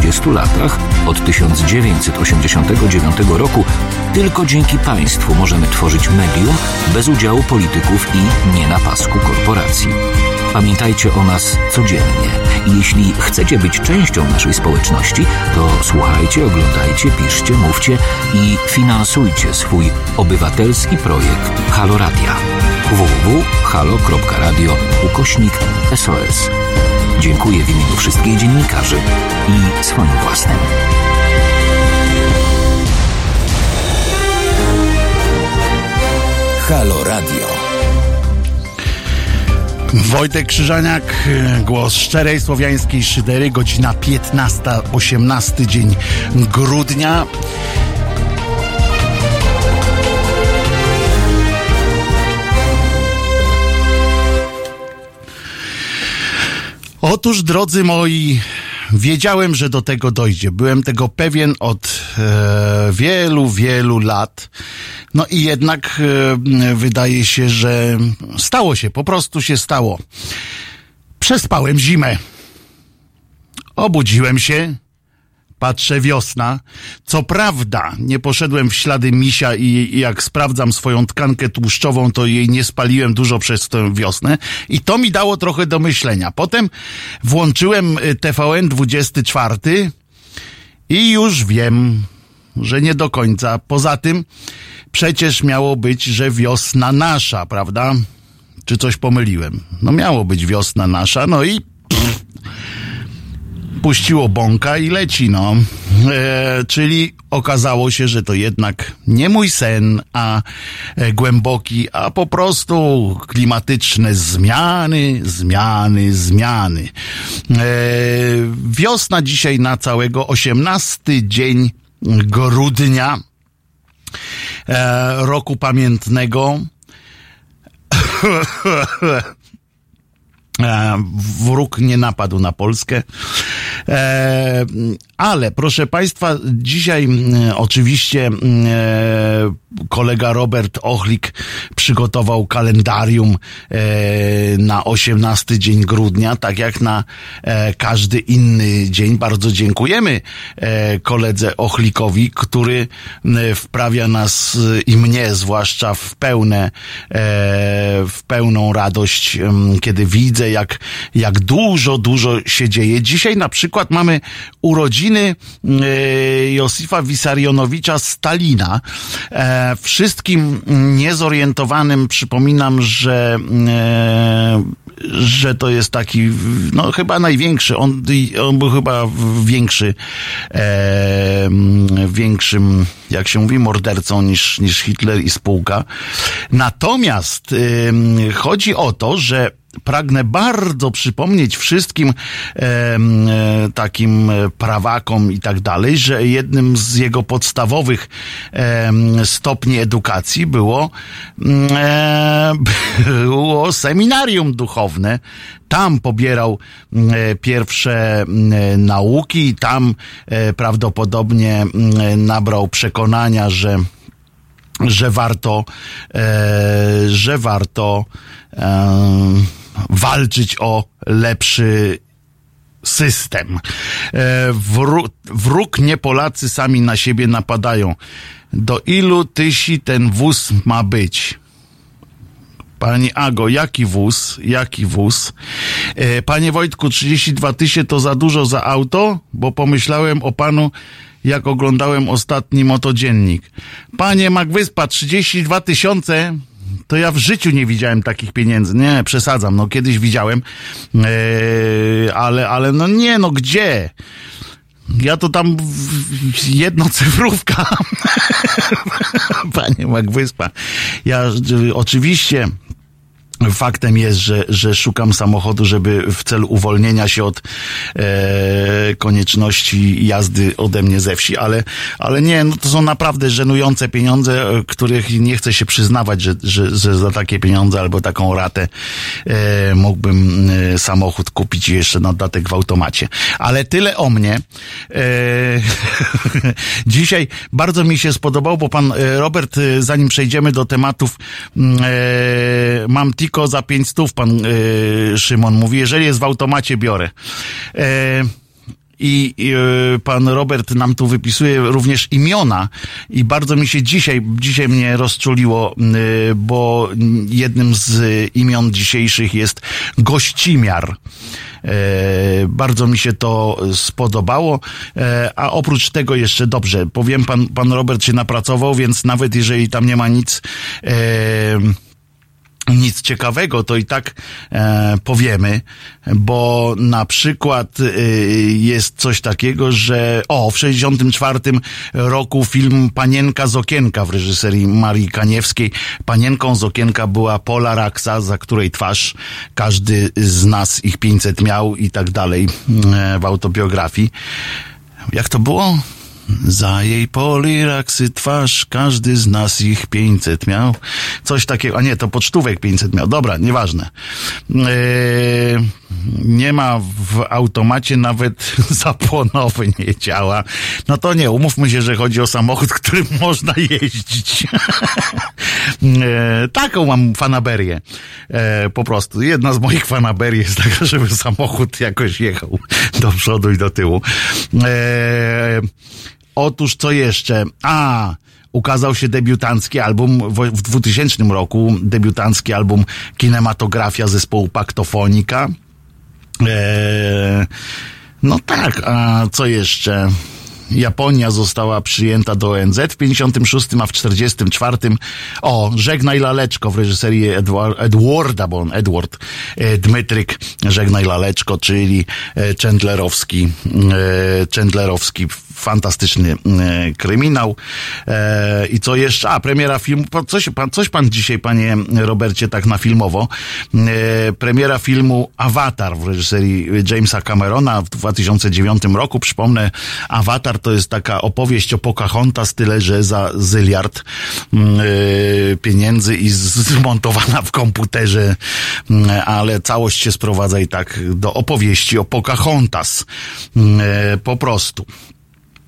30 latach, od 1989 roku, tylko dzięki państwu możemy tworzyć medium bez udziału polityków i nie na pasku korporacji. Pamiętajcie o nas codziennie jeśli chcecie być częścią naszej społeczności, to słuchajcie, oglądajcie, piszcie, mówcie i finansujcie swój obywatelski projekt Halo Radia www.halo.radio ukośnik SOS. Dziękuję w imieniu wszystkich dziennikarzy i swoim własnym. Halo Radio. Wojtek Krzyżaniak, głos szczerej słowiańskiej szydery, godzina 15, 18 dzień grudnia. Otóż, drodzy moi, wiedziałem, że do tego dojdzie. Byłem tego pewien od e, wielu, wielu lat. No i jednak e, wydaje się, że stało się, po prostu się stało. Przespałem zimę. Obudziłem się, patrzę wiosna. Co prawda, nie poszedłem w ślady misia i, i, jak sprawdzam swoją tkankę tłuszczową, to jej nie spaliłem dużo przez tę wiosnę i to mi dało trochę do myślenia. Potem włączyłem y, TVN 24 i już wiem, że nie do końca. Poza tym przecież miało być, że wiosna nasza, prawda? Czy coś pomyliłem? No miało być wiosna nasza, no i pff, puściło bąka i leci, no. E, czyli okazało się, że to jednak nie mój sen, a e, głęboki, a po prostu klimatyczne zmiany, zmiany, zmiany. E, wiosna dzisiaj na całego 18 dzień grudnia e, roku pamiętnego. E, wróg nie napadł na Polskę. E, ale proszę Państwa, dzisiaj e, oczywiście kolega Robert Ochlik przygotował kalendarium na 18 dzień grudnia, tak jak na każdy inny dzień. Bardzo dziękujemy koledze Ochlikowi, który wprawia nas i mnie zwłaszcza w pełne, w pełną radość, kiedy widzę, jak, jak dużo, dużo się dzieje. Dzisiaj na przykład mamy urodziny e, Josifa Wisarionowicza Stalina. E, wszystkim niezorientowanym przypominam, że e, że to jest taki, no chyba największy, on, on był chyba większy, e, większym, jak się mówi, mordercą niż, niż Hitler i spółka. Natomiast e, chodzi o to, że pragnę bardzo przypomnieć wszystkim e, e, takim prawakom i tak dalej, że jednym z jego podstawowych e, stopni edukacji było, e, było seminarium duchowne. Tam pobierał e, pierwsze nauki, tam e, prawdopodobnie nabrał przekonania, że że warto, e, że warto e, walczyć o lepszy system. E, wró wróg nie Polacy sami na siebie napadają. Do ilu tysi ten wóz ma być? Pani Ago, jaki wóz? Jaki wóz? E, panie Wojtku, 32 tysięcy to za dużo za auto? Bo pomyślałem o panu, jak oglądałem ostatni motodziennik. Panie Magwyspa, 32 tysiące to ja w życiu nie widziałem takich pieniędzy. Nie, przesadzam. No kiedyś widziałem, yy, ale, ale no nie, no gdzie? Ja to tam jedno cyfrówka. Panie Magwyspa. Ja oczywiście Faktem jest, że, że szukam samochodu, żeby w celu uwolnienia się od e, konieczności jazdy ode mnie ze wsi, ale, ale nie, no to są naprawdę żenujące pieniądze, e, których nie chcę się przyznawać, że, że, że za takie pieniądze albo taką ratę e, mógłbym e, samochód kupić jeszcze na datek w automacie. Ale tyle o mnie. E, dzisiaj bardzo mi się spodobał, bo pan e, Robert, e, zanim przejdziemy do tematów, mm, e, mam tik tylko za pięć stów pan y, Szymon mówi, jeżeli jest w automacie biorę. E, i, i pan Robert nam tu wypisuje również imiona i bardzo mi się dzisiaj, dzisiaj mnie rozczuliło, bo jednym z imion dzisiejszych jest Gościmiar. Bardzo mi się to spodobało, a oprócz tego jeszcze dobrze, powiem, pan, pan Robert się napracował, więc nawet jeżeli tam nie ma nic, nic ciekawego, to i tak e, powiemy, bo na przykład e, jest coś takiego, że o, w 64 roku film Panienka z okienka w reżyserii Marii Kaniewskiej. Panienką z okienka była Pola Raksa, za której twarz każdy z nas ich 500 miał i tak dalej e, w autobiografii. Jak to było? Za jej poliraksy twarz każdy z nas ich 500 miał. Coś takiego, a nie, to pocztówek 500 miał. Dobra, nieważne. Eee, nie ma w automacie nawet zapłonowy nie działa. No to nie, umówmy się, że chodzi o samochód, którym można jeździć. eee, taką mam fanaberię. Eee, po prostu. Jedna z moich fanaberii jest taka, żeby samochód jakoś jechał do przodu i do tyłu. Eee, Otóż co jeszcze? A, ukazał się debiutancki album w, w 2000 roku, debiutancki album Kinematografia zespołu Paktofonika. Eee, no tak, a co jeszcze? Japonia została przyjęta do ONZ w 56, a w 44 o, Żegnaj Laleczko w reżyserii Edward, Edwarda, bo on Edward e, Dmytryk Żegnaj Laleczko, czyli e, Chandlerowski, e, Chandlerowski fantastyczny e, kryminał. E, I co jeszcze? A, premiera filmu, coś pan, coś pan dzisiaj, panie Robercie, tak na filmowo. E, premiera filmu Avatar w reżyserii Jamesa Camerona w 2009 roku. Przypomnę, Avatar to jest taka opowieść o Pocahontas, tyle że za zyliard pieniędzy i zmontowana w komputerze, ale całość się sprowadza i tak do opowieści o Pocahontas. Po prostu.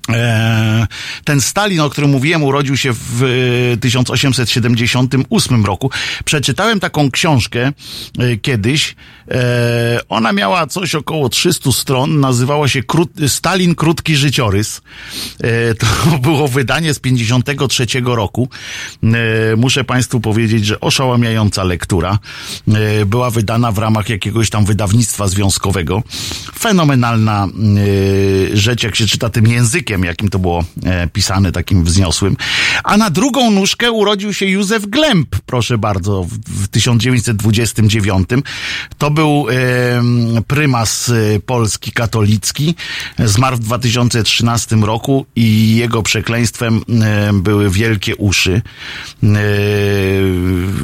E, ten Stalin, o którym mówiłem, urodził się w 1878 e, roku. Przeczytałem taką książkę e. Ona miała coś około 300 stron. Nazywała się Stalin Krótki Życiorys. To było wydanie z 53 roku. Muszę Państwu powiedzieć, że oszałamiająca lektura. Była wydana w ramach jakiegoś tam wydawnictwa związkowego. Fenomenalna rzecz, jak się czyta tym językiem jakim to było e, pisane, takim wzniosłym. A na drugą nóżkę urodził się Józef Glemp, proszę bardzo, w, w 1929. To był e, prymas e, polski katolicki. Zmarł w 2013 roku i jego przekleństwem e, były wielkie uszy. E,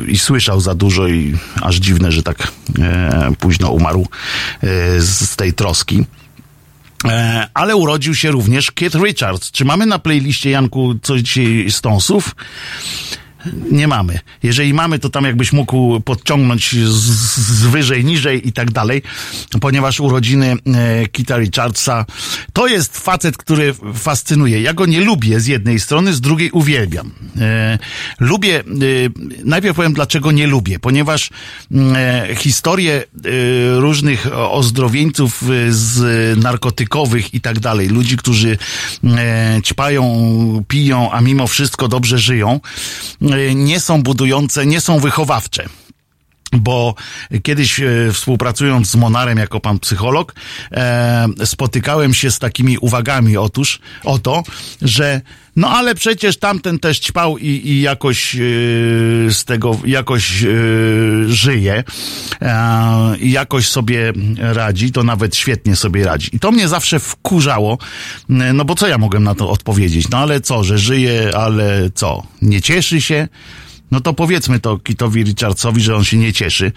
I słyszał za dużo i aż dziwne, że tak e, późno umarł z, z tej troski. E, ale urodził się również Keith Richards. Czy mamy na playliście, Janku, coś dzisiaj Stonesów? Nie mamy. Jeżeli mamy, to tam jakbyś mógł podciągnąć z, z wyżej, niżej i tak dalej, ponieważ urodziny e, Kita Richardsa to jest facet, który fascynuje. Ja go nie lubię z jednej strony, z drugiej uwielbiam. E, lubię, e, najpierw powiem dlaczego nie lubię, ponieważ mm, e, historie e, różnych ozdrowieńców e, z narkotykowych i tak dalej, ludzi, którzy e, ćpają, piją, a mimo wszystko dobrze żyją, nie są budujące, nie są wychowawcze bo kiedyś e, współpracując z Monarem jako pan psycholog, e, spotykałem się z takimi uwagami otóż o to, że no ale przecież tamten też ćpał i, i jakoś e, z tego jakoś e, żyje i jakoś sobie radzi, to nawet świetnie sobie radzi. I to mnie zawsze wkurzało, no bo co ja mogłem na to odpowiedzieć? No ale co, że żyje, ale co? Nie cieszy się? No to powiedzmy to Kitowi Richardsowi, że on się nie cieszy,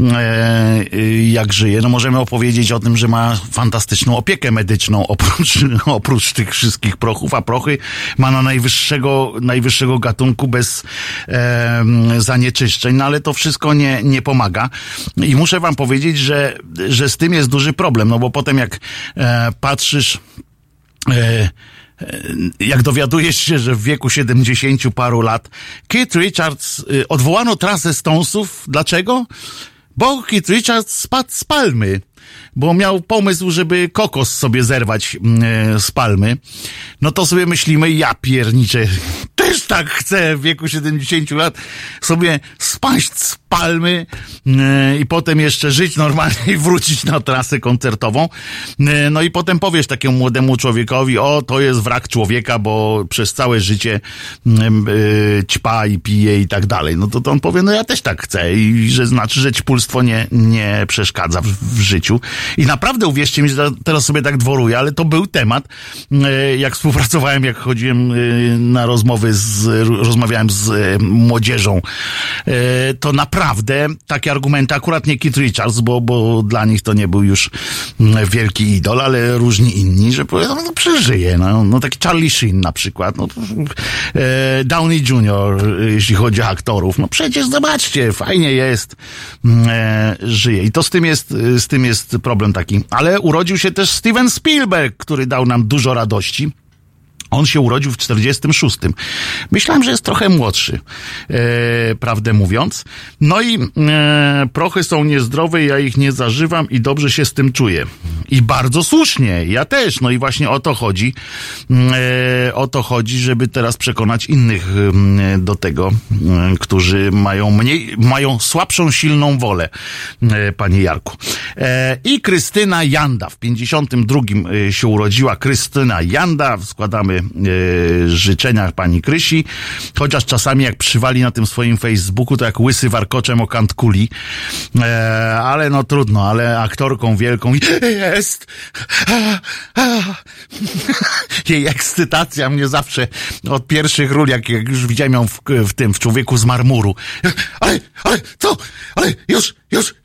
e, jak żyje. No możemy opowiedzieć o tym, że ma fantastyczną opiekę medyczną oprócz, oprócz tych wszystkich prochów, a prochy ma na najwyższego, najwyższego gatunku bez e, zanieczyszczeń, no ale to wszystko nie, nie pomaga. I muszę wam powiedzieć, że, że z tym jest duży problem, no bo potem jak e, patrzysz e, E, jak dowiadujesz się, że w wieku 70 paru lat Keith Richards y, odwołano trasę Stonesów. Dlaczego? Bo Keith Richards spadł z palmy. bo miał pomysł, żeby kokos sobie zerwać e, z palmy. No to sobie myślimy, ja pierniczę, też tak chcę w wieku 70 lat sobie spaść z palmy e, i potem jeszcze żyć normalnie i wrócić na trasę koncertową. E, no i potem powiesz takiemu młodemu człowiekowi, o to jest wrak człowieka, bo przez całe życie ćpa i pije i tak dalej. No to, to on powie, no ja też tak chcę i że znaczy, że ćpulstwo nie, nie przeszkadza w, w życiu. I naprawdę uwierzcie mi, że teraz sobie tak dworuję, ale to był temat, e, jak współpracowałem, jak chodziłem e, na rozmowy z, rozmawiałem z e, młodzieżą, to naprawdę takie argumenty, akurat nie Keith Richards, bo, bo dla nich to nie był już wielki idol, ale różni inni, że powiedzą, no, no przeżyje, no, no taki Charlie Sheen na przykład, no, Downey Jr., jeśli chodzi o aktorów, no przecież zobaczcie, fajnie jest, żyje. I to z tym jest, z tym jest problem taki. Ale urodził się też Steven Spielberg, który dał nam dużo radości. On się urodził w 46. Myślałem, że jest trochę młodszy, e, prawdę mówiąc. No i e, prochy są niezdrowe, ja ich nie zażywam i dobrze się z tym czuję. I bardzo słusznie, ja też. No i właśnie o to chodzi. E, o to chodzi, żeby teraz przekonać innych e, do tego, e, którzy mają mniej, mają słabszą, silną wolę, e, panie Jarku. I Krystyna Janda w 52 się urodziła. Krystyna Janda, składamy e, życzeniach pani Krysi, chociaż czasami jak przywali na tym swoim Facebooku, to jak łysy warkoczem o kant kuli, e, ale no trudno, ale aktorką wielką jest. Jej ekscytacja mnie zawsze od pierwszych ról, jak, jak już widziałem ją w, w tym, w Człowieku z marmuru. Ale, ale, co? Ale już, już.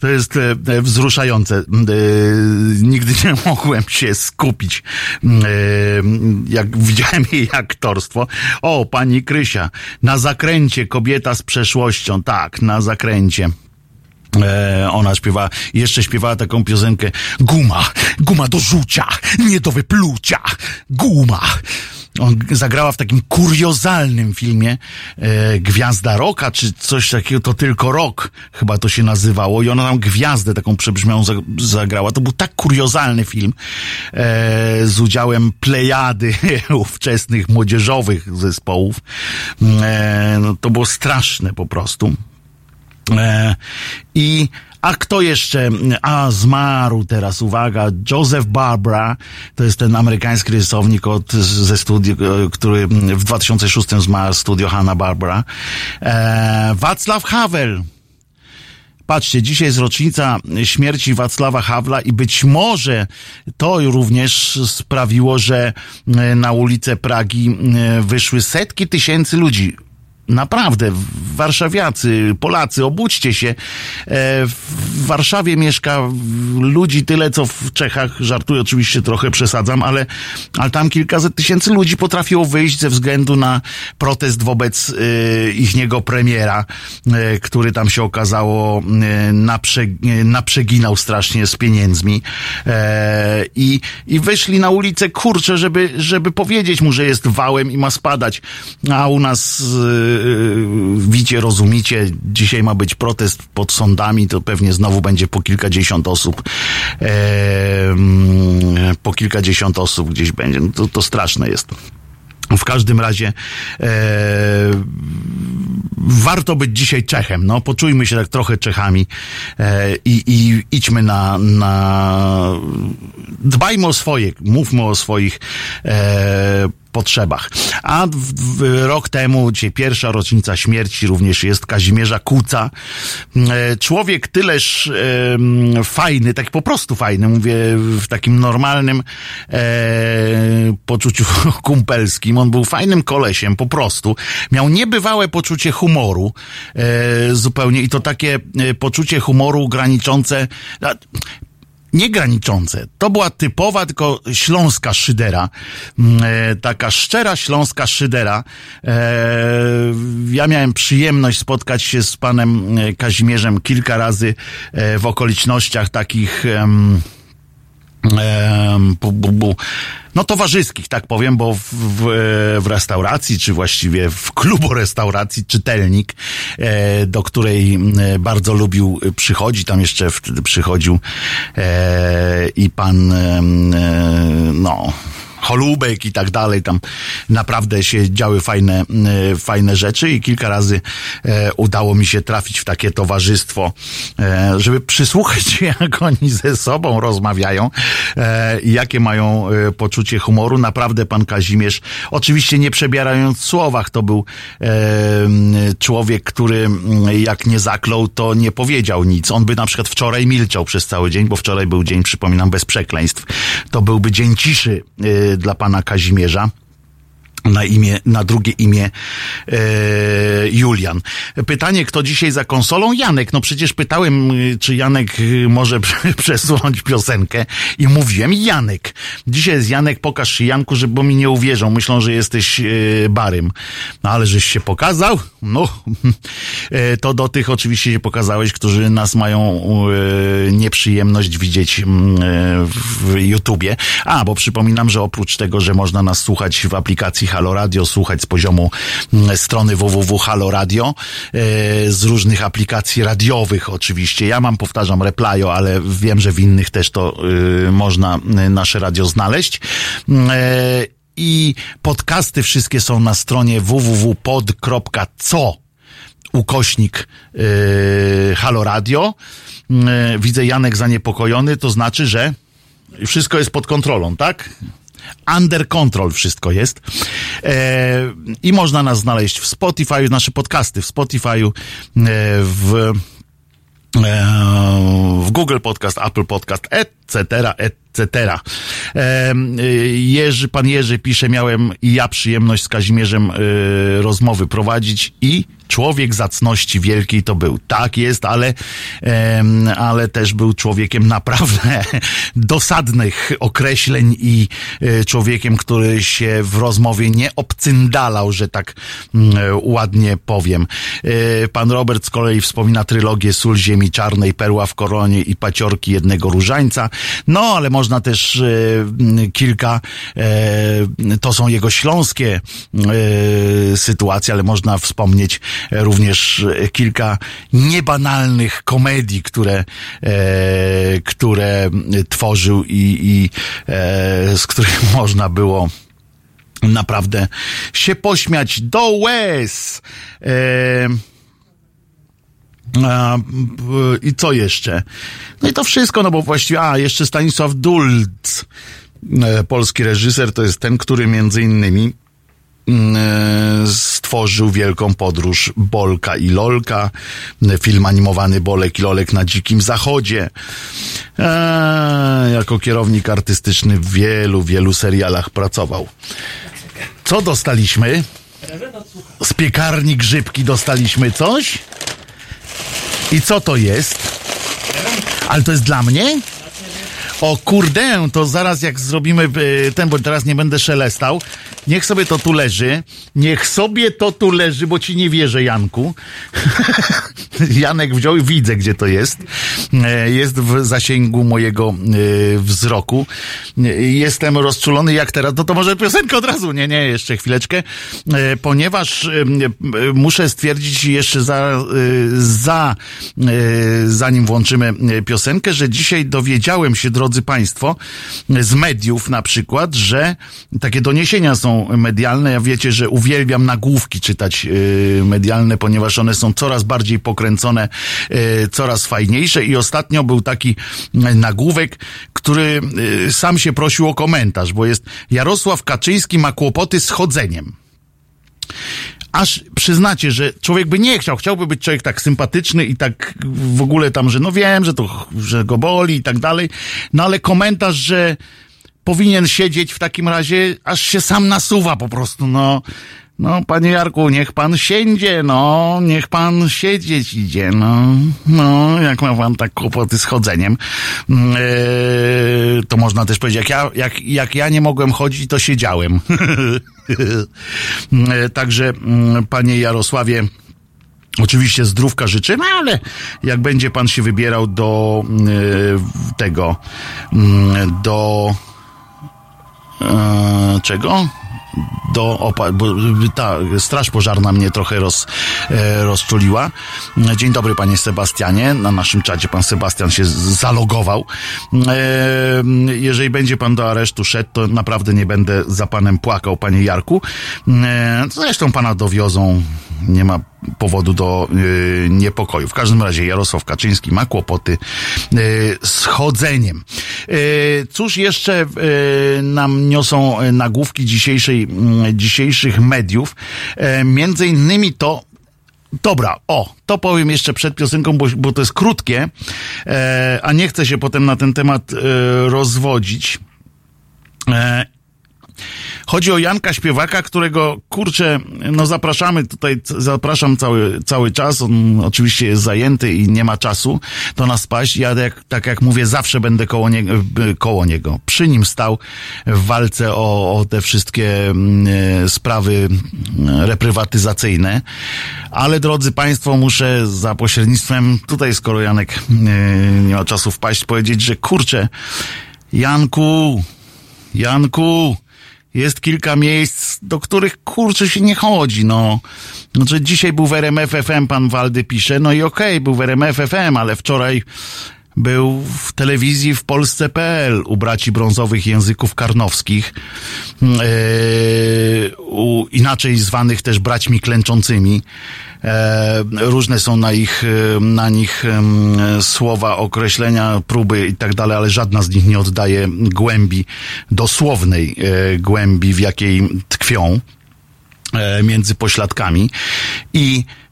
To jest e, e, wzruszające. E, nigdy nie mogłem się skupić, jak widziałem jej aktorstwo. O, pani Krysia, na zakręcie kobieta z przeszłością. Tak, na zakręcie. ona śpiewa, jeszcze śpiewała taką piosenkę Guma, guma do rzucia, nie do wyplucia, guma. On zagrała w takim kuriozalnym filmie e, Gwiazda Roka, czy coś takiego, to tylko rok chyba to się nazywało i ona tam gwiazdę taką przebrzmiałą zagrała. To był tak kuriozalny film e, z udziałem plejady ówczesnych młodzieżowych zespołów. E, no, to było straszne po prostu. E, I a kto jeszcze? A, zmarł teraz, uwaga, Joseph Barbara, to jest ten amerykański rysownik od, ze studiu, który w 2006 zmarł, studio Hanna-Barbara. E, Wacław Havel, Patrzcie, dzisiaj jest rocznica śmierci Wacława Hawla i być może to również sprawiło, że na ulice Pragi wyszły setki tysięcy ludzi Naprawdę, warszawiacy, Polacy, obudźcie się. E, w Warszawie mieszka ludzi tyle, co w Czechach. Żartuję, oczywiście trochę przesadzam, ale, ale tam kilkaset tysięcy ludzi potrafiło wyjść ze względu na protest wobec e, ich niego premiera, e, który tam się okazało naprze, naprzeginał strasznie z pieniędzmi. I, I wyszli na ulicę, kurczę, żeby, żeby powiedzieć mu, że jest wałem i ma spadać. A u nas widzicie, rozumicie, dzisiaj ma być protest pod sądami, to pewnie znowu będzie po kilkadziesiąt osób, e, po kilkadziesiąt osób gdzieś będzie. No to, to straszne jest. W każdym razie e, warto być dzisiaj Czechem. No, poczujmy się tak trochę Czechami e, i, i idźmy na, na... Dbajmy o swoje, mówmy o swoich e, potrzebach. A w, w, rok temu, dzisiaj pierwsza rocznica śmierci również jest Kazimierza Kuca. E, człowiek tyleż e, fajny, tak po prostu fajny, mówię w takim normalnym e, poczuciu kumpelskim. On był fajnym kolesiem, po prostu. Miał niebywałe poczucie humoru e, zupełnie i to takie e, poczucie humoru graniczące niegraniczące. To była typowa, tylko śląska szydera. Mm, e, taka szczera śląska szydera. E, ja miałem przyjemność spotkać się z panem e, Kazimierzem kilka razy w okolicznościach takich bu, no towarzyskich, tak powiem, bo w, w, w, restauracji, czy właściwie w klubu restauracji Czytelnik, e, do której bardzo lubił przychodzić, tam jeszcze wtedy przychodził e, i pan, e, no, Holubek i tak dalej. Tam naprawdę się działy fajne, e, fajne rzeczy i kilka razy e, udało mi się trafić w takie towarzystwo, e, żeby przysłuchać się, jak oni ze sobą rozmawiają jakie mają poczucie humoru. Naprawdę pan Kazimierz, oczywiście nie przebierając w słowach, to był człowiek, który jak nie zaklął, to nie powiedział nic. On by na przykład wczoraj milczał przez cały dzień, bo wczoraj był dzień, przypominam, bez przekleństw. To byłby dzień ciszy dla pana Kazimierza na imię, na drugie imię e, Julian. Pytanie, kto dzisiaj za konsolą? Janek. No przecież pytałem, czy Janek może przesunąć piosenkę i mówiłem Janek. Dzisiaj jest Janek, pokaż się Janku, żeby bo mi nie uwierzą. Myślą, że jesteś e, barym. No ale żeś się pokazał? No. E, to do tych oczywiście się pokazałeś, którzy nas mają e, nieprzyjemność widzieć mm, e, w YouTubie. A, bo przypominam, że oprócz tego, że można nas słuchać w aplikacji Halo Radio, słuchać z poziomu mm, strony www Halo Radio, e, z różnych aplikacji radiowych oczywiście. Ja mam, powtarzam, Replyo, ale wiem, że w innych też to y, można y, nasze radio znaleźć mm, e, i podcasty wszystkie są na stronie www.pod.co ukośnik yy, Halo Radio. Yy, widzę Janek zaniepokojony, to znaczy, że wszystko jest pod kontrolą, tak? Under control wszystko jest. E, I można nas znaleźć w Spotify, nasze podcasty w Spotify, e, w e, w Google Podcast, Apple Podcast, etc., etc. Jerzy, pan Jerzy pisze, miałem i ja przyjemność z Kazimierzem rozmowy prowadzić i człowiek zacności wielkiej to był. Tak jest, ale, ale też był człowiekiem naprawdę dosadnych określeń i e, człowiekiem, który się w rozmowie nie obcyndalał, że tak mm, ładnie powiem. E, pan Robert z kolei wspomina trylogię Sól Ziemi Czarnej, Perła w Koronie i Paciorki Jednego Różańca. No, ale można też e, kilka, to są jego śląskie sytuacje, ale można wspomnieć również kilka niebanalnych komedii, które, e, które tworzył i, i e, z których można było naprawdę się pośmiać do łez. E, I co jeszcze? No i to wszystko, no bo właściwie, a jeszcze Stanisław Dulc, polski reżyser, to jest ten, który między innymi stworzył wielką podróż Bolka i Lolka, film animowany Bolek i Lolek na Dzikim Zachodzie. Eee, jako kierownik artystyczny w wielu, wielu serialach pracował. Co dostaliśmy? Z piekarni Grzybki dostaliśmy coś? I co to jest? Ale to jest dla mnie? O kurde, to zaraz jak zrobimy e, ten, bo teraz nie będę szelestał, Niech sobie to tu leży. Niech sobie to tu leży, bo ci nie wierzę, Janku. Janek wziął i widzę, gdzie to jest. E, jest w zasięgu mojego e, wzroku. E, jestem rozczulony jak teraz. No to może piosenkę od razu. Nie, nie, jeszcze chwileczkę. Ponieważ muszę stwierdzić jeszcze za, za zanim włączymy piosenkę, że dzisiaj dowiedziałem się, drodzy Państwo, z mediów na przykład, że takie doniesienia są medialne. Ja wiecie, że uwielbiam nagłówki czytać medialne, ponieważ one są coraz bardziej pokręcone, yy, coraz fajniejsze. I ostatnio był taki yy, nagłówek, który sam się prosił o komentarz, bo jest Jarosław Kaczyński ma kłopoty z chodzeniem. Aż przyznacie, że człowiek by nie chciał, chciałby być człowiek tak sympatyczny i tak w ogóle tam, że no wiem, że to, że go boli i tak dalej, no ale komentarz, że powinien siedzieć w takim razie, aż się sam nasuwa po prostu, no. No, panie Jarku, niech pan siędzie, no, niech pan siedzieć idzie, no, no, jak ma pan tak kłopoty z chodzeniem, yy, to można też powiedzieć, jak ja, jak, jak ja nie mogłem chodzić, to siedziałem. Także, yy, panie Jarosławie, Oczywiście zdrówka życzymy, ale jak będzie pan się wybierał do y, tego, do czego? Do opa- bo ta straż pożarna mnie trochę roz, e, rozczuliła. Dzień dobry panie Sebastianie. Na naszym czacie pan Sebastian się zalogował. E, jeżeli będzie pan do aresztu szedł, to naprawdę nie będę za panem płakał, panie Jarku. E, zresztą pana dowiozą. Nie ma powodu do y, niepokoju. W każdym razie Jarosław Kaczyński ma kłopoty y, z chodzeniem. Y, cóż jeszcze y, nam niosą nagłówki dzisiejszej, y, dzisiejszych mediów? Y, między innymi to, Dobra, o, to powiem jeszcze przed piosenką, bo, bo to jest krótkie, e, a nie chcę się potem na ten temat e, rozwodzić. E, Chodzi o Janka Śpiewaka, którego kurczę, no zapraszamy tutaj, zapraszam cały, cały czas. On oczywiście jest zajęty i nie ma czasu do nas paść. Ja jak, tak jak mówię, zawsze będę koło niego, koło niego. Przy nim stał w walce o, o te wszystkie y, sprawy reprywatyzacyjne. Ale drodzy Państwo, muszę za pośrednictwem, tutaj skoro Janek y, nie ma czasu wpaść, powiedzieć, że kurczę, Janku, Janku, jest kilka miejsc, do których kurczę się nie chodzi, no. Znaczy dzisiaj był w RMF FM, pan Waldy pisze, no i okej, okay, był w RMF FM, ale wczoraj był w telewizji w Polsce.pl u braci brązowych języków karnowskich, yy, u inaczej zwanych też braćmi klęczącymi. E, różne są na ich, na nich słowa, określenia, próby i tak dalej, ale żadna z nich nie oddaje głębi, dosłownej e, głębi, w jakiej tkwią e, między pośladkami. I e,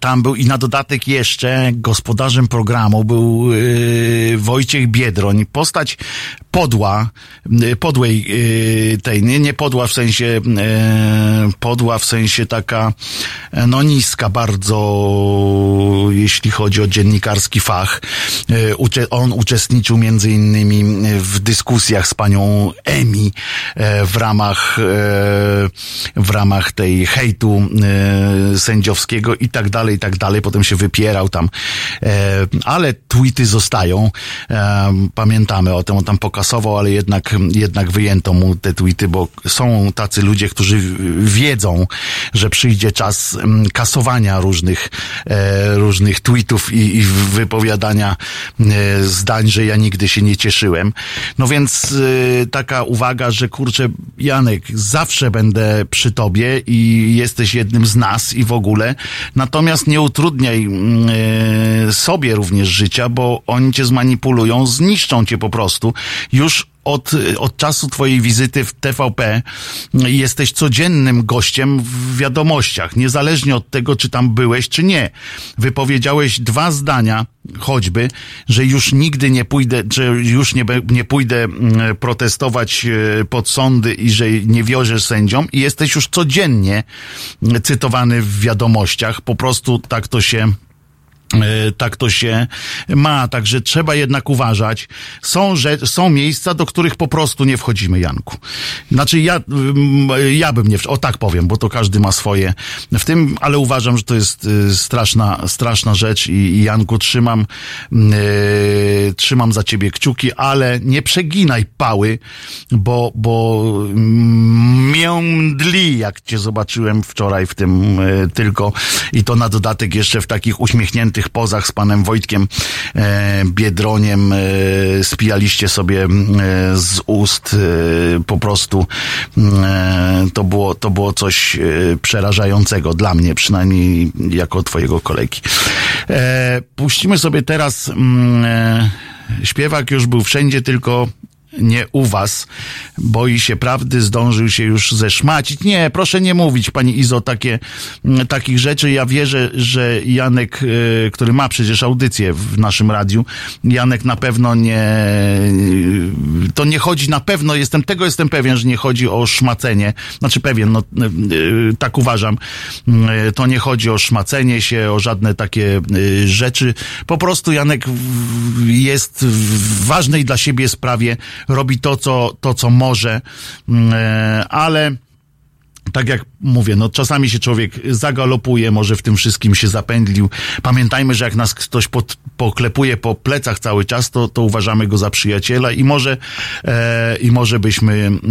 tam był i na dodatek jeszcze gospodarzem programu był e, Wojciech Biedroń, postać podła, e, podłej e, tej, nie, nie podła w sensie e, podła w sensie taka e, no niska bardzo jeśli chodzi o dziennikarski fach. E, on uczestniczył między innymi w dyskusjach z panią Emi e, w ramach w ramach tej hejtu sędziowskiego i tak dalej, i tak dalej. Potem się wypierał tam. E, ale tweety zostają. E, pamiętamy o tym, on tam pokasował, ale jednak, jednak wyjęto mu te tweety, bo są tacy ludzie, którzy wiedzą, że przyjdzie czas kasowania różnych, e, różnych tweetów i, i wypowiadania zdań, że ja nigdy się nie cieszyłem. No więc taka uwaga, że kurczę, Janek, zawsze będę przy tobie i jesteś jednym z nas i w ogóle. Natomiast nie utrudniaj yy, sobie również życia, bo oni cię zmanipulują, zniszczą cię po prostu. Już od, od czasu twojej wizyty w TVP jesteś codziennym gościem w wiadomościach, niezależnie od tego, czy tam byłeś, czy nie. Wypowiedziałeś dwa zdania, choćby, że już nigdy nie pójdę, że już nie, nie pójdę protestować pod sądy i że nie wiorzę sędziom i jesteś już codziennie cytowany w wiadomościach. Po prostu tak to się tak to się ma, także trzeba jednak uważać. Są, że, są miejsca, do których po prostu nie wchodzimy, Janku. Znaczy ja, ja bym nie, o tak powiem, bo to każdy ma swoje w tym, ale uważam, że to jest straszna, straszna rzecz i, i Janku trzymam, yy, trzymam za ciebie kciuki, ale nie przeginaj pały, bo, bo międli, jak cię zobaczyłem wczoraj w tym yy, tylko i to na dodatek jeszcze w takich uśmiechniętych tych pozach z panem Wojtkiem e, Biedroniem e, spijaliście sobie e, z ust po prostu to było, to było coś przerażającego dla mnie, przynajmniej jako twojego kolegi. puścimy sobie teraz mm, śpiewak już był wszędzie, tylko nie u was. Boi się prawdy, zdążył się już zeszmacić. Nie, proszę nie mówić, pani Izo, takie, mm, takich rzeczy. Ja wierzę, że Janek, y, który ma przecież audycję w naszym radiu, Janek na pewno nie, y, to nie chodzi, na pewno jestem, tego jestem pewien, że nie chodzi o szmacenie. Znaczy pewien, no, y, tak uważam. To nie chodzi o szmacenie się, o żadne takie rzeczy. Po prostu Janek jest w ważnej dla siebie sprawie robi to, co, to, co może, mm, e, ale tak jak mówię, no czasami się człowiek zagalopuje, może w tym wszystkim się zapędlił. Pamiętajmy, że jak nas ktoś pod, poklepuje po plecach cały czas, to, to uważamy go za przyjaciela i może, e, i może byśmy e,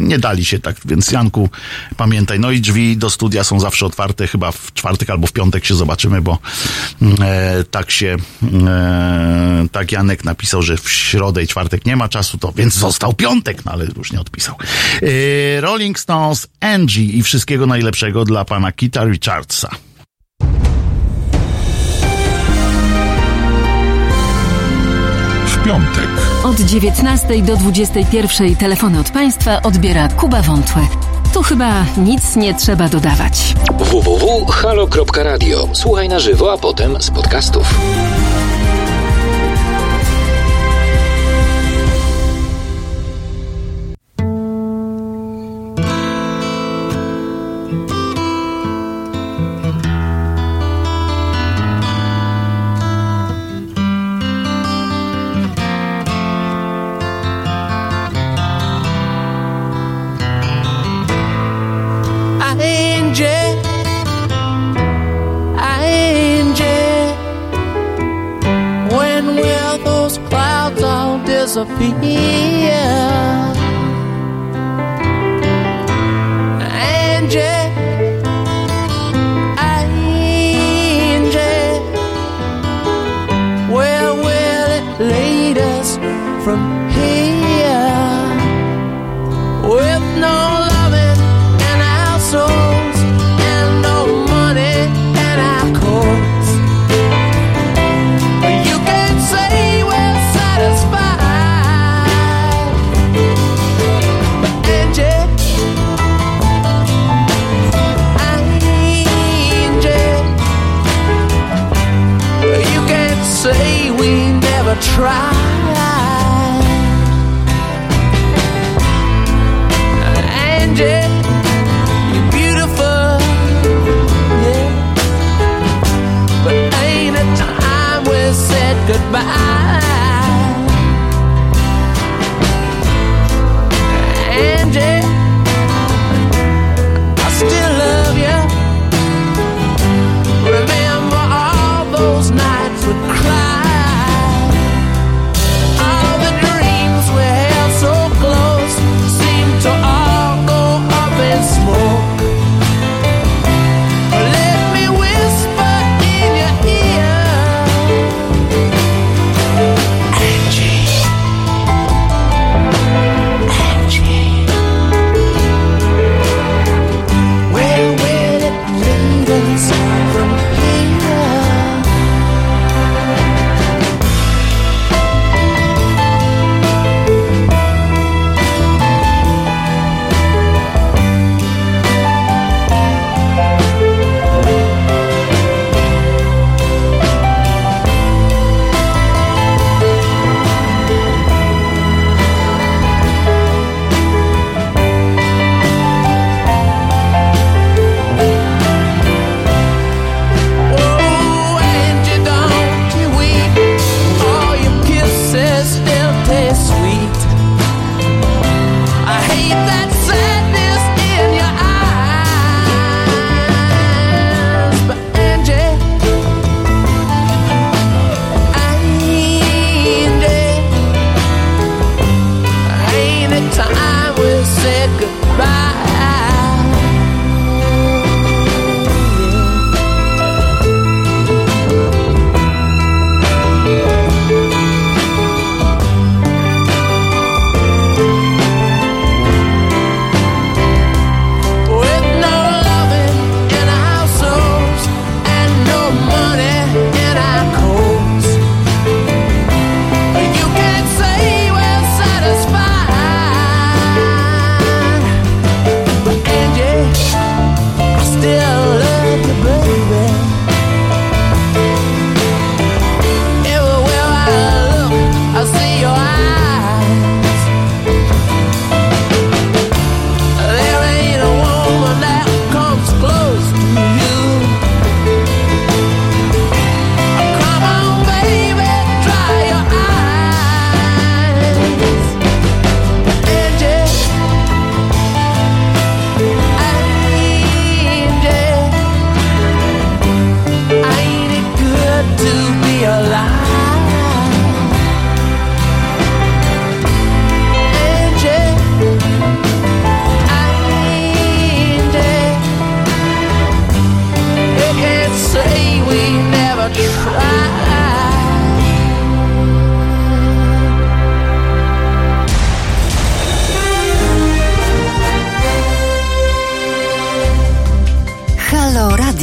nie dali się tak. Więc Janku, pamiętaj, no i drzwi do studia są zawsze otwarte, chyba w czwartek albo w piątek się zobaczymy, bo e, tak się, e, tak Janek napisał, że w środę i czwartek nie ma czasu, to więc został piątek, no ale różnie odpisał. E, Rolling Stones, Angie i wszystkiego najlepszego dla pana Kita Richardsa. W piątek. Od 19 do 21 telefony od państwa odbiera Kuba Wątłe. Tu chyba nic nie trzeba dodawać. www.halo.radio. Słuchaj na żywo, a potem z podcastów.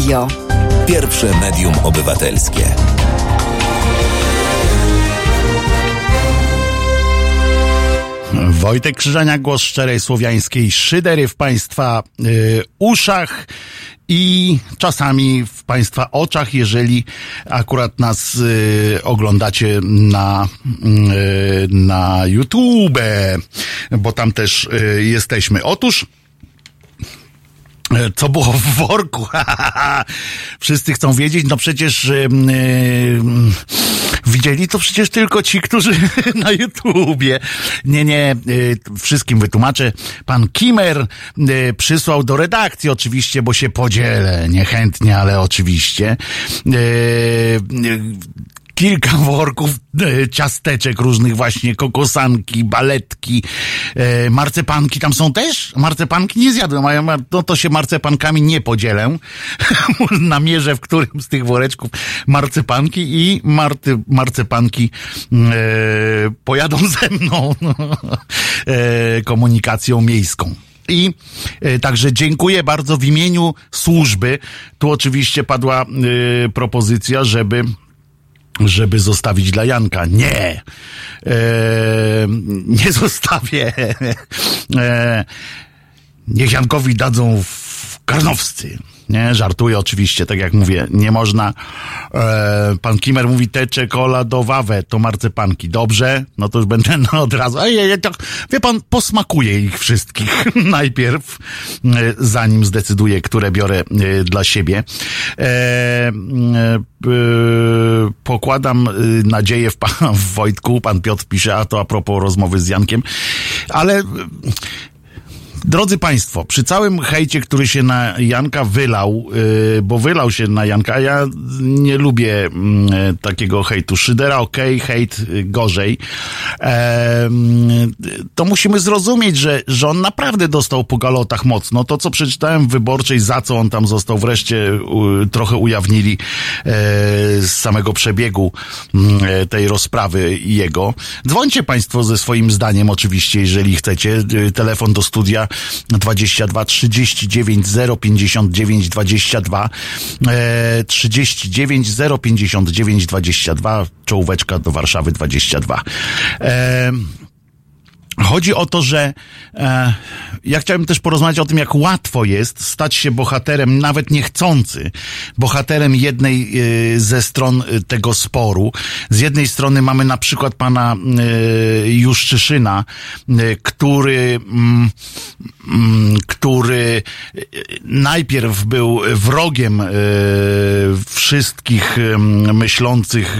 Radio. Pierwsze medium obywatelskie. Wojtek Krzyżania, głos szczerej słowiańskiej szydery w Państwa y, uszach i czasami w Państwa oczach, jeżeli akurat nas y, oglądacie na, y, na YouTube, bo tam też y, jesteśmy. Otóż co było w worku? Wszyscy chcą wiedzieć, no przecież yy, widzieli to przecież tylko ci, którzy na YouTubie. Nie, nie, yy, wszystkim wytłumaczę. Pan Kimer yy, przysłał do redakcji oczywiście, bo się podzielę, niechętnie, ale oczywiście. Kilka worków e, ciasteczek różnych właśnie, kokosanki, baletki, e, marcepanki tam są też? Marcepanki nie zjadłem, a ja, no to się marcepankami nie podzielę. Namierzę w którym z tych woreczków marcepanki i marty, marcepanki e, pojadą ze mną e, komunikacją miejską. I e, także dziękuję bardzo w imieniu służby. Tu oczywiście padła propozycja, żeby żeby zostawić dla Janka. Nie! E, nie zostawię. E, niech Jankowi dadzą w karnowscy. Nie, żartuję oczywiście, tak jak mówię, nie można. E, pan Kimer mówi te czekoladowawe, to marcepanki. Dobrze, no to już będę no, od razu. Ej, ej, tak, wie pan, posmakuję ich wszystkich najpierw, e, zanim zdecyduję, które biorę e, dla siebie. E, e, e, pokładam nadzieję w, pa- w Wojtku. Pan Piotr pisze, a to a propos rozmowy z Jankiem. Ale Drodzy Państwo, przy całym hejcie, który się na Janka wylał, yy, bo wylał się na Janka, ja nie lubię mm, e, takiego hejtu. Szydera okej, hejt y, gorzej. To musimy zrozumieć, że, że on naprawdę dostał po galotach mocno. To, co przeczytałem w Wyborczej, za co on tam został wreszcie y, trochę ujawnili e, z samego przebiegu mm, e, tej rozprawy jego. Dzwońcie Państwo ze swoim zdaniem oczywiście, jeżeli chcecie. Y, Telefon do studia 22 39 059 22 e, 39 059 22 czołóweczka do Warszawy 22. E, Chodzi o to, że e, ja chciałem też porozmawiać o tym, jak łatwo jest stać się bohaterem, nawet niechcący, bohaterem jednej e, ze stron e, tego sporu. Z jednej strony mamy na przykład pana e, Juszczyszyna, który, mm, mm, który najpierw był wrogiem wszystkich myślących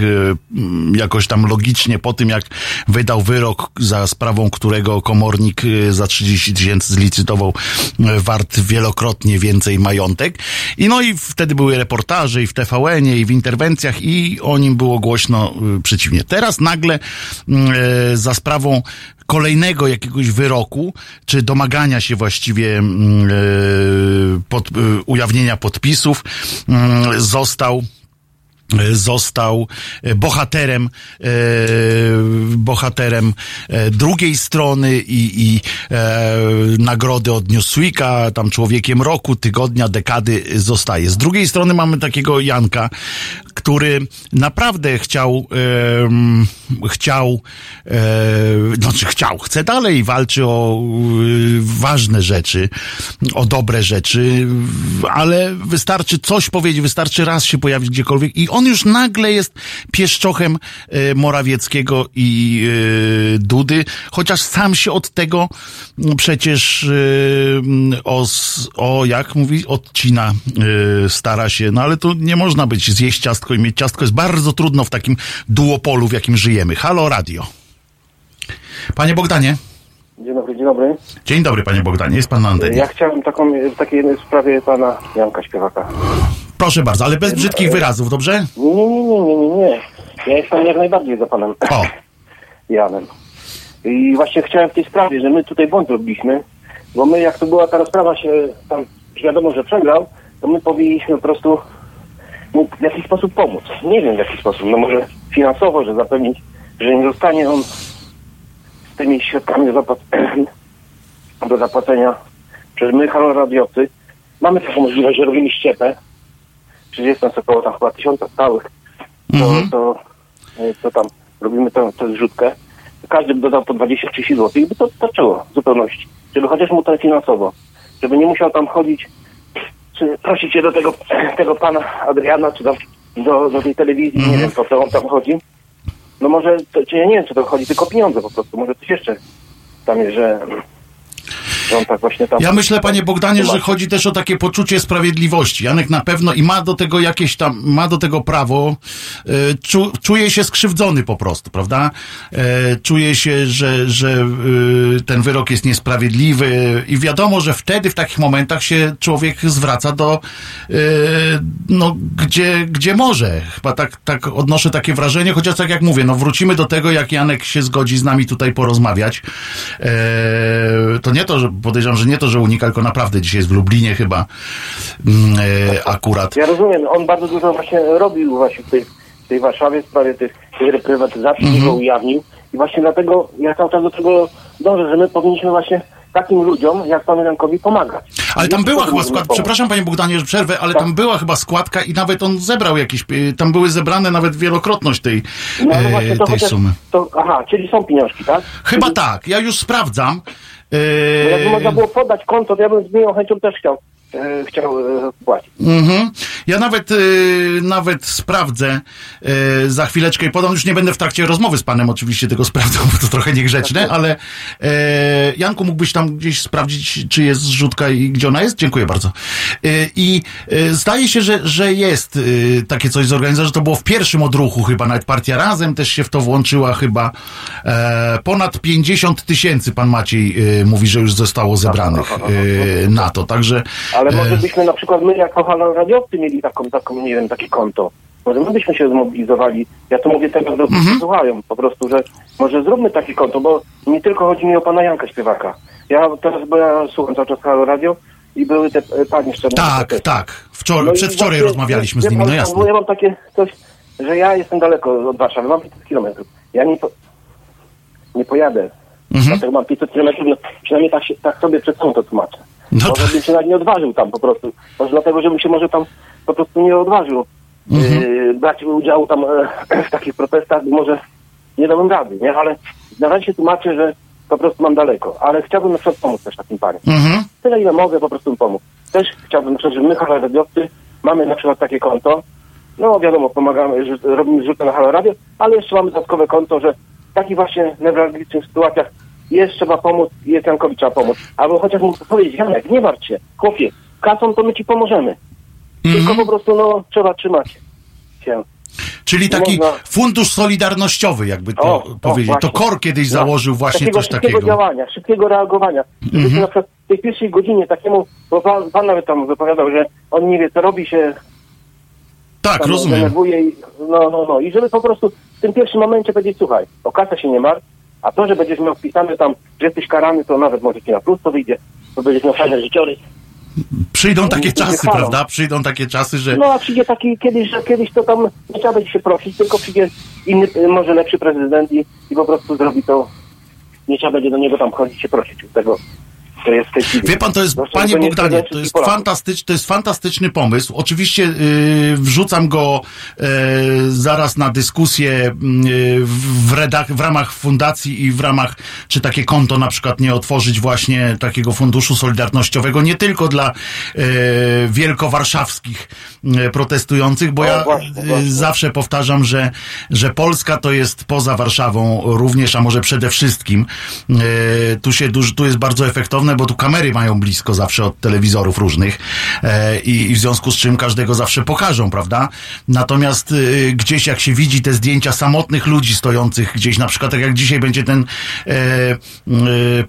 jakoś tam logicznie po tym, jak wydał wyrok za sprawą, którego komornik za 30 tysięcy zlicytował e, wart wielokrotnie więcej majątek. I no i wtedy były reportaże i w TVN-ie i w interwencjach i o nim było głośno e, przeciwnie. Teraz nagle e, za sprawą kolejnego jakiegoś wyroku, czy domagania się właściwie pod, ujawnienia podpisów, został został e, bohaterem, e, bohaterem e, drugiej strony i, i e, nagrody od Newsweeka, tam człowiekiem roku, tygodnia, dekady zostaje. Z drugiej strony mamy takiego Janka, który naprawdę chciał, chciał, e, znaczy chciał, chce dalej, walczy o e, ważne rzeczy, o dobre rzeczy, ale wystarczy coś powiedzieć, wystarczy raz się pojawić gdziekolwiek i on już nagle jest pieszczochem e, Morawieckiego i e, Dudy, chociaż sam się od tego przecież e, o, o, jak mówi, odcina, stara się, no ale tu nie można być, zjeść ciastko i mieć ciastko jest bardzo trudno w takim duopolu, w jakim żyjemy. Halo Radio. Panie Bogdanie. Dzień dobry, dzień dobry. Dzień dobry, panie Bogdanie. Jest pan na antenie. Ja chciałem taką, w takiej sprawie pana Janka Śpiewaka. Proszę bardzo, ale bez brzydkich wyrazów, dobrze? Nie, nie, nie, nie, nie, nie. Ja jestem jak najbardziej za panem O, Janem. I właśnie chciałem w tej sprawie, że my tutaj błąd robiliśmy, bo my jak to była ta rozprawa się tam wiadomo, że przegrał, to my powinniśmy po prostu mu w jakiś sposób pomóc. Nie wiem w jaki sposób, no może finansowo, że zapewnić, że nie zostanie on z tymi środkami do, zapłac- do zapłacenia przez my, halo radiocy, mamy taką możliwość, że robimy ściepę 30 jest około tam chyba tysiąca stałych, to, Mhm. to, e, to tam robimy tę tę zrzutkę. Każdy by dodał po 20-30 zł i by to starczyło w zupełności. Żeby chociaż mu to finansowo. Żeby nie musiał tam chodzić, czy prosić się do tego, tego pana Adriana, czy tam do, do tej telewizji, Mhm. nie wiem po co on tam chodzi. No może, to, czy ja nie wiem, czy to chodzi tylko pieniądze po prostu. Może coś jeszcze tam jest, że, tak właśnie tam... Ja myślę, panie Bogdanie, że chodzi też o takie poczucie sprawiedliwości. Janek na pewno i ma do tego jakieś tam, ma do tego prawo, e, czu, czuje się skrzywdzony po prostu, prawda? E, czuje się, że, że e, ten wyrok jest niesprawiedliwy i wiadomo, że wtedy w takich momentach się człowiek zwraca do, no, gdzie, gdzie może. Chyba tak, tak odnoszę takie wrażenie, chociaż tak jak mówię, no wrócimy do tego, jak Janek się zgodzi z nami tutaj porozmawiać. To nie to, że podejrzewam, że nie to, że unika, tylko naprawdę dzisiaj jest w Lublinie chyba mm, e, akurat. Ja rozumiem, on bardzo dużo właśnie robił właśnie w tej, w tej Warszawie w sprawie tych, tej reprywatyzacji, Mhm. go ujawnił i właśnie dlatego ja cały czas do tego dążę, że my powinniśmy właśnie takim ludziom, jak panu Jankowi, pomagać. Ale tam była chyba składka, przepraszam panie Bogdanie, że przerwę, ale Tak. tam była chyba składka i nawet on zebrał jakieś, tam były zebrane nawet wielokrotność tej, No, no e, właśnie, tej chociaż, sumy. to, aha, czyli są pieniążki, tak? Chyba czyli, tak, ja już sprawdzam. Bo jakby można było podać konto, to ja bym z miłą chęcią też chciał, chciał e, płacić. Mhm. Ja nawet, y, nawet sprawdzę za chwileczkę i podam, już nie będę w trakcie rozmowy z panem oczywiście tego sprawdzał, bo to trochę niegrzeczne, ale e, Janku, mógłbyś tam gdzieś sprawdzić, czy jest zrzutka i gdzie ona jest? Dziękuję bardzo. I zdaje się, że, że jest takie coś zorganizowane, że to było w pierwszym odruchu chyba, nawet Partia Razem też się w to włączyła chyba. E, ponad 50 tysięcy, pan Maciej mówi, że już zostało zebranych y, na to, także... Ale może byśmy na przykład my jako halo radiowcy mieli taką, taką, nie wiem, takie konto. Może my byśmy się zmobilizowali. Ja to mówię teraz do Mhm. słuchają po prostu, że może zróbmy takie konto, bo nie tylko chodzi mi o pana Janka śpiewaka. Ja teraz, bo ja słucham cały czas halo radio i były te e, panie szczerze. Tak, tak. Wczor- No przedwczoraj właśnie, rozmawialiśmy z nimi, no jasne. Ja mam takie coś, że ja jestem daleko od Warszawy, mam 500 kilometrów. Ja nie, po, nie pojadę. Mhm. Dlatego mam 500 kilometrów, no, przynajmniej tak, się, tak sobie przed sobą to tłumaczę. No może tak. bym się nawet nie odważył tam po prostu. Może dlatego, żebym się może tam po prostu nie odważył Mhm. yy, brać udziału tam e, w takich protestach, może nie dałbym rady, nie? Ale na razie się tłumaczę, że po prostu mam daleko. Ale chciałbym na przykład pomóc też takim paniom. Mhm. Tyle ile mogę, po prostu im pomóc. Też chciałbym na przykład, żeby my, Halo Radiowcy, mamy na przykład takie konto, no wiadomo, pomagamy, że robimy zrzuty na Halo Radio, ale jeszcze mamy dodatkowe konto, że w takich właśnie newralgicznych sytuacjach jest trzeba pomóc, jest Jankowi trzeba pomóc. Albo chociaż mu powiedzieć, Janek, nie martw się, chłopie, kasą to my ci pomożemy. Tylko Mhm. po prostu, no, trzeba trzymać się. Czyli taki Można- fundusz solidarnościowy, jakby to O, o, powiedzieć. to właśnie. KOR kiedyś No, założył właśnie takiego coś szybkiego takiego. działania, szybkiego reagowania. Żebyśmy Mhm. na przykład w tej pierwszej godzinie takiemu, bo pan, pan nawet tam wypowiadał, że on nie wie co robi się, Tak, tam rozumiem. denerwuje i no, no, no. I żeby po prostu w tym pierwszym momencie powiedzieć, słuchaj, o kasę się nie martw, a to, że będziesz miał wpisane tam, że jesteś karany, to nawet może ci na plus to wyjdzie, to będziesz miał fajny życiorys. Przyjdą takie czasy, prawda? Przyjdą takie czasy, że... No a przyjdzie taki kiedyś, że kiedyś to tam nie trzeba będzie się prosić, tylko przyjdzie inny, może lepszy prezydent i, i po prostu zrobi to, nie trzeba będzie do niego tam chodzić się prosić tego, jest. Wie pan, to jest, Zwłaszcza, panie to nie Bogdanie, to jest, fantastycz, to jest fantastyczny pomysł. Oczywiście yy, wrzucam go yy, zaraz na dyskusję yy, w, redak- w ramach fundacji i w ramach, czy takie konto na przykład nie otworzyć właśnie takiego funduszu solidarnościowego, nie tylko dla yy, wielkowarszawskich yy, protestujących, bo O, ja właśnie, yy, właśnie. zawsze powtarzam, że, że Polska to jest poza Warszawą również, a może przede wszystkim. Tu się tu jest bardzo efektowne, bo tu kamery mają blisko zawsze od telewizorów różnych e, i, i w związku z czym każdego zawsze pokażą, prawda? Natomiast e, gdzieś jak się widzi te zdjęcia samotnych ludzi stojących gdzieś, na przykład tak jak dzisiaj będzie ten e, e,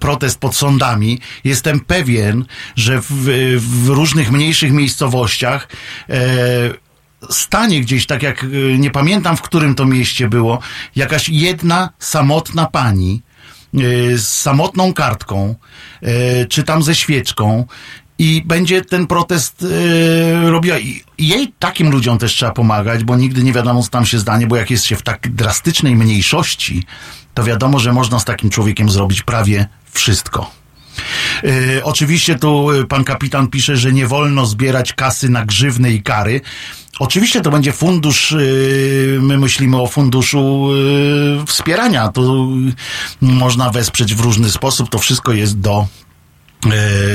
protest pod sądami, jestem pewien, że w, w różnych mniejszych miejscowościach e, stanie gdzieś, tak jak y, nie pamiętam w którym to mieście było, jakaś jedna samotna pani y, z samotną kartką, y, czy tam ze świeczką i będzie ten protest y, robiła. I jej takim ludziom też trzeba pomagać, bo nigdy nie wiadomo, co tam się zdanie, bo jak jest się w tak drastycznej mniejszości, to wiadomo, że można z takim człowiekiem zrobić prawie wszystko. Y, oczywiście tu y, pan kapitan pisze, że nie wolno zbierać kasy na grzywny i kary. Oczywiście to będzie fundusz, y, my myślimy o funduszu wspierania. To można wesprzeć w różny sposób. To wszystko jest do e,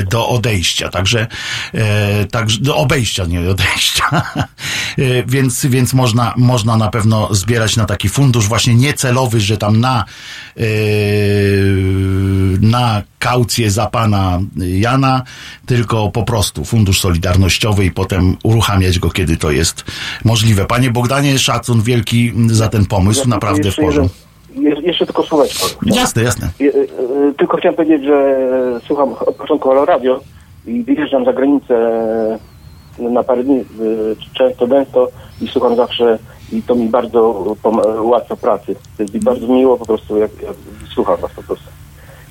do odejścia, także, e, także do obejścia, nie odejścia. E, więc, więc można, można na pewno zbierać na taki fundusz właśnie niecelowy, że tam na, e, na kaucję za pana Jana, tylko po prostu fundusz solidarnościowy i potem uruchamiać go, kiedy to jest możliwe. Panie Bogdanie, szacun wielki za ten pomysł, Ja naprawdę w porządku. Je- Jeszcze tylko słóweczko. Jasne, jasne. Je- e, Tylko chciałem powiedzieć, że słucham od początku Halo Radio i wyjeżdżam za granicę e, na parę dni, często, gęsto i słucham zawsze i to mi bardzo ułatwia pracy. To jest mi bardzo miło po prostu, jak, jak słucham was po prostu.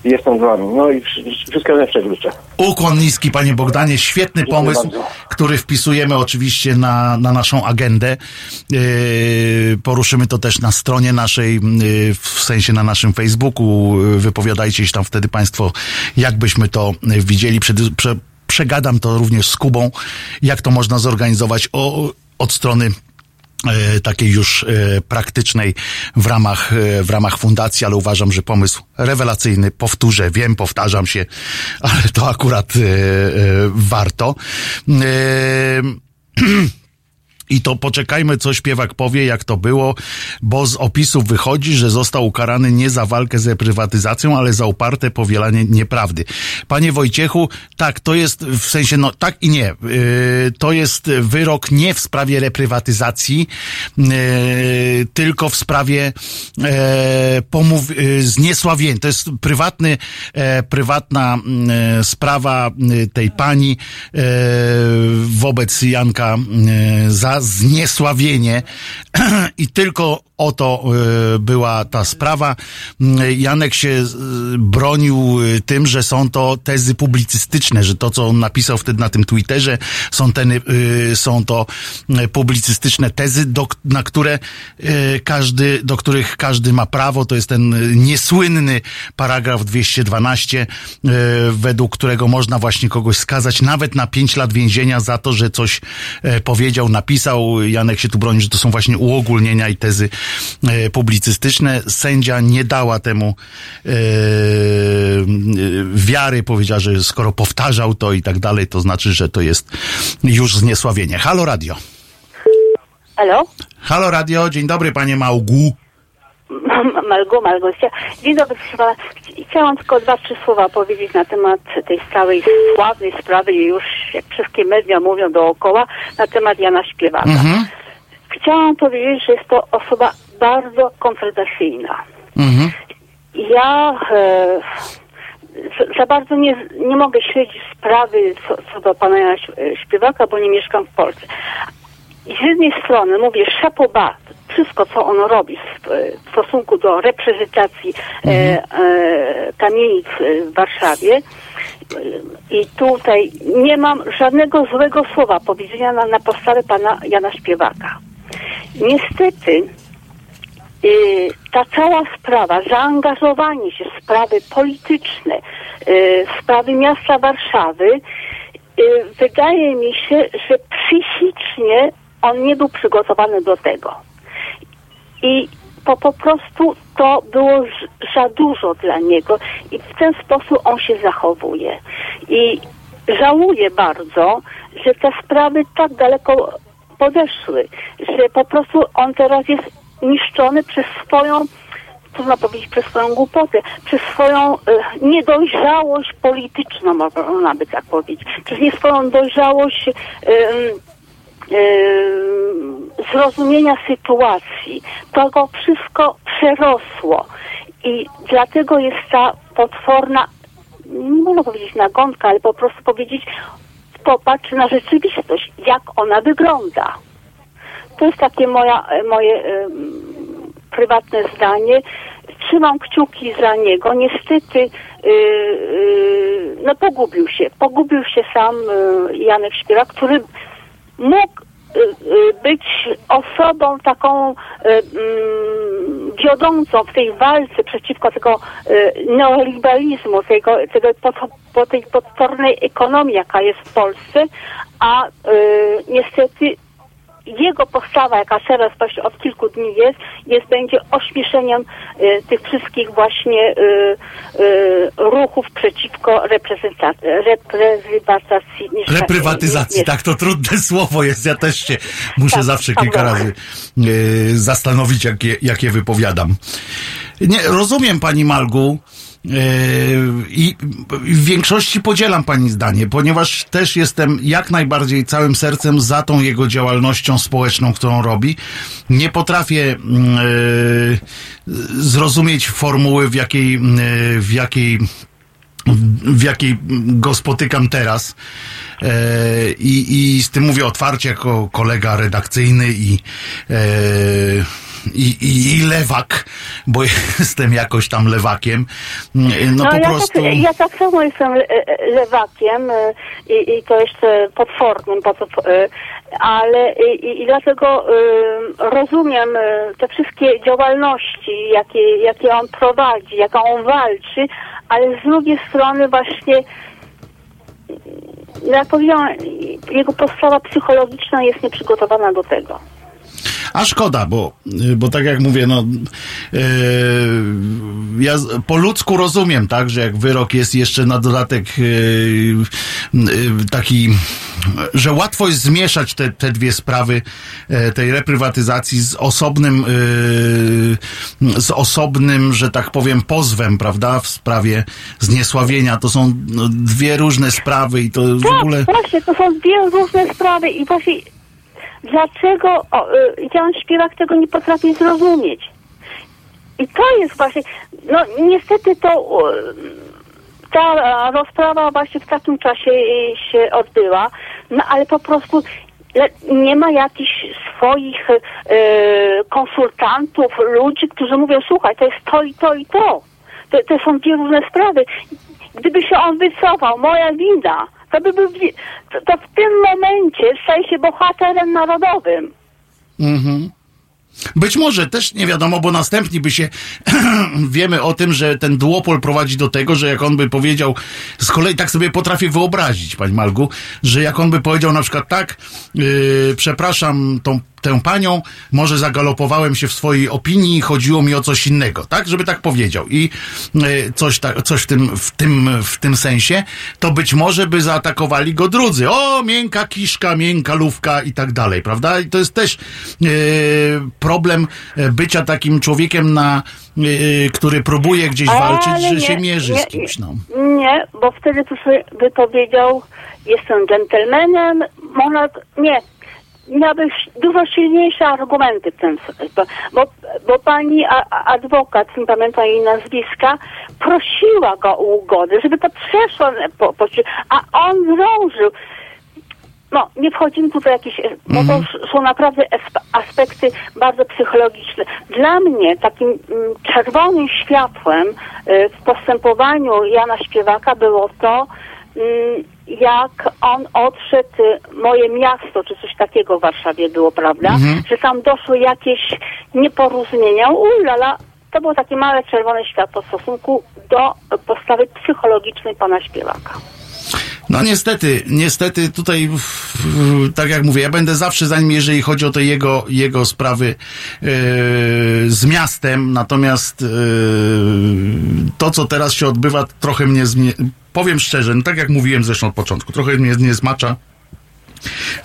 Jestem z wami. No i wsz- wszystkiego najlepszego życzę. Ukłon niski, panie Bogdanie. Świetny Dziękuję pomysł, bardzo. który wpisujemy oczywiście na, na naszą agendę. Yy, poruszymy to też na stronie naszej, yy, w sensie na naszym Facebooku. Yy, Wypowiadajcie się tam wtedy państwo, jakbyśmy to widzieli. Przed, prze, przegadam to również z Kubą, jak to można zorganizować o, od strony takiej już e, praktycznej w ramach, e, w ramach fundacji, ale uważam, że pomysł rewelacyjny. Powtórzę, wiem, powtarzam się, ale to akurat e, e, warto. E, I to poczekajmy, co śpiewak powie, jak to było, bo z opisów wychodzi, że został ukarany nie za walkę z reprywatyzacją, ale za uparte powielanie nieprawdy. Panie Wojciechu, tak, to jest w sensie, no tak i nie. Yy, to jest wyrok nie w sprawie reprywatyzacji, yy, tylko w sprawie yy, pomów, yy, zniesławień. To jest prywatny, e, prywatna yy, sprawa yy, tej pani yy, wobec Janka yy, za zniesławienie i tylko o to y, była ta sprawa. Y, Janek się bronił y, tym, że są to tezy publicystyczne, że to, co on napisał wtedy na tym Twitterze, są, ten, y, są to publicystyczne tezy, do, na które każdy, do których każdy ma prawo. To jest ten niesłynny paragraf 212, y, według którego można właśnie kogoś skazać nawet na 5 lat więzienia za to, że coś e, powiedział, napisał. Janek się tu broni, że to są właśnie uogólnienia i tezy e, publicystyczne. Sędzia nie dała temu e, e, wiary, powiedziała, że skoro powtarzał to i tak dalej, to znaczy, że to jest już zniesławienie. Halo Radio. Halo? Halo Radio, dzień dobry panie Małgu. M- Malgo, Malgosia. Dzień dobry, proszę Chciałam tylko dwa, trzy słowa powiedzieć na temat tej całej sławnej sprawy i już jak wszystkie media mówią dookoła, na temat Jana Śpiewaka. Mhm. Chciałam powiedzieć, że jest to osoba bardzo kontrowersyjna. Mhm. Ja e, za- za bardzo nie, nie mogę śledzić sprawy co, co do pana Jana Śpiewaka, bo nie mieszkam w Polsce. I z jednej strony mówię szapoba, wszystko co on robi w, w stosunku do reprezentacji e, e, kamienic e, w Warszawie. E, I tutaj nie mam żadnego złego słowa powiedzenia na, na podstawie pana Jana Śpiewaka. Niestety y, ta cała sprawa, zaangażowanie się w sprawy polityczne, w sprawy miasta Warszawy, wydaje mi się, że psychicznie on nie był przygotowany do tego. I po, po prostu to było za dużo dla niego i w ten sposób on się zachowuje. I żałuję bardzo, że te sprawy tak daleko podeszły, że po prostu on teraz jest niszczony przez swoją, trudno powiedzieć, przez swoją głupotę, przez swoją e, niedojrzałość polityczną, można by tak powiedzieć, przez nie swoją dojrzałość zrozumienia sytuacji. To go wszystko przerosło i dlatego jest ta potworna, nie można powiedzieć nagonka, ale po prostu powiedzieć popatrz na rzeczywistość, jak ona wygląda. To jest takie moja, e, moje em, prywatne zdanie. Trzymam kciuki za niego. Niestety y, y, no pogubił się. Pogubił się sam y, Janek Śpiewak, który mógł y, być osobą taką y, mm, wiodącą w tej walce przeciwko tego y, neoliberalizmu, tego, tego po, tej potwornej ekonomii, jaka jest w Polsce, a y, niestety jego postawa, jaka teraz właśnie od kilku dni jest, jest będzie ośmieszeniem y, tych wszystkich właśnie y, y, ruchów przeciwko Reprywatyzacji, mieszka- tak, to trudne słowo jest. Ja też się muszę Tak, zawsze tak, kilka tak. razy zastanowić, jak je, jak je wypowiadam. Nie, rozumiem pani Malgu. E, I w większości podzielam pani zdanie, ponieważ też jestem jak najbardziej całym sercem za tą jego działalnością społeczną, którą robi. Nie potrafię e, zrozumieć formuły, w jakiej, e, w jakiej w jakiej go spotykam teraz. I, I z tym mówię otwarcie jako kolega redakcyjny i, i, i, i lewak, bo jestem jakoś tam lewakiem. No, po ja, prostu. tak, ja tak samo jestem le- e, lewakiem e, i, i to jeszcze potwornym, po, e, ale i, i, dlatego e, rozumiem e, te wszystkie działalności, jakie, jakie on prowadzi, jaką on walczy, ale z drugiej strony właśnie no jak powiedziałam, jego postawa psychologiczna jest nieprzygotowana do tego. A szkoda, bo, bo tak jak mówię, no yy, ja po ludzku rozumiem, tak, że jak wyrok jest jeszcze na dodatek yy, yy, taki, że łatwo jest zmieszać te, te dwie sprawy e, tej reprywatyzacji z osobnym, yy, z osobnym, że tak powiem, pozwem, prawda, w sprawie zniesławienia. To są no, dwie różne sprawy i to w Tak, ogóle... właśnie, to są dwie różne sprawy i właśnie dlaczego o, y, Jan Śpiewak tego nie potrafi zrozumieć? I to jest właśnie, no niestety to y, ta rozprawa właśnie w takim czasie y, się odbyła, no ale po prostu nie ma jakichś swoich y, konsultantów, ludzi, którzy mówią, słuchaj, to jest to i to i to. To, to są dwie różne sprawy. Gdyby się on wycofał, moja wina, to by był, to, to w tym momencie staje się bohaterem narodowym. Mhm. Być może też nie wiadomo, bo następni by się wiemy o tym, że ten duopol prowadzi do tego, że jak on by powiedział, z kolei tak sobie potrafię wyobrazić, pani Malgu, że jak on by powiedział na przykład tak, yy, przepraszam tą tę panią, może zagalopowałem się w swojej opinii, chodziło mi o coś innego, tak? Żeby tak powiedział. I y, coś, ta, coś w, tym, w, tym, w tym sensie, to być może by zaatakowali go drudzy. O, miękka kiszka, miękka lówka i tak dalej, prawda? I to jest też y, problem y, bycia takim człowiekiem, na, który próbuje gdzieś walczyć, że nie, się mierzy nie, z kimś. No. Nie, bo wtedy by powiedział, jestem dżentelmenem, można, nie, miałbyś dużo silniejsze argumenty w tym, bo, bo, pani adwokat, nie pamiętam jej nazwiska, prosiła go o ugodę, żeby to przeszło, po, po, a on zdążył. No, nie wchodzimy tutaj jakieś, bo to s- są naprawdę aspekty bardzo psychologiczne. Dla mnie takim mm, czerwonym światłem y, w postępowaniu Jana Śpiewaka było to, jak on odszedł, y, moje miasto, czy coś takiego w Warszawie było, prawda? Że tam doszło jakieś nieporozumienia. Ulala, to było takie małe czerwone światło w stosunku do postawy psychologicznej pana Śpiewaka. No niestety, niestety tutaj, tak jak mówię, ja będę zawsze za nim, jeżeli chodzi o te jego, jego sprawy yy, z miastem, natomiast yy, to, co teraz się odbywa, trochę mnie, powiem szczerze, no tak jak mówiłem zresztą od początku, trochę mnie nie zmacza.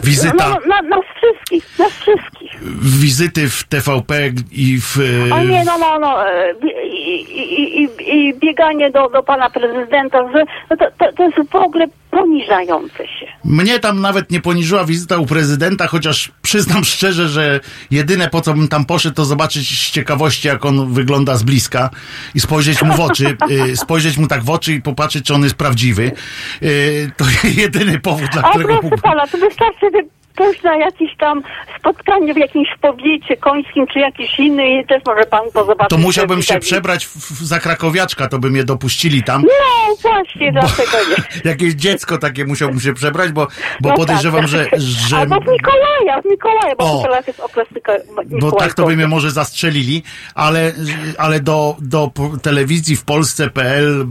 Wizyta, No, no, na, nas wszystkich, nas wszystkich. wizyty w TVP i w... yy, O nie, no, no, no, e, i, i, i, i bieganie do, do pana prezydenta, że no to, to, to jest w ogóle poniżające się. Mnie tam nawet nie poniżyła wizyta u prezydenta, chociaż przyznam szczerze, że jedyne po co bym tam poszedł, to zobaczyć z ciekawości, jak on wygląda z bliska i spojrzeć mu w oczy, y, spojrzeć mu tak w oczy i popatrzeć, czy on jest prawdziwy. To jedyny powód, dla A którego... proszę pana, to wystarczy, wy, pójść na jakieś tam spotkanie w jakimś powiecie końskim, czy jakiś inny i też może pan to zobaczyć. To musiałbym się Tak. przebrać w, w, za krakowiaczka, to by mnie dopuścili tam. No właśnie, dlatego nie. Jakieś dziecko takie musiałbym się przebrać, bo, bo No podejrzewam, tak, że, tak. że Albo w Mikołaja, w Mikołaja, bo O. teraz jest okres Miko- bo tak to by mnie Mikołajkowy. może zastrzelili, ale, ale do, do telewizji w Polsce.pl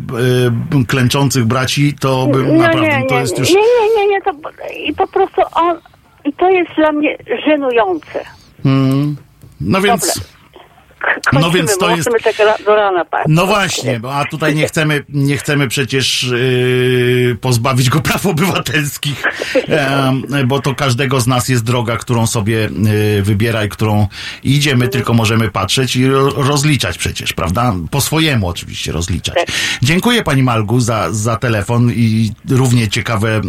y, klęczących braci to bym No naprawdę, nie, nie, to jest już... nie, nie, nie, nie, to, i po prostu on, i to jest dla mnie żenujące. Mm, no więc... K- Kończymy, więc to jest- tak do rana tak. No właśnie, bo- a tutaj nie chcemy, nie chcemy przecież yy, pozbawić go praw obywatelskich, em, bo to każdego z nas jest droga, którą sobie yy, wybiera i którą idzie. My tylko możemy patrzeć i ro, rozliczać przecież, prawda? Po swojemu oczywiście rozliczać. Tak. Dziękuję Pani Malgu za, za telefon i równie ciekawe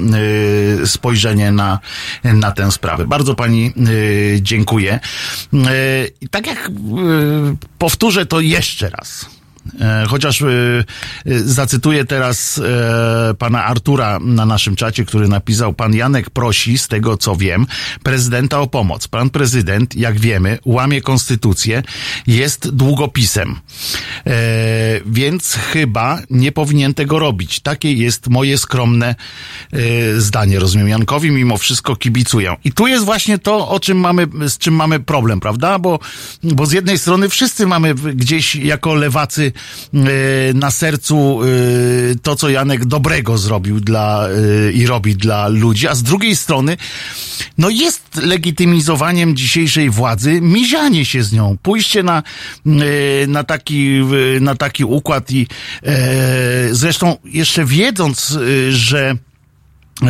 yy, spojrzenie na, na tę sprawę. Bardzo Pani yy, dziękuję. Yy, tak jak yy, powtórzę to jeszcze raz. E, Chociaż e, e, zacytuję teraz pana Artura na naszym czacie, który napisał: Pan Janek prosi, z tego co wiem, prezydenta o pomoc. Pan prezydent, jak wiemy, łamie konstytucję, jest długopisem. Więc chyba nie powinien tego robić. Takie jest moje skromne zdanie. Rozumiem, Jankowi mimo wszystko kibicuję. I tu jest właśnie to, o czym mamy, z czym mamy problem, prawda? Bo, bo z jednej strony wszyscy mamy gdzieś jako lewacy na sercu e, to, co Janek dobrego zrobił dla e, i robi dla ludzi, a z drugiej strony no jest legitymizowaniem dzisiejszej władzy mizianie się z nią, pójście na, e, na, taki, na taki układ i zresztą jeszcze wiedząc, że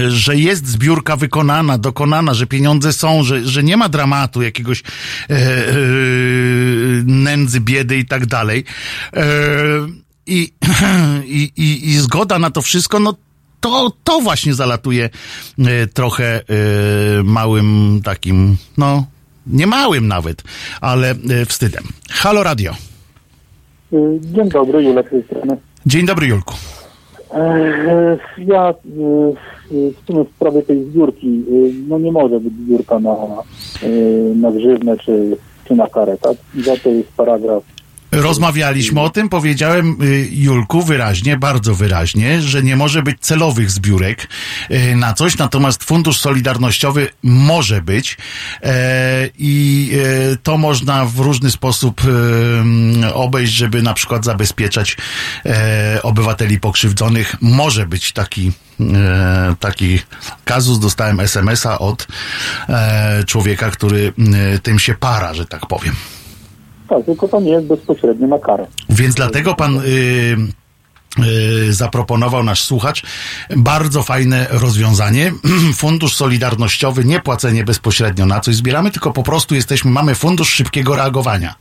że jest zbiórka wykonana, dokonana, że pieniądze są, że, że nie ma dramatu jakiegoś e, e, nędzy, biedy i tak dalej. E, i, i, i, I zgoda na to wszystko, no to, to właśnie zalatuje e, trochę e, małym takim, no nie małym nawet, ale e, wstydem. Halo Radio. Dzień dobry, Julek z tej strony. Dzień dobry Julku. E, Ja y, w sumie w sprawie tej zbiórki, y, no nie może być zbiórka na, y, na grzywnę czy, czy na karę, tak? Za to jest paragraf. Rozmawialiśmy o tym, powiedziałem y, Julku wyraźnie, bardzo wyraźnie, że nie może być celowych zbiórek y, na coś, natomiast Fundusz Solidarnościowy może być e, i to można w różny sposób obejść, żeby na przykład zabezpieczać obywateli pokrzywdzonych. Może być taki, taki kazus. Dostałem SMS-a od człowieka, który tym się para, że tak powiem. Tak, tylko to nie jest bezpośrednio na karę. Więc dlatego pan y, y, zaproponował nasz słuchacz bardzo fajne rozwiązanie. Fundusz Solidarnościowy, nie płacenie bezpośrednio na coś zbieramy, tylko po prostu jesteśmy, mamy fundusz szybkiego reagowania.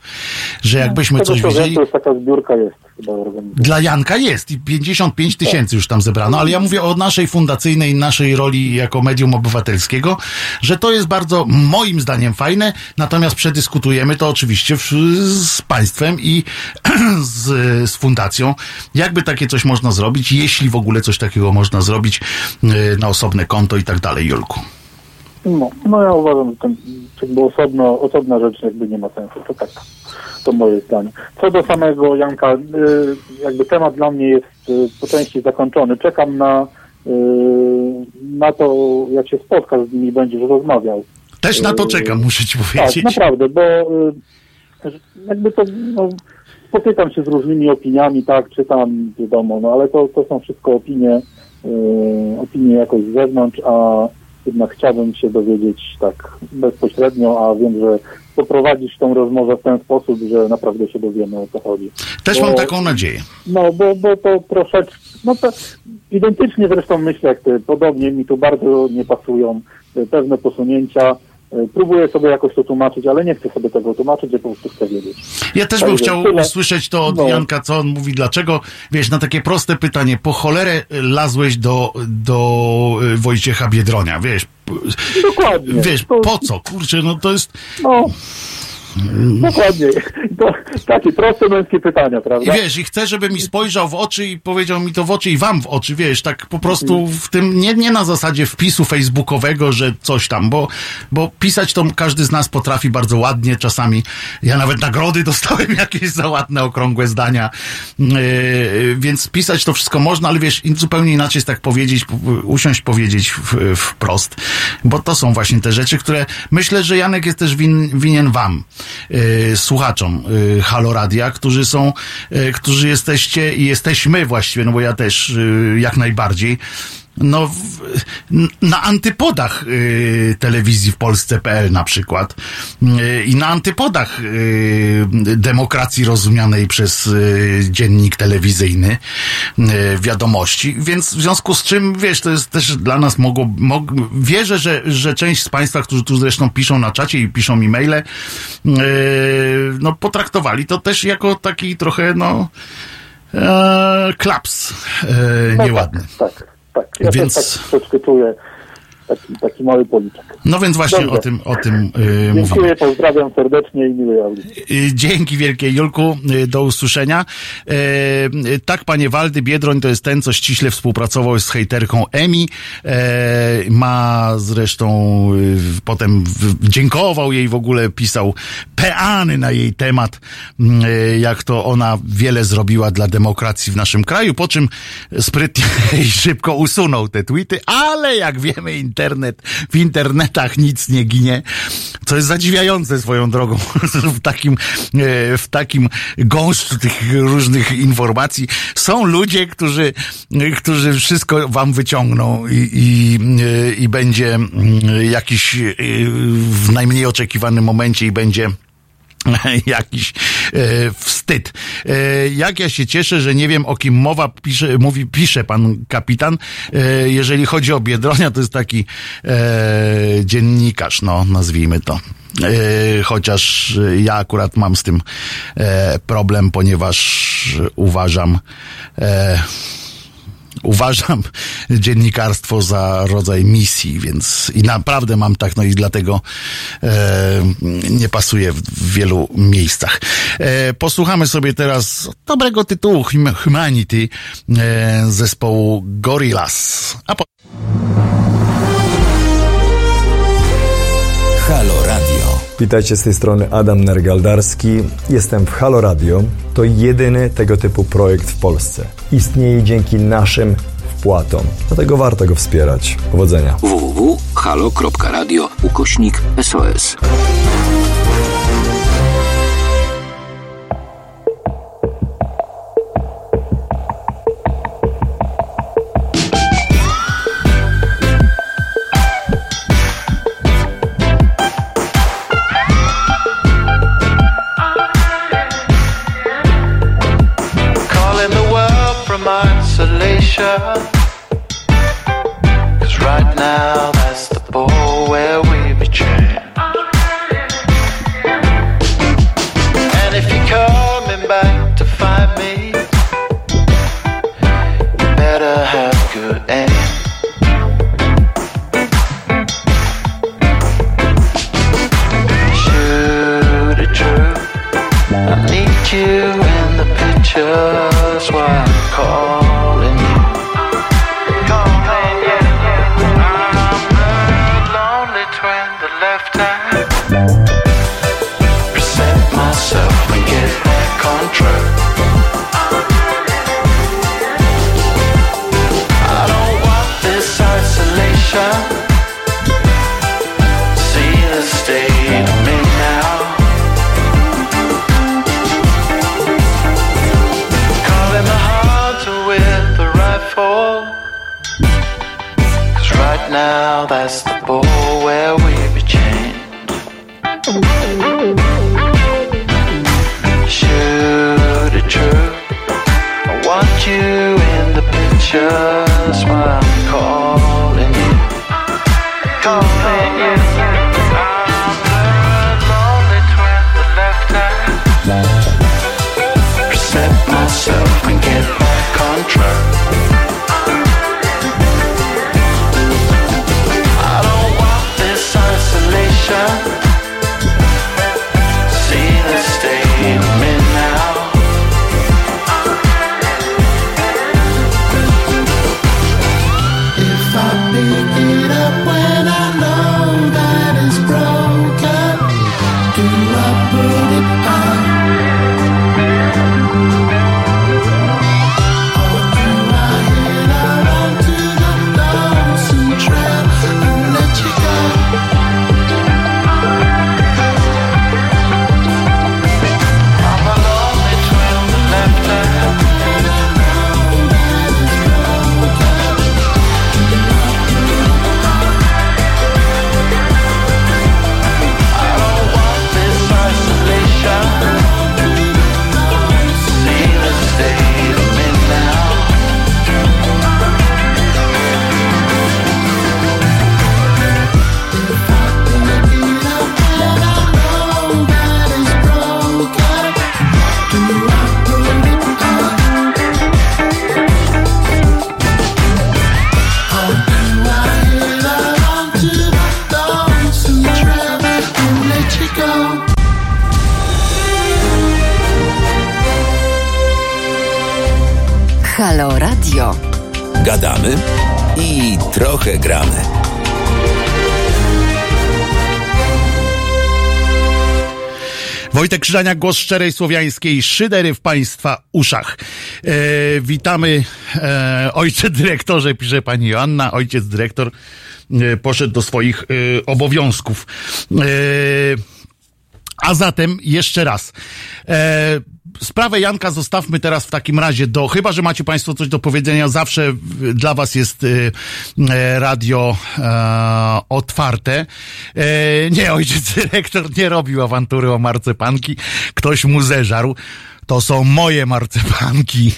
Że jakbyśmy coś wiedzieli. to jest taka zbiórka jest chyba organizowana. Dla Janka jest i 55 tysięcy już tam zebrano, ale ja mówię o naszej fundacyjnej, naszej roli jako medium obywatelskiego, że to jest bardzo moim zdaniem fajne, natomiast przedyskutujemy to oczywiście w, z państwem i z, z fundacją, jakby takie coś można zrobić, jeśli w ogóle coś takiego można zrobić y, na osobne konto i tak dalej, Julku. No, no ja uważam, że ten, jakby osobno, osobna rzecz jakby nie ma sensu. To tak, to moje zdanie. Co do samego Janka, y, jakby temat dla mnie jest y, po części zakończony. Czekam na, y, na to, jak się spotkasz z nim i będziesz rozmawiał. Też na to czekam, muszę ci Tak, powiedzieć. naprawdę, bo jakby to, no, spotykam się z różnymi opiniami, tak, czytam, wiadomo, no ale to, to są wszystko opinie, opinie jakoś z zewnątrz, a jednak chciałbym się dowiedzieć tak bezpośrednio, a wiem, że poprowadzisz tą rozmowę w ten sposób, że naprawdę się dowiemy o co chodzi. Też bo- mam taką nadzieję. No, bo, bo to troszeczkę, no to identycznie zresztą myślę jak ty, podobnie mi tu bardzo nie pasują pewne posunięcia. Y, Próbuję sobie jakoś to tłumaczyć, ale nie chcę sobie tego tłumaczyć, ja po prostu chcę wiedzieć. Ja też bym Także chciał tyle. usłyszeć to od No. Janka, co on mówi, dlaczego, wiesz, na takie proste pytanie, po cholerę lazłeś do, do y, Wojciecha Biedronia, wiesz, Dokładnie. wiesz, To- po co, kurczę, no to jest, No, Dokładnie. To takie proste męskie pytania, I prawda? wiesz, i chcę, żeby mi spojrzał w oczy i powiedział mi to w oczy i wam w oczy, wiesz, tak po prostu w tym, nie, nie na zasadzie wpisu facebookowego, że coś tam, bo, bo pisać to każdy z nas potrafi bardzo ładnie, czasami ja nawet nagrody dostałem jakieś za ładne, okrągłe zdania, yy, więc pisać to wszystko można, ale wiesz, zupełnie inaczej jest tak powiedzieć, usiąść powiedzieć w, wprost, bo to są właśnie te rzeczy, które myślę, że Janek jest też win, winien wam, słuchaczom yy, Halo Radia, którzy są, yy, którzy jesteście i jesteśmy właściwie, no bo ja też jak najbardziej, no, w, na antypodach y, telewizji w Polsce.pl na przykład y, i na antypodach y, demokracji rozumianej przez y, dziennik telewizyjny y, wiadomości, więc w związku z czym, wiesz, to jest też dla nas mogło, mog, wierzę, że, że część z Państwa, którzy tu zresztą piszą na czacie i piszą mi maile, y, no potraktowali to też jako taki trochę, no, e, klaps e, nieładny. Tak, tak. Ja Więc- też tak taki, taki mały policzek. No więc właśnie Dobrze. o tym, o tym yy, mówimy. Dziękuję, pozdrawiam serdecznie i miłej audycji. Y, Dzięki wielkie Julku, y, do usłyszenia. E, tak, panie Waldy, Biedroń to jest ten, co ściśle współpracował z hejterką Emi. E, ma zresztą potem w, dziękował jej w ogóle, pisał peany na jej temat, jak to ona wiele zrobiła dla demokracji w naszym kraju, po czym sprytnie i szybko usunął te tweety, ale jak wiemy, internet, w internetach nic nie ginie, co jest zadziwiające swoją drogą w takim, e, w takim gąszczu tych różnych informacji. Są ludzie, którzy, którzy wszystko wam wyciągną i, i, e, i będzie mm, jakiś e, w najmniej oczekiwanym momencie i będzie jakiś e, wstyd. E, jak ja się cieszę, że nie wiem o kim mowa, pisze, mówi, pisze pan kapitan. E, jeżeli chodzi o Biedronia, to jest taki e, dziennikarz, no nazwijmy to. E, chociaż ja akurat mam z tym e, problem, ponieważ uważam e, uważam dziennikarstwo za rodzaj misji, więc i naprawdę mam tak, no i dlatego e, nie pasuje w, w wielu miejscach. E, posłuchamy sobie teraz dobrego tytułu Hum- Humanity e, zespołu Gorillaz. A po Witajcie z tej strony Adam Nergaldarski. Jestem w Halo Radio. To jedyny tego typu projekt w Polsce. Istnieje dzięki naszym wpłatom. Dlatego warto go wspierać. Powodzenia. www.halo.radio ukośnik SOS. Cause right now Wojtek Krzyżaniak, głos szczerej słowiańskiej szydery w Państwa uszach. E, witamy, e, ojcze dyrektorze, pisze pani Joanna, ojciec dyrektor e, poszedł do swoich e, obowiązków. E, a zatem jeszcze raz. Sprawę Janka zostawmy teraz w takim razie do, chyba że macie Państwo coś do powiedzenia, zawsze dla Was jest e, e, radio e, otwarte. E, nie, ojciec dyrektor nie robił awantury o marcepanki, ktoś mu zeżarł. To są moje marcepanki.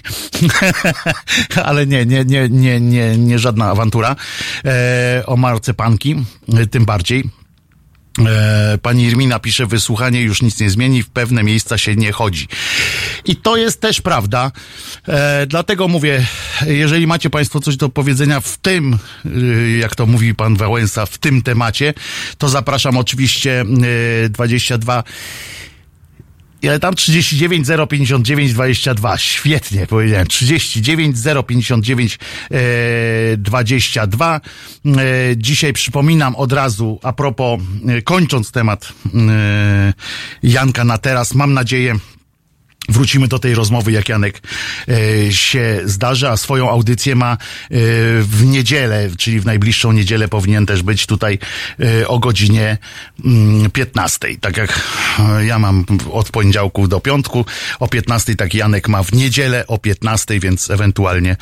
Ale nie, nie, nie, nie, nie, nie żadna awantura e, o marcepanki, e, tym bardziej. E, Pani Irmina pisze, wysłuchanie już nic nie zmieni, w pewne miejsca się nie chodzi. I to jest też prawda. E, dlatego mówię, jeżeli macie Państwo coś do powiedzenia w tym, y, jak to mówi Pan Wałęsa, w tym temacie, to zapraszam oczywiście y, 22 ale tam 39 059 22. Świetnie powiedziałem. 39 059 e, 22. E, dzisiaj przypominam od razu, a propos, e, kończąc temat e, Janka na teraz, mam nadzieję, Wrócimy do tej rozmowy, jak Janek e, się zdarzy, a swoją audycję ma e, w niedzielę, czyli w najbliższą niedzielę powinien też być tutaj e, o godzinie mm, 15. Tak jak ja mam od poniedziałku do piątku o 15, tak Janek ma w niedzielę o 15, więc ewentualnie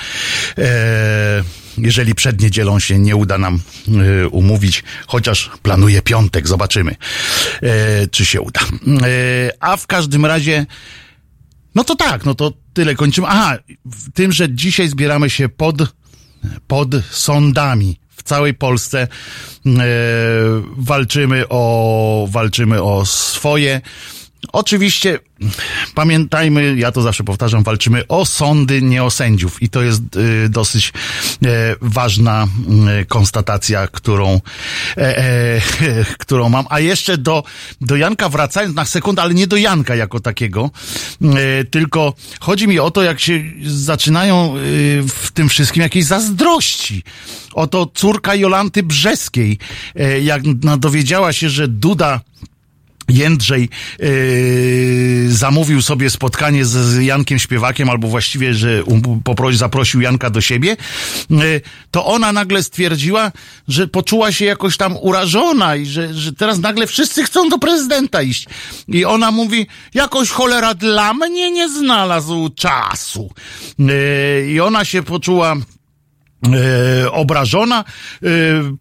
jeżeli przed niedzielą się nie uda nam umówić, chociaż planuję piątek, zobaczymy, czy się uda. A w każdym razie no to tak, no to tyle kończymy. Aha, tym, że dzisiaj zbieramy się pod, pod sądami w całej Polsce. E, walczymy o, walczymy o swoje. Oczywiście pamiętajmy, ja to zawsze powtarzam, walczymy o sądy, nie o sędziów. I to jest y, dosyć e, ważna y, konstatacja, którą, e, e, którą mam. A jeszcze do, do Janka wracając na sekundę, ale nie do Janka jako takiego, e, tylko chodzi mi o to, jak się zaczynają y, w tym wszystkim jakieś zazdrości. Oto córka Jolanty Brzeskiej, e, jak dowiedziała się, że Duda Jędrzej yy, zamówił sobie spotkanie z, z Jankiem Śpiewakiem, albo właściwie, że um, poprosi, zaprosił Janka do siebie, yy, to ona nagle stwierdziła, że poczuła się jakoś tam urażona i że, że teraz nagle wszyscy chcą do prezydenta iść. I ona mówi, jakoś cholera dla mnie nie znalazł czasu. Yy, I ona się poczuła e, obrażona, e,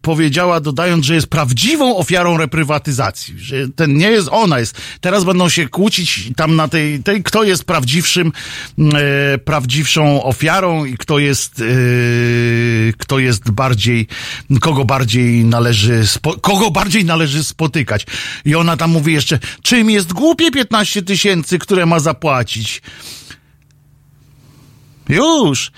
powiedziała, dodając, że jest prawdziwą ofiarą reprywatyzacji, że ten nie jest ona, jest. Teraz będą się kłócić tam na tej, tej kto jest prawdziwszym, e, prawdziwszą ofiarą i kto jest, e, kto jest bardziej, kogo bardziej należy, spo, kogo bardziej należy spotykać. I ona tam mówi jeszcze, czym jest głupie 15 tysięcy, które ma zapłacić? Już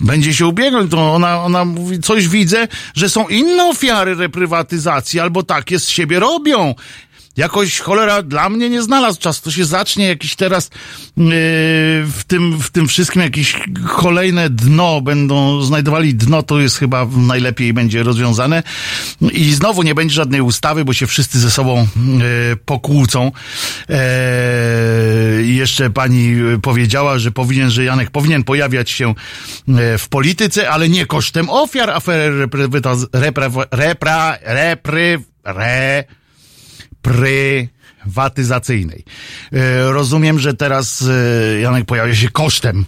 będzie się ubiegał, to ona, ona mówi, coś widzę, że są inne ofiary reprywatyzacji, albo takie z siebie robią. Jakoś cholera dla mnie nie znalazł czasu. To się zacznie jakiś teraz yy, w, tym, w tym wszystkim jakieś kolejne dno, będą znajdowali dno, to jest chyba najlepiej będzie rozwiązane. I znowu nie będzie żadnej ustawy, bo się wszyscy ze sobą yy, pokłócą. Yy, jeszcze pani powiedziała, że powinien, że Janek powinien pojawiać się e, w polityce, ale nie kosztem ofiar afery reprywatyz- repra- repra- repry, re, prywatyzacyjnej. E, Rozumiem, że teraz e, Janek pojawia się kosztem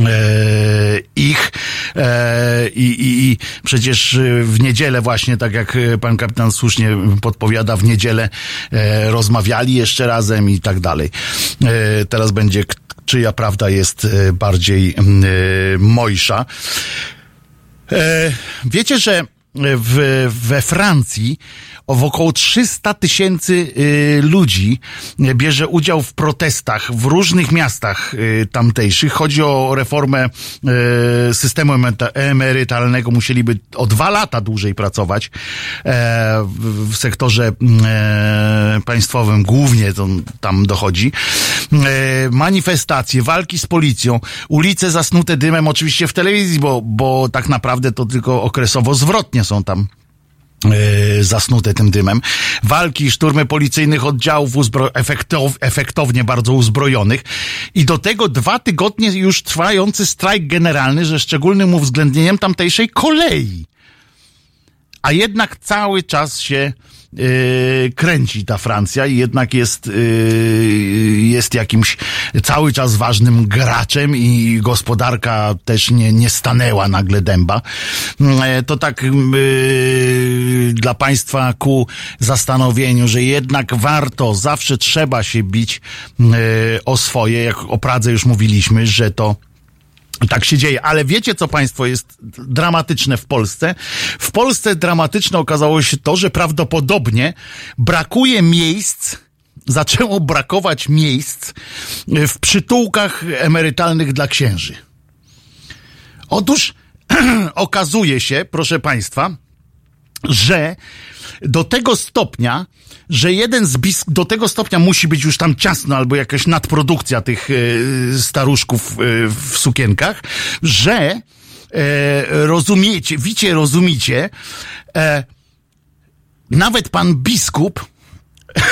e, ich i, i, i przecież w niedzielę właśnie, tak jak pan kapitan słusznie podpowiada, w niedzielę rozmawiali jeszcze razem i tak dalej. Teraz będzie czyja prawda jest bardziej mojsza. Wiecie, że w, we Francji w około 300 tysięcy y, ludzi bierze udział w protestach w różnych miastach y, tamtejszych. Chodzi o reformę y, systemu emeryta- emerytalnego. Musieliby o dwa lata dłużej pracować e, w, sektorze e, państwowym. Głównie to tam dochodzi. E, manifestacje, walki z policją, ulice zasnute dymem, oczywiście w telewizji, bo, bo tak naprawdę to tylko okresowo zwrotnie są tam zasnute tym dymem. Walki, szturmy policyjnych oddziałów uzbro- efektow- efektownie bardzo uzbrojonych i do tego dwa tygodnie już trwający strajk generalny ze szczególnym uwzględnieniem tamtejszej kolei. A jednak cały czas się kręci ta Francja i jednak jest, yy, jest jakimś cały czas ważnym graczem i gospodarka też nie, nie stanęła nagle dęba. Yy, to tak yy, dla Państwa ku zastanowieniu, że jednak warto, zawsze trzeba się bić o swoje, jak o Pradze już mówiliśmy, że to tak się dzieje, ale wiecie, co państwo jest dramatyczne w Polsce? W Polsce dramatyczne okazało się to, że prawdopodobnie brakuje miejsc, zaczęło brakować miejsc w przytułkach emerytalnych dla księży. Otóż okazuje się, proszę państwa, że do tego stopnia, że jeden z bis- do tego stopnia musi być już tam ciasno albo jakaś nadprodukcja tych e, staruszków e, w sukienkach, że e, rozumiecie, wicie, rozumicie, nawet pan biskup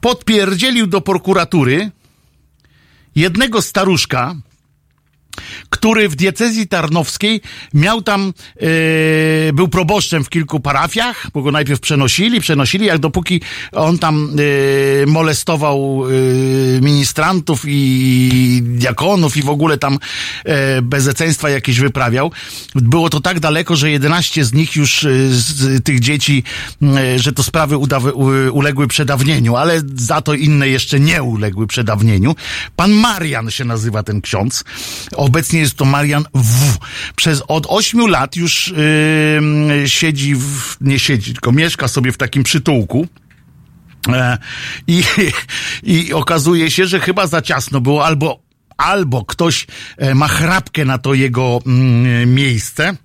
podpierdzielił do prokuratury jednego staruszka, który w diecezji tarnowskiej miał tam, e, był proboszczem w kilku parafiach, bo go najpierw przenosili, przenosili, jak dopóki on tam e, molestował e, ministrantów i diakonów i w ogóle tam e, bezeceństwa jakieś wyprawiał. Było to tak daleko, że 11 z nich już z tych dzieci, że to sprawy udawy, uległy przedawnieniu, ale za to inne jeszcze nie uległy przedawnieniu. Pan Marian się nazywa ten ksiądz. Obecnie jest to Marian W. Przez od ośmiu lat już yy, siedzi, w, nie siedzi, tylko mieszka sobie w takim przytułku. E, I, I okazuje się, że chyba za ciasno było, albo, albo ktoś e, ma chrapkę na to jego mm, miejsce.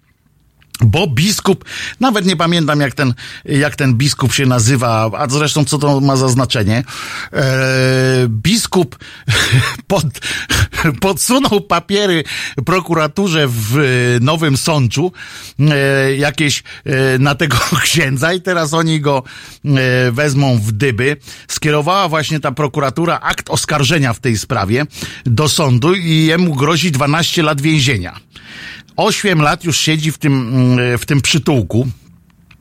Bo biskup, nawet nie pamiętam jak ten, jak ten biskup się nazywa, a zresztą co to ma za znaczenie. E, biskup pod, podsunął papiery prokuraturze w Nowym Sączu, e, jakieś e, na tego księdza i teraz oni go e, wezmą w dyby. Skierowała właśnie ta prokuratura akt oskarżenia w tej sprawie do sądu i jemu grozi 12 lat więzienia. 8 lat już siedzi w tym, mm, w tym przytułku.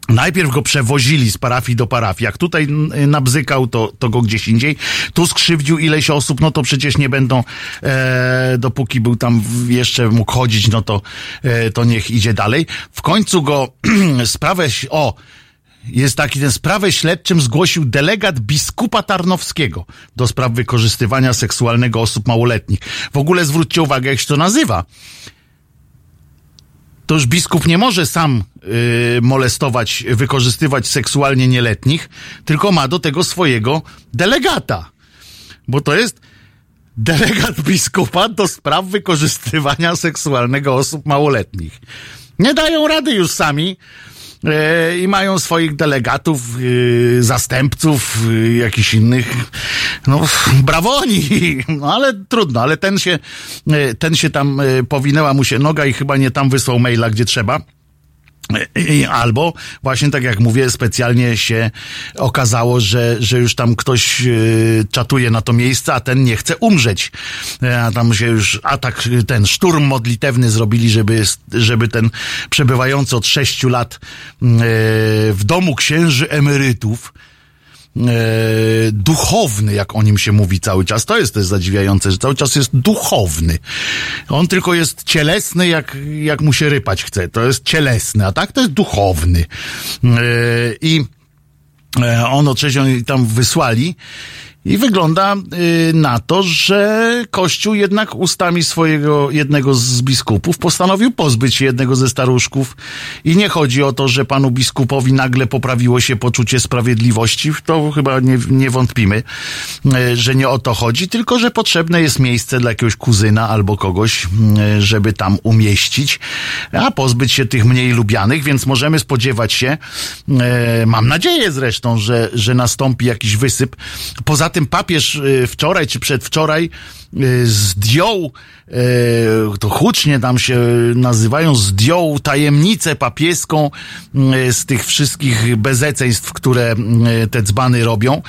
Najpierw go przewozili z parafii do parafii. Jak tutaj mm, nabzykał, to, to go gdzieś indziej. Tu skrzywdził ileś osób, no to przecież nie będą, e, dopóki był tam jeszcze mógł chodzić, no to, e, to niech idzie dalej. W końcu go sprawę, o, jest taki ten sprawę śledczym zgłosił delegat biskupa Tarnowskiego do spraw wykorzystywania seksualnego osób małoletnich. W ogóle zwróćcie uwagę, jak się to nazywa to już biskup nie może sam y, molestować, wykorzystywać seksualnie nieletnich, tylko ma do tego swojego delegata. Bo to jest delegat biskupa do spraw wykorzystywania seksualnego osób małoletnich. Nie dają rady już sami i mają swoich delegatów, e, zastępców, e, jakichś innych. No, brawoni, no ale trudno, ale ten się, e, ten się tam e, powinęła mu się noga i chyba nie tam wysłał maila, gdzie trzeba. Albo właśnie tak jak mówię, specjalnie się okazało, że, że już tam ktoś e, czatuje na to miejsce, a ten nie chce umrzeć. E, A tam się już atak, ten szturm modlitewny zrobili, żeby, żeby ten przebywający od sześciu lat e, w domu księży emerytów, duchowny, jak o nim się mówi cały czas. To jest też zadziwiające, że cały czas jest duchowny. On tylko jest cielesny, jak, jak mu się rypać chce. To jest cielesny, a tak to jest duchowny. E, I e, ono coś oni tam wysłali. I wygląda y, na to, że Kościół jednak ustami swojego jednego z biskupów postanowił pozbyć się jednego ze staruszków. I nie chodzi o to, że panu biskupowi nagle poprawiło się poczucie sprawiedliwości. To chyba nie, nie wątpimy, y, że nie o to chodzi, tylko że potrzebne jest miejsce dla jakiegoś kuzyna albo kogoś, y, żeby tam umieścić, a pozbyć się tych mniej lubianych, więc możemy spodziewać się, mam nadzieję zresztą, że, że nastąpi jakiś wysyp. Poza tym papież e, wczoraj czy przedwczoraj e, zdjął, e, to hucznie tam się nazywają, zdjął tajemnicę papieską z tych wszystkich bezeceństw, które te dzbany robią,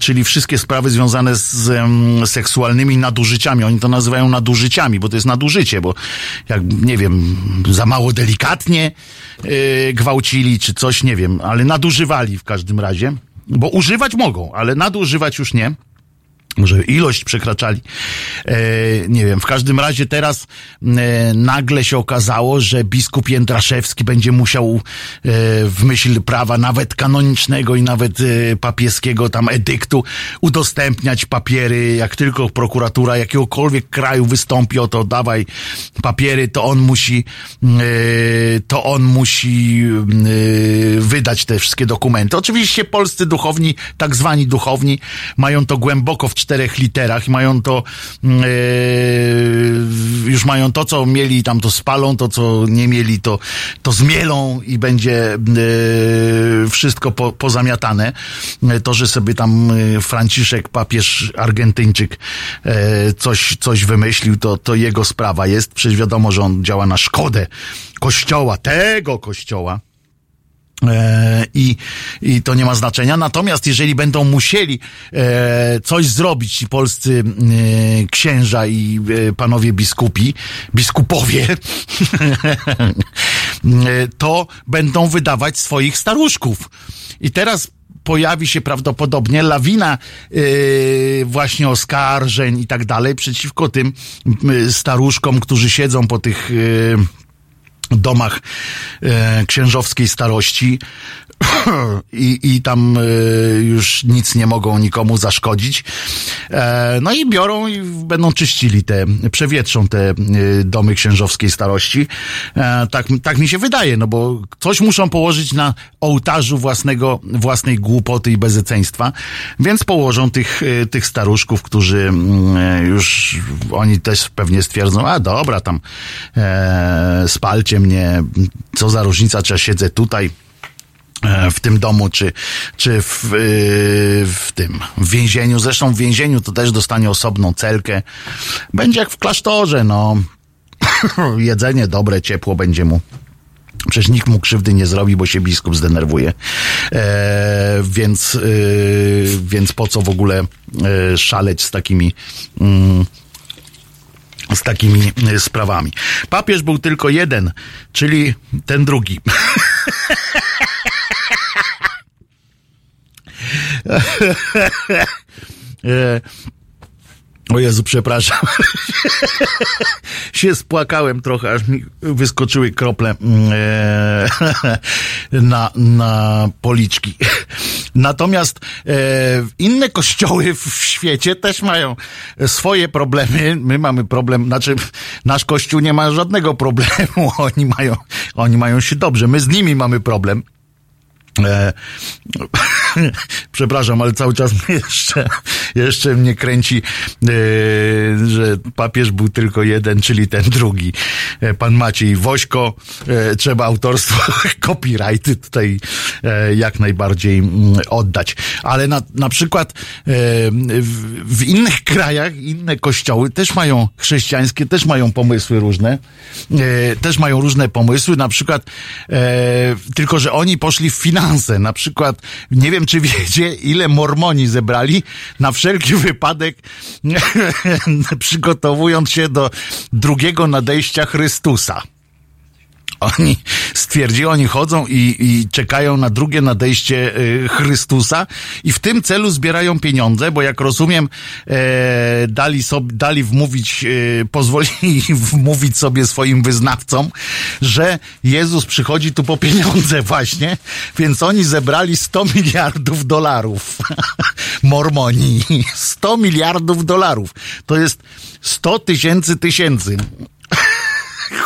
czyli wszystkie sprawy związane z seksualnymi nadużyciami. Oni to nazywają nadużyciami, bo to jest nadużycie, bo jak, nie wiem, za mało delikatnie gwałcili, czy coś, nie wiem, ale nadużywali w każdym razie. Bo używać mogą, ale nadużywać już nie. Może ilość przekraczali. E, nie wiem, w każdym razie teraz e, nagle się okazało, że biskup Jędraszewski będzie musiał e, w myśl prawa nawet kanonicznego i nawet e, papieskiego tam edyktu udostępniać papiery, jak tylko prokuratura jakiegokolwiek kraju wystąpi o to, dawaj papiery, to on musi e, to on musi e, wydać te wszystkie dokumenty. Oczywiście polscy duchowni, tak zwani duchowni, mają to głęboko w czterech literach i mają to mm, e, już mają to, co mieli, tam to spalą, to, co nie mieli, to, to zmielą i będzie e, wszystko po, pozamiatane. E, To, że sobie tam Franciszek, papież Argentyńczyk coś, coś wymyślił, to, to jego sprawa jest. Przecież wiadomo, że on działa na szkodę kościoła, tego kościoła. E, I, I to nie ma znaczenia. Natomiast jeżeli będą musieli e, coś zrobić ci polscy e, księża i panowie biskupi, biskupowie, to będą wydawać swoich staruszków. I teraz pojawi się prawdopodobnie lawina właśnie oskarżeń i tak dalej przeciwko tym staruszkom, którzy siedzą po tych domach e, księżowskiej starości i, i tam e, już nic nie mogą nikomu zaszkodzić. E, no i biorą i będą czyścili te, przewietrzą te e, domy księżowskiej starości. E, tak, tak mi się wydaje, no bo coś muszą położyć na ołtarzu własnego, własnej głupoty i bezeceństwa, więc położą tych, e, tych staruszków, którzy mm, już oni też pewnie stwierdzą, a dobra, tam e, spalcie mnie, co za różnica, czy ja siedzę tutaj w tym domu, czy, czy w, e, w tym w więzieniu. Zresztą w więzieniu to też dostanie osobną celkę. Będzie jak w klasztorze, no. Jedzenie dobre, ciepło będzie mu. Przecież nikt mu krzywdy nie zrobi, bo się biskup zdenerwuje. E, więc, e, więc po co w ogóle e, szaleć z takimi. Mm, z takimi e, sprawami. Papież był tylko jeden, czyli ten drugi. E, O Jezu, przepraszam. się spłakałem trochę, aż mi wyskoczyły krople mm, e, na, na policzki. Natomiast e, inne kościoły w świecie też mają swoje problemy. My mamy problem, znaczy nasz kościół nie ma żadnego problemu. Oni mają, oni mają się dobrze. My z nimi mamy problem. Przepraszam, ale cały czas jeszcze, jeszcze mnie kręci, e, że papież był tylko jeden, czyli ten drugi. E, Pan Maciej Wośko, e, trzeba autorstwo, copyrighty tutaj jak najbardziej mm, oddać. Ale na, na przykład w, w innych krajach, inne kościoły też mają chrześcijańskie, też mają pomysły różne, też mają różne pomysły, na przykład tylko, że oni poszli w finanse, na przykład nie wiem, czy wiecie, ile mormoni zebrali na wszelki wypadek przygotowując się do drugiego nadejścia Chrystusa. Oni stwierdzili, oni chodzą i, i czekają na drugie nadejście y, Chrystusa i w tym celu zbierają pieniądze, bo jak rozumiem, e, dali, sobie, dali wmówić, e, pozwolili wmówić sobie swoim wyznawcom, że Jezus przychodzi tu po pieniądze właśnie, więc oni zebrali 100 miliardów dolarów. Mormoni. 100 miliardów dolarów. To jest 100 tysięcy tysięcy.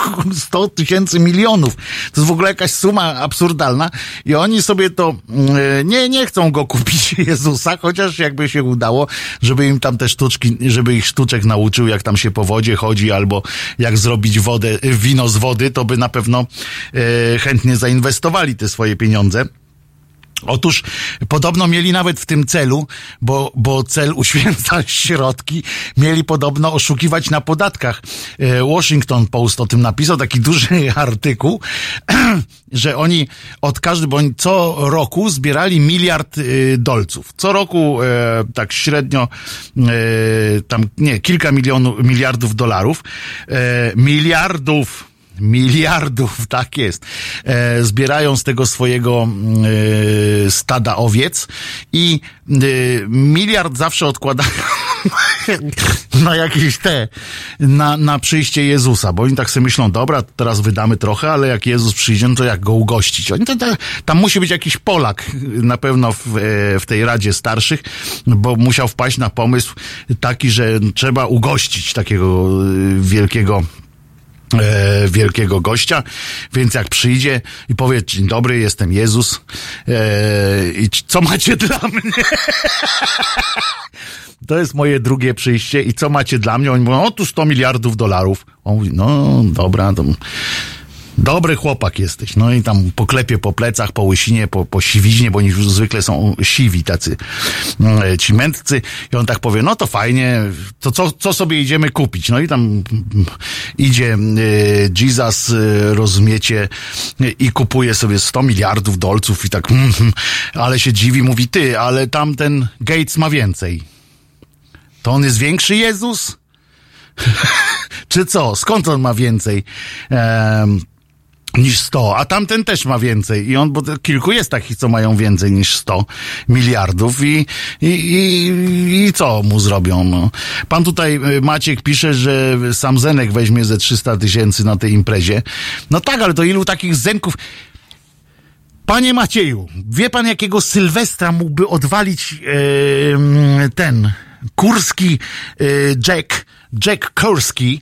100 tysięcy milionów. To jest w ogóle jakaś suma absurdalna i oni sobie to mm, nie, nie chcą go kupić Jezusa, chociaż jakby się udało, żeby im tam te sztuczki, żeby ich sztuczek nauczył, jak tam się po wodzie chodzi, albo jak zrobić wodę, wino z wody, to by na pewno e, chętnie zainwestowali te swoje pieniądze. Otóż podobno mieli nawet w tym celu, bo, bo cel uświęca środki, mieli podobno oszukiwać na podatkach. E, Washington Post o tym napisał, taki duży artykuł, że oni od każdy, bo co roku zbierali miliard y, dolców. Co roku e, tak średnio e, tam, nie, kilka milionów, miliardów dolarów. E, miliardów miliardów, tak jest, e, zbierają z tego swojego e, stada owiec i e, miliard zawsze odkładają na jakieś te, na, na przyjście Jezusa, bo oni tak sobie myślą, dobra, teraz wydamy trochę, ale jak Jezus przyjdzie, no to jak go ugościć? Oni to, to, tam musi być jakiś Polak na pewno w, w tej Radzie Starszych, bo musiał wpaść na pomysł taki, że trzeba ugościć takiego wielkiego e, wielkiego gościa, więc jak przyjdzie i powie, dzień dobry, jestem Jezus e, i co macie dla mnie? To jest moje drugie przyjście i co macie dla mnie? Oni mówią, o tu 100 miliardów dolarów. On mówi, no dobra, to... Dobry chłopak jesteś. No i tam poklepie po plecach, po łysinie, po, po siwiźnie, bo oni zwykle są siwi tacy mm, ci mędrcy. I on tak powie, no to fajnie, to co, co sobie idziemy kupić? No i tam mm, idzie y, Jesus, rozumiecie, y, i kupuje sobie 100 miliardów dolców i tak, mm, ale się dziwi, mówi, ty, ale tamten Gates ma więcej. To on jest większy Jezus? Czy co? Skąd on ma więcej? Niż 100, a tamten też ma więcej. I on, bo kilku jest takich, co mają więcej niż 100 miliardów i, i, i, i co mu zrobią? No. Pan tutaj, y, Maciek, pisze, że sam Zenek weźmie ze 300 tysięcy na tej imprezie. No tak, ale to ilu takich Zenków... Panie Macieju, wie pan jakiego Sylwestra mógłby odwalić e, ten kurski e, Jack, Jack Kurski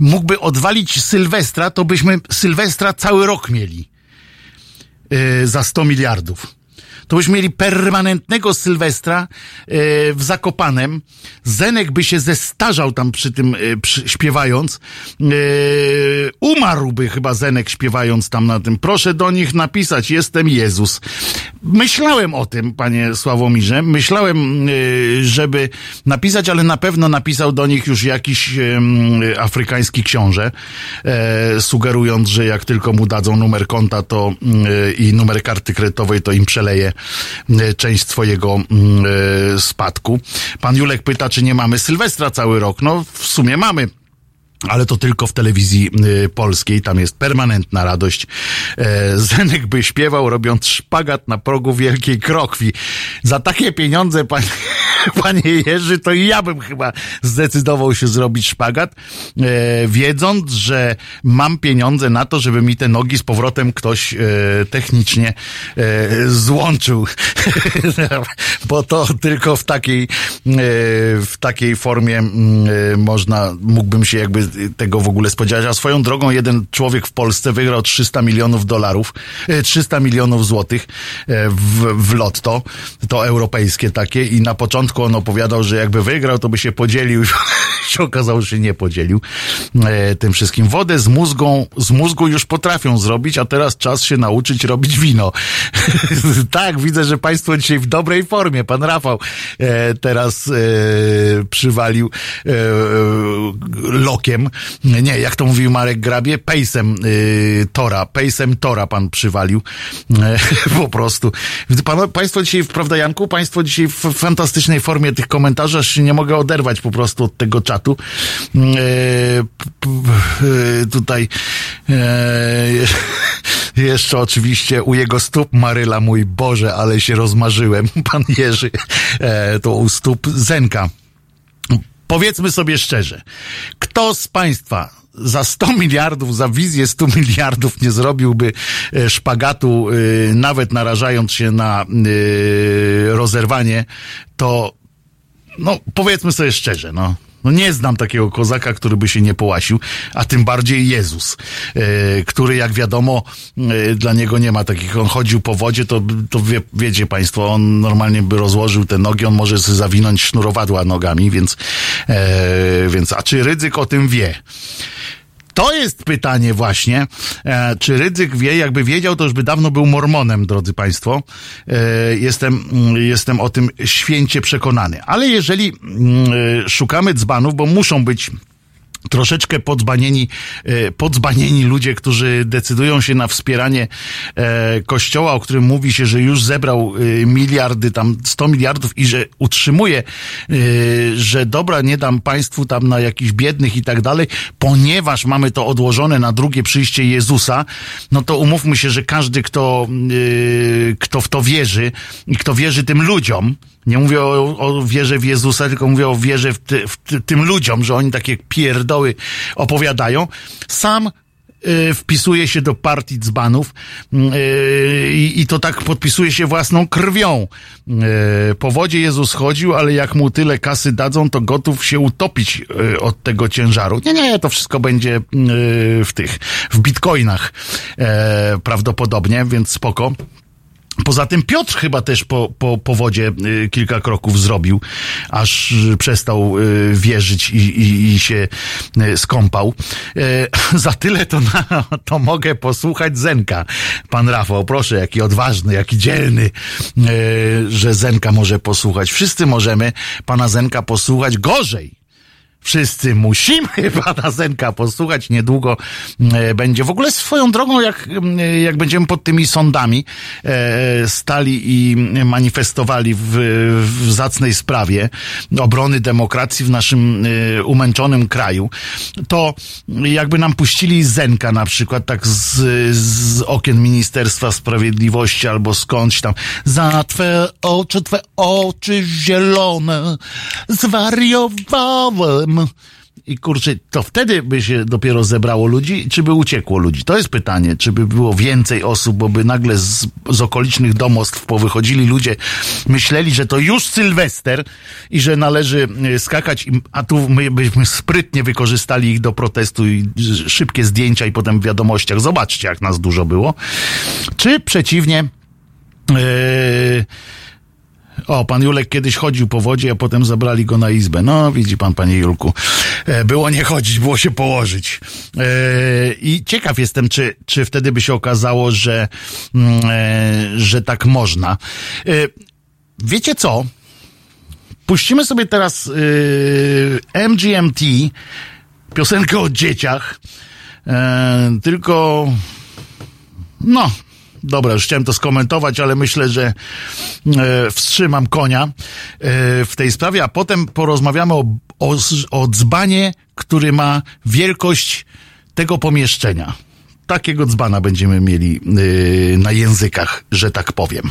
mógłby odwalić Sylwestra, to byśmy Sylwestra cały rok mieli e, za 100 miliardów. To byśmy mieli permanentnego Sylwestra e, w Zakopanem. Zenek by się zestarzał tam przy tym, e, przy, śpiewając. E, umarłby chyba Zenek śpiewając tam na tym. Proszę do nich napisać, jestem Jezus. Myślałem o tym, panie Sławomirze. Myślałem, żeby napisać, ale na pewno napisał do nich już jakiś afrykański książę, sugerując, że jak tylko mu dadzą numer konta to i numer karty kredytowej, to im przeleje część swojego mm, e, spadku. Pan Julek pyta, czy nie mamy Sylwestra cały rok. No, w sumie mamy. Ale to tylko w telewizji y, polskiej, tam jest permanentna radość. E, Zenek by śpiewał, robiąc szpagat na progu Wielkiej Krokwi. Za takie pieniądze, panie, panie Jerzy, to i ja bym chyba zdecydował się zrobić szpagat, e, wiedząc, że mam pieniądze na to, żeby mi te nogi z powrotem ktoś e, technicznie złączył. Bo to tylko w takiej, w takiej formie mm, można, mógłbym się jakby tego w ogóle spodziewać. A swoją drogą jeden człowiek w Polsce wygrał 300 milionów dolarów, e, 300 milionów złotych e, w, w lotto, to europejskie takie i na początku on opowiadał, że jakby wygrał, to by się podzielił się okazało, że nie podzielił e, tym wszystkim. Wodę z mózgą, z mózgu już potrafią zrobić, a teraz czas się nauczyć robić wino. tak, widzę, że państwo dzisiaj w dobrej formie. Pan Rafał e, teraz e, przywalił e, lokiem. Nie, jak to mówił Marek Grabie? Pejsem e, Tora. Pejsem Tora pan przywalił. E, po prostu. Pan, państwo dzisiaj, prawda Janku? Państwo dzisiaj w fantastycznej formie tych komentarzy, aż nie mogę oderwać po prostu od tego czatu. E, tutaj jeszcze oczywiście u jego stóp Maryla, mój Boże, ale się rozmarzyłem. Pan Jerzy, to u stóp Zenka. Powiedzmy sobie szczerze, kto z Państwa za 100 miliardów, za wizję 100 miliardów nie zrobiłby e, szpagatu, e, nawet narażając się na e, rozerwanie, to no powiedzmy sobie szczerze, no. No nie znam takiego kozaka, który by się nie połasił, a tym bardziej Jezus, e, który jak wiadomo e, dla niego nie ma takich, on chodził po wodzie, to, to wie, wiecie państwo, on normalnie by rozłożył te nogi, on może sobie zawinąć sznurowadła nogami, więc, e, więc a czy Rydzyk o tym wie? To jest pytanie właśnie, e, czy Rydzyk wie, jakby wiedział, to już by dawno był mormonem, drodzy Państwo. E, jestem, mm, jestem o tym święcie przekonany. Ale jeżeli mm, e, szukamy dzbanów, bo muszą być troszeczkę podzbanieni, e, podzbanieni ludzie, którzy decydują się na wspieranie e, kościoła, o którym mówi się, że już zebrał e, miliardy, tam 100 miliardów i że utrzymuje, że dobra, nie dam państwu tam na jakichś biednych i tak dalej, ponieważ mamy to odłożone na drugie przyjście Jezusa, no to umówmy się, że każdy, kto, kto w to wierzy i kto wierzy tym ludziom, nie mówię o, o wierze w Jezusa, tylko mówię o wierze w, ty, w ty, tym ludziom, że oni takie pierdoły opowiadają. Sam y, wpisuje się do partii dzbanów y, i i to tak podpisuje się własną krwią. Y, Po wodzie Jezus chodził, ale jak mu tyle kasy dadzą, to gotów się utopić y, od tego ciężaru. Nie, nie, to wszystko będzie y, w tych, w bitcoinach e, prawdopodobnie, więc spoko. Poza tym Piotr chyba też po, po, po wodzie y, kilka kroków zrobił, aż y, przestał y, wierzyć i, i, i się skąpał. Za tyle to, na, to mogę posłuchać Zenka. Pan Rafał, proszę, jaki odważny, jaki dzielny, że Zenka może posłuchać. Wszyscy możemy pana Zenka posłuchać gorzej. Wszyscy musimy pana Zenka posłuchać. Niedługo e, będzie. W ogóle swoją drogą, jak, jak będziemy pod tymi sądami e, stali i manifestowali w, w zacnej sprawie obrony demokracji w naszym e, umęczonym kraju, to jakby nam puścili Zenka na przykład tak z, z okien Ministerstwa Sprawiedliwości albo skądś tam. Za twe oczy, twe oczy zielone I kurczę, to wtedy by się dopiero zebrało ludzi, czy by uciekło ludzi? To jest pytanie, czy by było więcej osób, bo by nagle z, z okolicznych domostw powychodzili ludzie, myśleli, że to już Sylwester i że należy e, skakać, a tu my byśmy sprytnie wykorzystali ich do protestu i szybkie zdjęcia i potem w wiadomościach. Zobaczcie, jak nas dużo było. Czy przeciwnie, Yy, o, pan Julek kiedyś chodził po wodzie, a potem zabrali go na izbę. No, widzi pan, panie Julku. E, Było nie chodzić, było się położyć. E, I ciekaw jestem, czy, czy wtedy by się okazało, że, mm, e, że tak można. Wiecie co? Puścimy sobie teraz MGMT, piosenkę o dzieciach. Tylko no, dobra, już chciałem to skomentować, ale myślę, że e, wstrzymam konia e, w tej sprawie, a potem porozmawiamy o, o, o dzbanie, który ma wielkość tego pomieszczenia. Takiego dzbana będziemy mieli e, na językach, że tak powiem.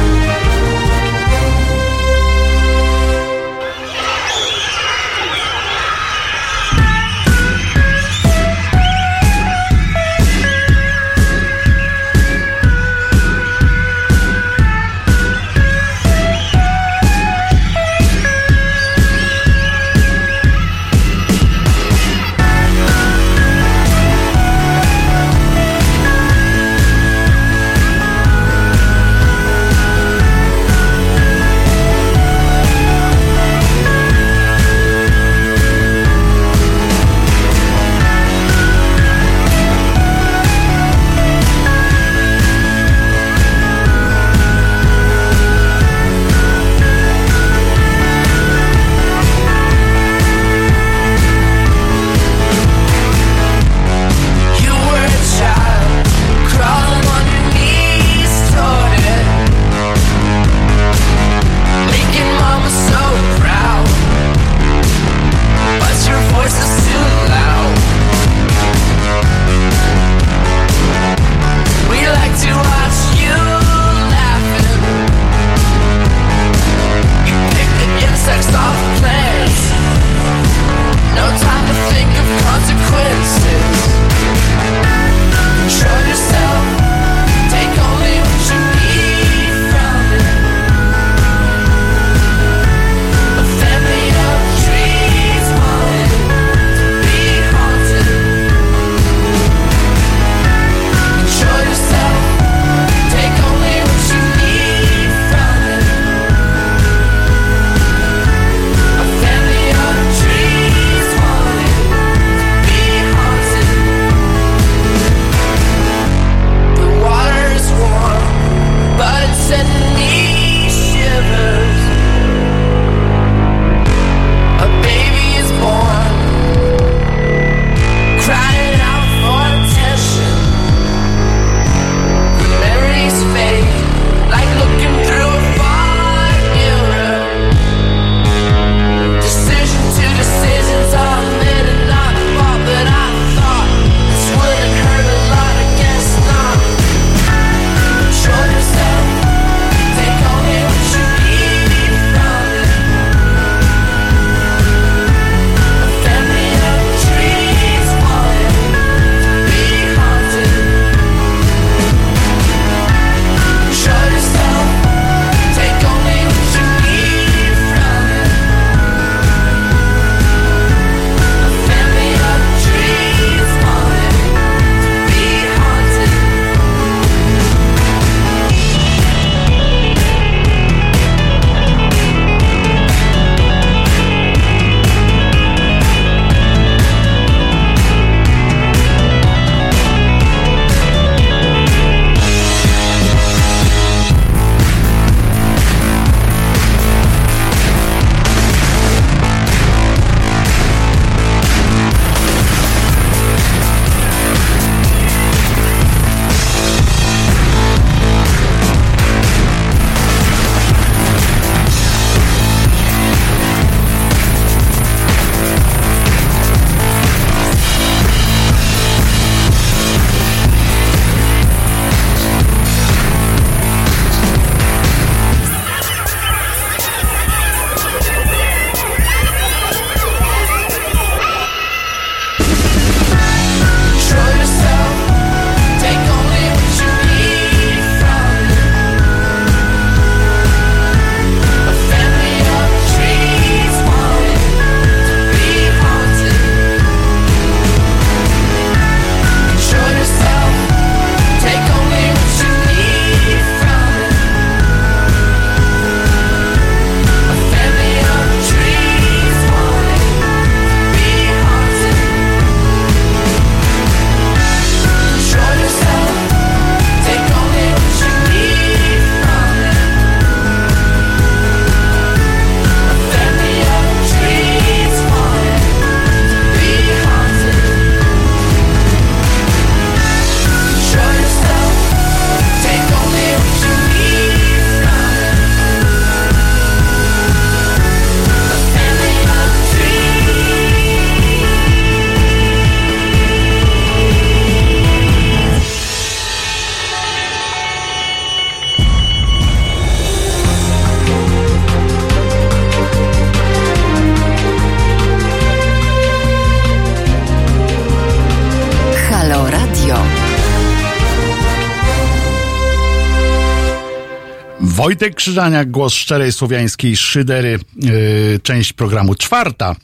Wojtek Krzyżaniak, głos szczerej słowiańskiej szydery, yy, część programu czwarta.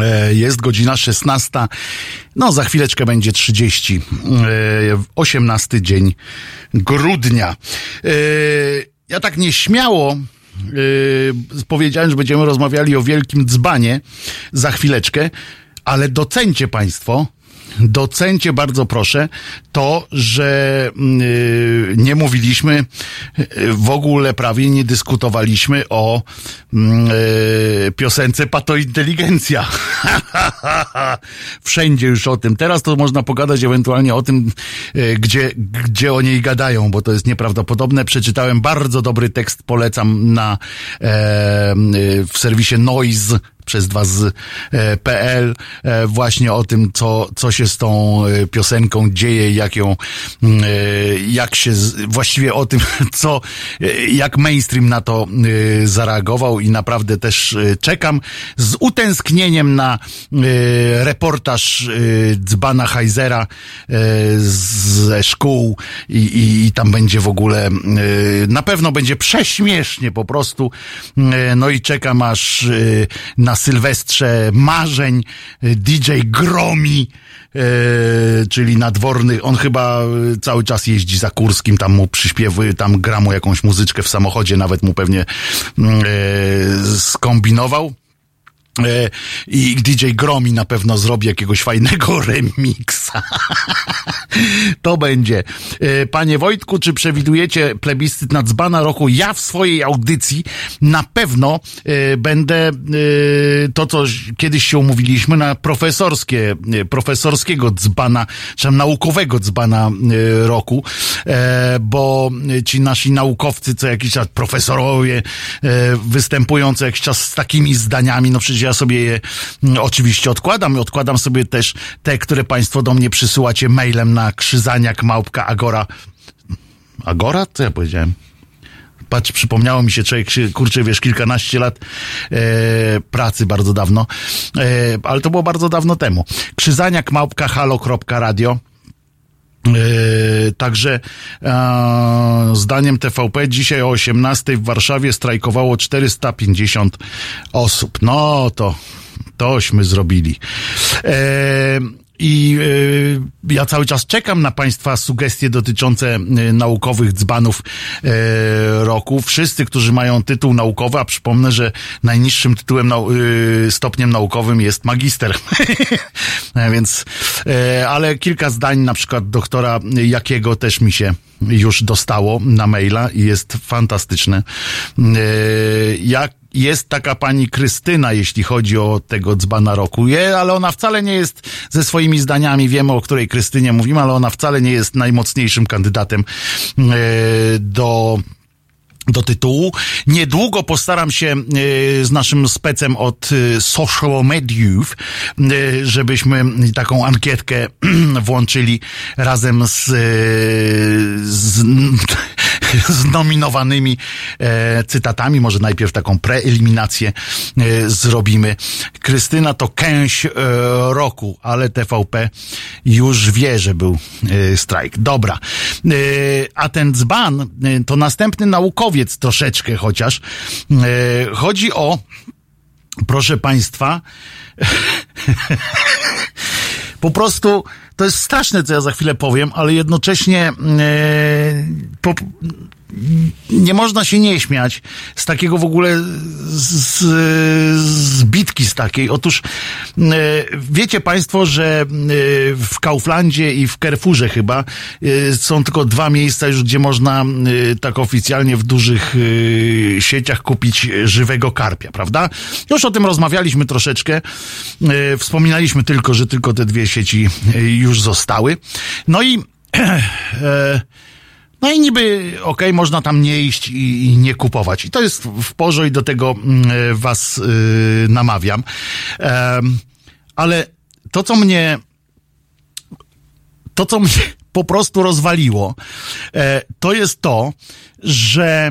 E, Jest godzina 16. No, za chwileczkę będzie 30. e, 18 dzień grudnia. E, Ja tak nieśmiało powiedziałem, że będziemy rozmawiali o wielkim dzbanie za chwileczkę, ale docencie Państwo, docencie bardzo proszę to, że mm, y, nie mówiliśmy y, w ogóle prawie nie dyskutowaliśmy o mm, y, piosence Patointeligencja. Wszędzie już o tym. Teraz to można pogadać ewentualnie o tym, y, gdzie, gdzie o niej gadają, bo to jest nieprawdopodobne. Przeczytałem bardzo dobry tekst, polecam na e, w serwisie Noise przez dwa z e, PL e, właśnie o tym, co, co się z tą e, piosenką dzieje, jak ją, mm, jak się, właściwie o tym, co, jak mainstream na to zareagował i naprawdę też czekam z utęsknieniem na reportaż Dzbana Heizera ze szkół i, i, i tam będzie w ogóle, na pewno będzie prześmiesznie po prostu, no i czekam aż na Sylwestrze Marzeń, e, DJ Gromi, e, czyli nadworny, on chyba e, cały czas jeździ za Kurskim, tam mu przyśpiewy, tam gra mu jakąś muzyczkę w samochodzie, nawet mu pewnie mm, skombinował. E, I DJ Gromi na pewno zrobi jakiegoś fajnego remiksa. to będzie. E, Panie Wojtku, czy przewidujecie plebiscyt na dzbana roku? Ja w swojej audycji na pewno e, będę to, co kiedyś się umówiliśmy na profesorskie, profesorskiego dzbana, czy naukowego dzbana roku, bo ci nasi naukowcy co jakiś czas, profesorowie występują co jakiś czas z takimi zdaniami, no przecież ja sobie je mm, oczywiście odkładam odkładam sobie też te, które państwo do mnie przysyłacie mailem na krzyzaniak małpka agora. Agora? Co ja powiedziałem? Patrz, przypomniało mi się, człowiek kurczę, wiesz, kilkanaście lat e, pracy bardzo dawno, e, ale to było bardzo dawno temu. Krzyzaniak małpka halo.radio także e, zdaniem TVP dzisiaj o 18 w Warszawie strajkowało 450 osób. No to tośmy zrobili. E, i e, ja cały czas czekam na Państwa sugestie dotyczące e, naukowych dzbanów e, roku. Wszyscy, którzy mają tytuł naukowy, a przypomnę, że najniższym tytułem, nau, stopniem naukowym jest magister. Więc, ale kilka zdań, na przykład doktora Jakiego też mi się już dostało na maila i jest fantastyczne. Jak jest taka pani Krystyna, jeśli chodzi o tego dzbana roku. Je, ale ona wcale nie jest ze swoimi zdaniami, wiemy o której Krystynie mówimy, ale ona wcale nie jest najmocniejszym kandydatem e, do do tytułu. Niedługo postaram się e, z naszym specem od e, social mediów, e, żebyśmy taką ankietkę włączyli razem z, z, z nominowanymi e, cytatami. Może najpierw taką preeliminację e, zrobimy. Krystyna to kęś e, roku, ale TVP już wie, że był e, strajk. Dobra. E, a ten dzban e, to następny naukowiec troszeczkę chociaż. Chodzi o, proszę Państwa, po prostu to jest straszne, co ja za chwilę powiem, ale jednocześnie e, po, nie można się nie śmiać z takiego w ogóle z, z bitki z takiej. Otóż e, wiecie Państwo, że e, w Kauflandzie i w Carrefourze chyba e, są tylko dwa miejsca już, gdzie można tak oficjalnie w dużych sieciach kupić żywego karpia, prawda? Już o tym rozmawialiśmy troszeczkę. Wspominaliśmy tylko, że tylko te dwie sieci e, już zostały. No i e, no i niby, okej, można tam nie iść i, i nie kupować. I to jest w porządku i do tego e, was y, namawiam. Em, ale to, co mnie to, co mnie po prostu rozwaliło, e, to jest to, że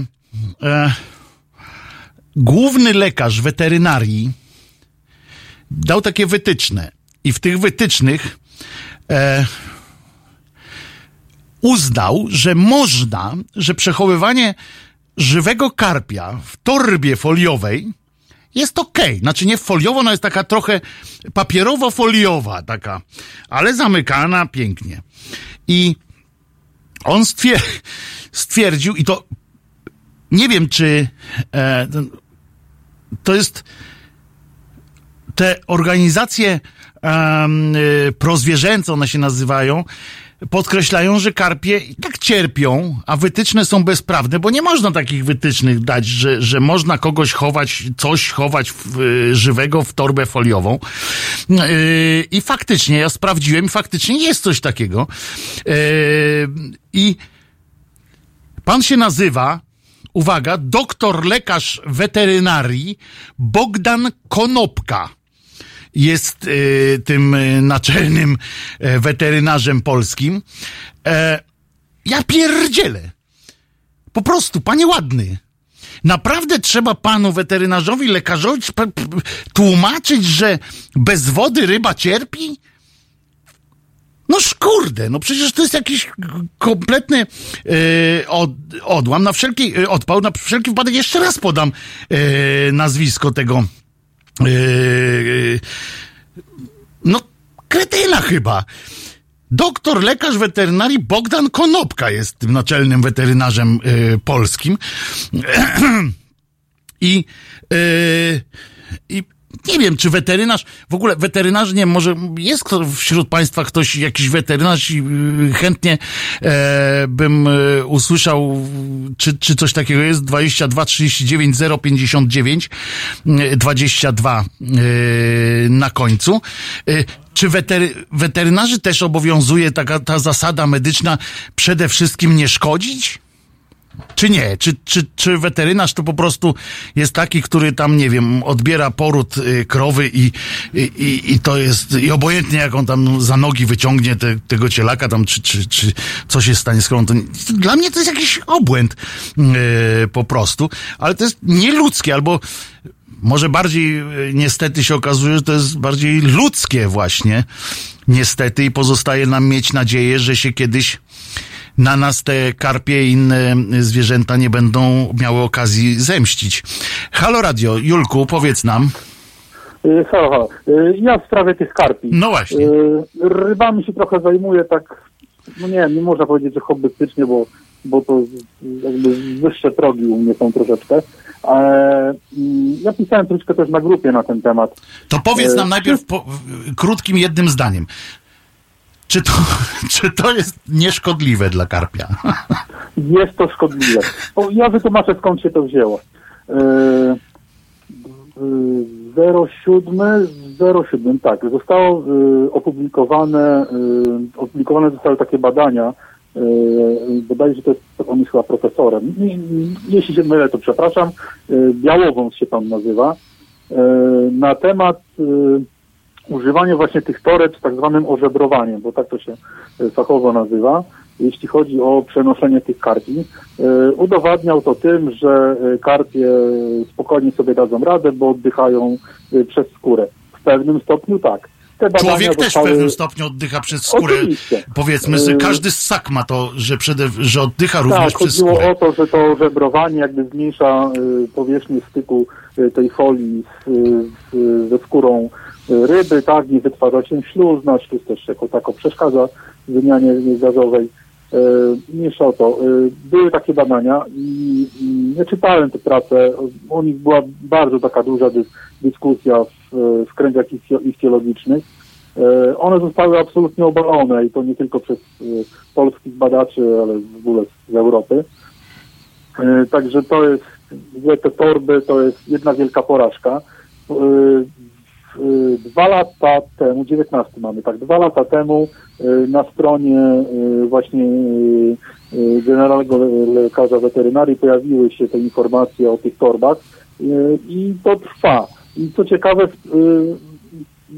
e, główny lekarz weterynarii dał takie wytyczne. I w tych wytycznych e, uznał, że można, że przechowywanie żywego karpia w torbie foliowej jest okej. Znaczy nie foliowo, ona jest taka trochę papierowo-foliowa taka, ale zamykana pięknie. I on stwier stwierdził, i to nie wiem, czy e, to jest te organizacje y, prozwierzęce, one się nazywają, podkreślają, że karpie i tak cierpią, a wytyczne są bezprawne, bo nie można takich wytycznych dać, że, że można kogoś chować, coś chować w, y, żywego w torbę foliową. Yy, I faktycznie, ja sprawdziłem, faktycznie jest coś takiego. I pan się nazywa, uwaga, doktor lekarz weterynarii Bogdan Konopka jest y, tym y, naczelnym y, weterynarzem polskim. E, ja pierdzielę. Po prostu, panie ładny. Naprawdę trzeba panu weterynarzowi, lekarzowi tłumaczyć, że bez wody ryba cierpi? No szkurde, no przecież to jest jakiś kompletny e, od, odłam. Na wszelki e, odpał, na wszelki wypadek jeszcze raz podam e, nazwisko tego Yy, no, kretyna chyba. Doktor, lekarz weterynarii Bogdan Konopka jest tym naczelnym weterynarzem yy, polskim. I, yy, I nie wiem, czy weterynarz, w ogóle weterynarz, nie może jest wśród Państwa ktoś, jakiś weterynarz i yy, chętnie e, bym e, usłyszał, czy, czy coś takiego jest, 22 39 059 e, 22 e, na końcu. E, czy wetery, weterynarzy też obowiązuje taka ta zasada medyczna przede wszystkim nie szkodzić? Czy nie? Czy, czy, czy weterynarz to po prostu jest taki, który tam, nie wiem, odbiera poród y, krowy i, i, i to jest, i obojętnie jak on tam za nogi wyciągnie te, tego cielaka tam, czy, czy, czy coś się stanie z krową, to dla mnie to jest jakiś obłęd y, po prostu, ale to jest nieludzkie, albo może bardziej y, niestety się okazuje, że to jest bardziej ludzkie właśnie, niestety i pozostaje nam mieć nadzieję, że się kiedyś na nas te karpie i inne zwierzęta nie będą miały okazji zemścić. Halo Radio, Julku, powiedz nam. Y, Halo, halo. Y, Ja w sprawie tych karpi. No właśnie. Y, Rybami się trochę zajmuję tak, no nie wiem, nie można powiedzieć, że hobbystycznie, bo, bo to jakby wyższe progi u mnie są troszeczkę. Ale, mm, ja pisałem troszeczkę też na grupie na ten temat. To powiedz nam Y, najpierw po, krótkim jednym zdaniem. Czy to, czy to jest nieszkodliwe dla karpia? Jest to szkodliwe. O, ja wytłumaczę skąd się to wzięło. Yy, yy, 07, 07, tak, zostało yy, opublikowane, yy, opublikowane zostały takie badania, yy, bodajże to jest, on jest chyba profesorem, jeśli się mylę, to przepraszam, Białowąs się pan nazywa, na temat używanie właśnie tych toreb z tak zwanym ożebrowaniem, bo tak to się e, fachowo nazywa, jeśli chodzi o przenoszenie tych karpi. E, Udowadniał to tym, że e, karpie spokojnie sobie dadzą radę, bo oddychają e, przez skórę. W pewnym stopniu tak. Człowiek też w pewnym stopniu oddycha przez skórę. Oczywiście. Powiedzmy, Y- każdy ssak ma to, że, przede, że oddycha również Tak, przez chodziło skórę. o to, że to żebrowanie jakby zmniejsza powierzchnię styku tej folii z, z, ze skórą ryby, tak, nie wytwarza się śluz, śluz też jako tako przeszkadza w wymianie gazowej. Y, Mniejsza o to. Y, Były takie badania i, i ja czytałem te prace, o nich była bardzo taka duża dys, dyskusja w, w kręgach ichtiologicznych. E, One zostały absolutnie obalone i to nie tylko przez e, polskich badaczy, ale w ogóle z Europy. E, Także to jest, te torby to jest jedna wielka porażka. W- Dwa lata temu, 19 mamy, tak, dwa lata temu e, na stronie e, właśnie generalnego le- lekarza weterynarii pojawiły się te informacje o tych torbach i to trwa. I co ciekawe,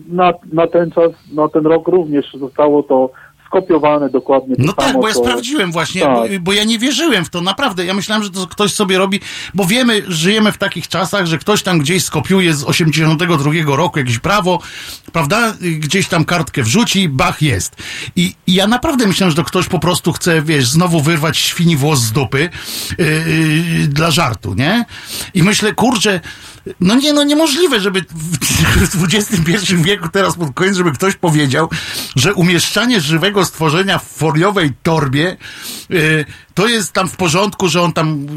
na, na ten czas, na ten rok również zostało to skopiowane dokładnie to No tak, samo, bo ja sprawdziłem właśnie, Tak. bo, bo ja nie wierzyłem w to, naprawdę. Ja myślałem, że to ktoś sobie robi, bo wiemy, żyjemy w takich czasach, że ktoś tam gdzieś skopiuje z 82 roku jakieś prawo, prawda, gdzieś tam kartkę wrzuci, bach, jest. I, i ja naprawdę myślałem, że to ktoś po prostu chce, wiesz, znowu wyrwać świni włos z dupy yy, yy, dla żartu, nie? I myślę, kurczę, no nie, no niemożliwe, żeby w XXI wieku teraz pod koniec, żeby ktoś powiedział, że umieszczanie żywego stworzenia w foliowej torbie y, to jest tam w porządku, że on tam,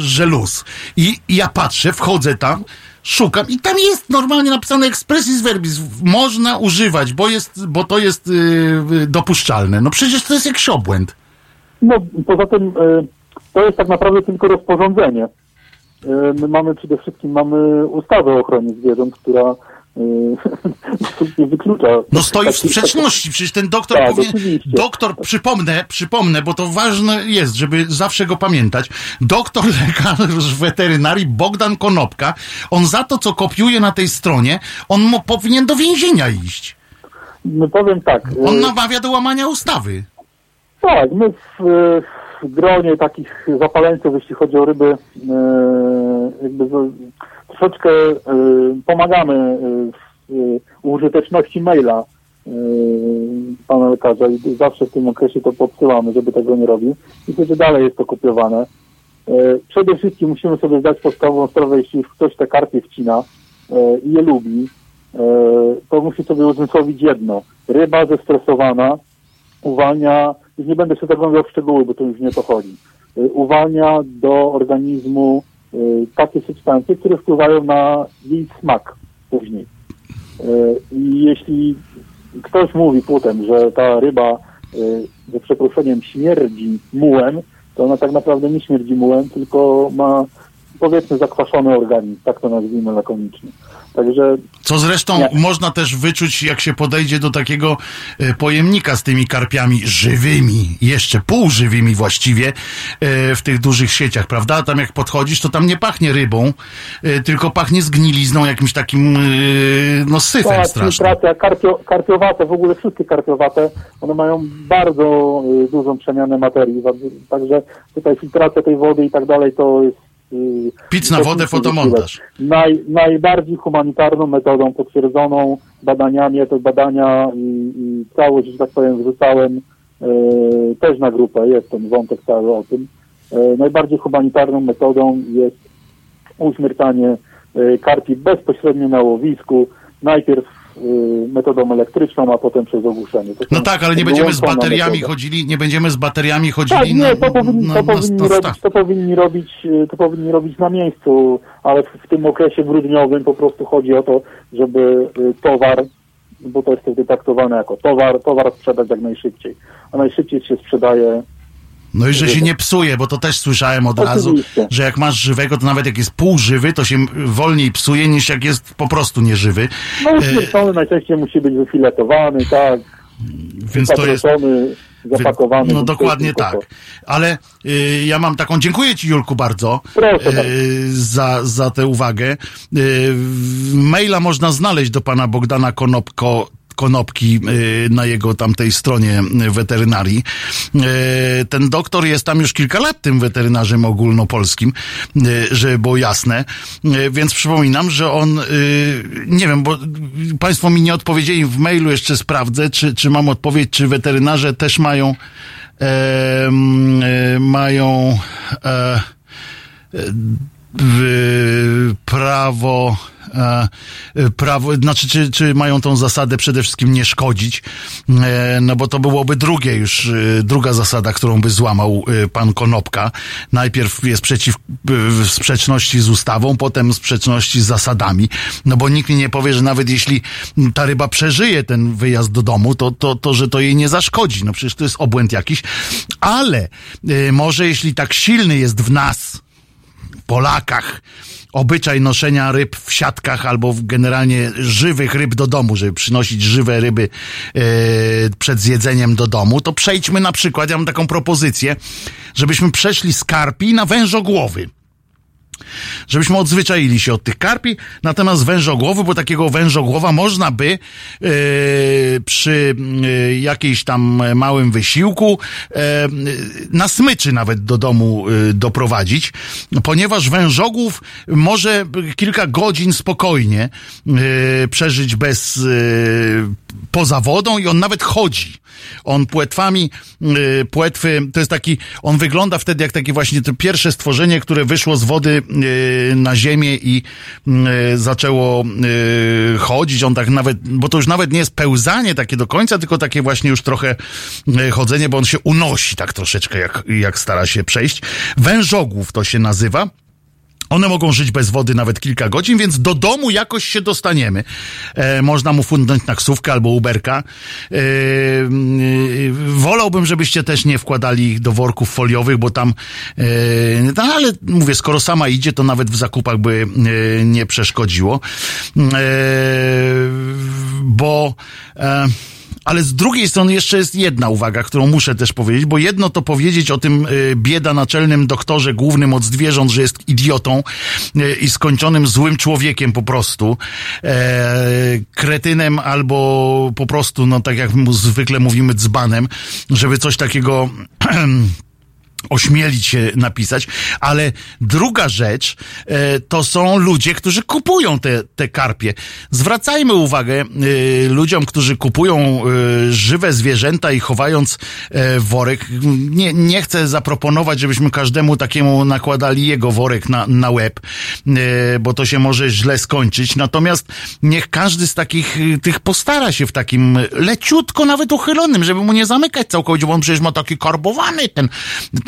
że luz. I, I ja patrzę, wchodzę tam, szukam i tam jest normalnie napisane expressis verbis. Można używać, bo jest, bo to jest y, y, dopuszczalne. No przecież to jest jak obłęd. No, poza tym e, to jest tak naprawdę tylko rozporządzenie. E, My mamy przede wszystkim mamy ustawę o ochronie zwierząt, która e, absolutnie wyklucza. No stoi w sprzeczności, przecież ten doktor Tak, powinien, oczywiście. doktor, przypomnę, przypomnę, bo to ważne jest, żeby zawsze go pamiętać, doktor lekarz weterynarii Bogdan Konopka, on za to, co kopiuje na tej stronie, on mo, powinien do więzienia iść. No powiem tak. e, On namawia do łamania ustawy. Tak, my w, w gronie takich zapaleńców, jeśli chodzi o ryby, e, jakby troszeczkę e, pomagamy e, w użyteczności maila pana lekarza i zawsze w tym okresie to podsyłamy, żeby tego nie robił. Myślę, że dalej jest to kopiowane. Przede wszystkim musimy sobie zdać podstawową sprawę, jeśli już ktoś te karty wcina i je lubi, to musi sobie uzmysłowić jedno. Ryba zestresowana uwalnia, nie będę się zagłębiał w szczegóły, bo to już nie to chodzi, y, uwalnia do organizmu y, takie substancje, które wpływają na jej smak później. Y, I jeśli ktoś mówi potem, że ta ryba ze przeproszeniem śmierdzi mułem, to ona tak naprawdę nie śmierdzi mułem, tylko ma powiedzmy zakwaszony organizm, tak to nazwijmy lakonicznie. Także Co zresztą Nie. można też wyczuć, jak się podejdzie do takiego e, pojemnika z tymi karpiami żywymi, jeszcze półżywymi właściwie, e, w tych dużych sieciach, prawda? Tam jak podchodzisz, to tam nie pachnie rybą, e, tylko pachnie zgnilizną, jakimś takim, no syfem Tak, strasznym. filtracja karpio, karpiowate, w ogóle wszystkie karpiowate, one mają bardzo dużą przemianę materii, także tutaj filtracja tej wody i tak dalej to jest... Pic na wodę, fotomontaż. Naj, najbardziej humanitarną metodą, potwierdzoną badaniami, te badania i, i całość, że tak powiem, wrzucałem y, też na grupę, jest ten wątek cały o tym. Y, najbardziej humanitarną metodą jest uśmiercanie y, karpi bezpośrednio na łowisku, najpierw metodą elektryczną, a potem przez ogłuszenie. To No tak, ale nie będziemy z bateriami metoda. chodzili, nie będziemy z bateriami Tak, chodzili nie, na, to powinni, na, to, na, powinni na robić, to powinni robić, y, to powinni robić na miejscu, ale w, w tym okresie grudniowym po prostu chodzi o to, żeby y, towar, bo to jest wtedy traktowane jako towar, towar sprzedać jak najszybciej. A najszybciej się sprzedaje No i że się nie psuje, bo to też słyszałem od razu, że jak masz żywego, to nawet jak jest półżywy, to się wolniej psuje niż jak jest po prostu nieżywy. No E, uśmiercony najczęściej musi być wyfiletowany, tak, Więc to jest. zapakowany. No dokładnie jest tak. Ale y, ja mam taką. Dziękuję Ci, Julku, bardzo. y, za, za tę uwagę. Y, maila można znaleźć do pana Bogdana Konopko. Konopki y, na jego tamtej stronie weterynarii. Y, Ten doktor jest tam już kilka lat tym weterynarzem ogólnopolskim, y, żeby było jasne. Więc przypominam, że on, nie wiem, bo Państwo mi nie odpowiedzieli w mailu, jeszcze sprawdzę, czy, czy mam odpowiedź, czy weterynarze też mają e, mają e, prawo, prawo, znaczy, czy, czy mają tą zasadę przede wszystkim nie szkodzić, e, no bo to byłoby drugie już, e, druga zasada, którą by złamał e, pan Konopka. Najpierw jest przeciw, w sprzeczności z ustawą, potem sprzeczności z zasadami, no bo nikt mi nie powie, że nawet jeśli ta ryba przeżyje ten wyjazd do domu, to, to, to że to jej nie zaszkodzi. No przecież to jest obłęd jakiś, ale e, może jeśli tak silny jest w nas, Polakach obyczaj noszenia ryb w siatkach albo generalnie żywych ryb do domu, żeby przynosić żywe ryby e, przed zjedzeniem do domu, to przejdźmy na przykład, ja mam taką propozycję, żebyśmy przeszli z karpi na wężogłowy. Żebyśmy odzwyczaili się od tych karpi, natomiast wężogłowy, bo takiego wężogłowa można by e, przy e, jakiejś tam małym wysiłku e, na smyczy nawet do domu e, doprowadzić, ponieważ wężogłów może kilka godzin spokojnie przeżyć bez poza wodą i on nawet chodzi. On płetwami, y, płetwy, to jest taki, on wygląda wtedy jak takie właśnie to pierwsze stworzenie, które wyszło z wody y, na ziemię i y, zaczęło y, chodzić. On tak nawet, bo to już nawet nie jest pełzanie takie do końca, tylko takie właśnie już trochę y, chodzenie, bo on się unosi tak troszeczkę, jak, jak stara się przejść. Wężogłów to się nazywa. One mogą żyć bez wody nawet kilka godzin, więc do domu jakoś się dostaniemy. E, można mu fundnąć taksówkę albo Uberka. E, e, wolałbym, żebyście też nie wkładali ich do worków foliowych, bo tam, e, no, ale mówię, skoro sama idzie, to nawet w zakupach by e, nie przeszkodziło. Bo e, ale z drugiej strony jeszcze jest jedna uwaga, którą muszę też powiedzieć, bo jedno to powiedzieć o tym y, bieda naczelnym doktorze głównym od zwierząt, że jest idiotą y, i skończonym złym człowiekiem po prostu, e, kretynem albo po prostu, no tak jak mu zwykle mówimy, dzbanem, żeby coś takiego ośmielić się napisać, ale druga rzecz e, to są ludzie, którzy kupują te, te karpie. Zwracajmy uwagę e, ludziom, którzy kupują e, żywe zwierzęta i chowając e, worek. Nie, nie chcę zaproponować, żebyśmy każdemu takiemu nakładali jego worek na, na łeb, e, bo to się może źle skończyć. Natomiast niech każdy z takich e, tych postara się w takim leciutko nawet uchylonym, żeby mu nie zamykać całkowicie, bo on przecież ma taki karbowany ten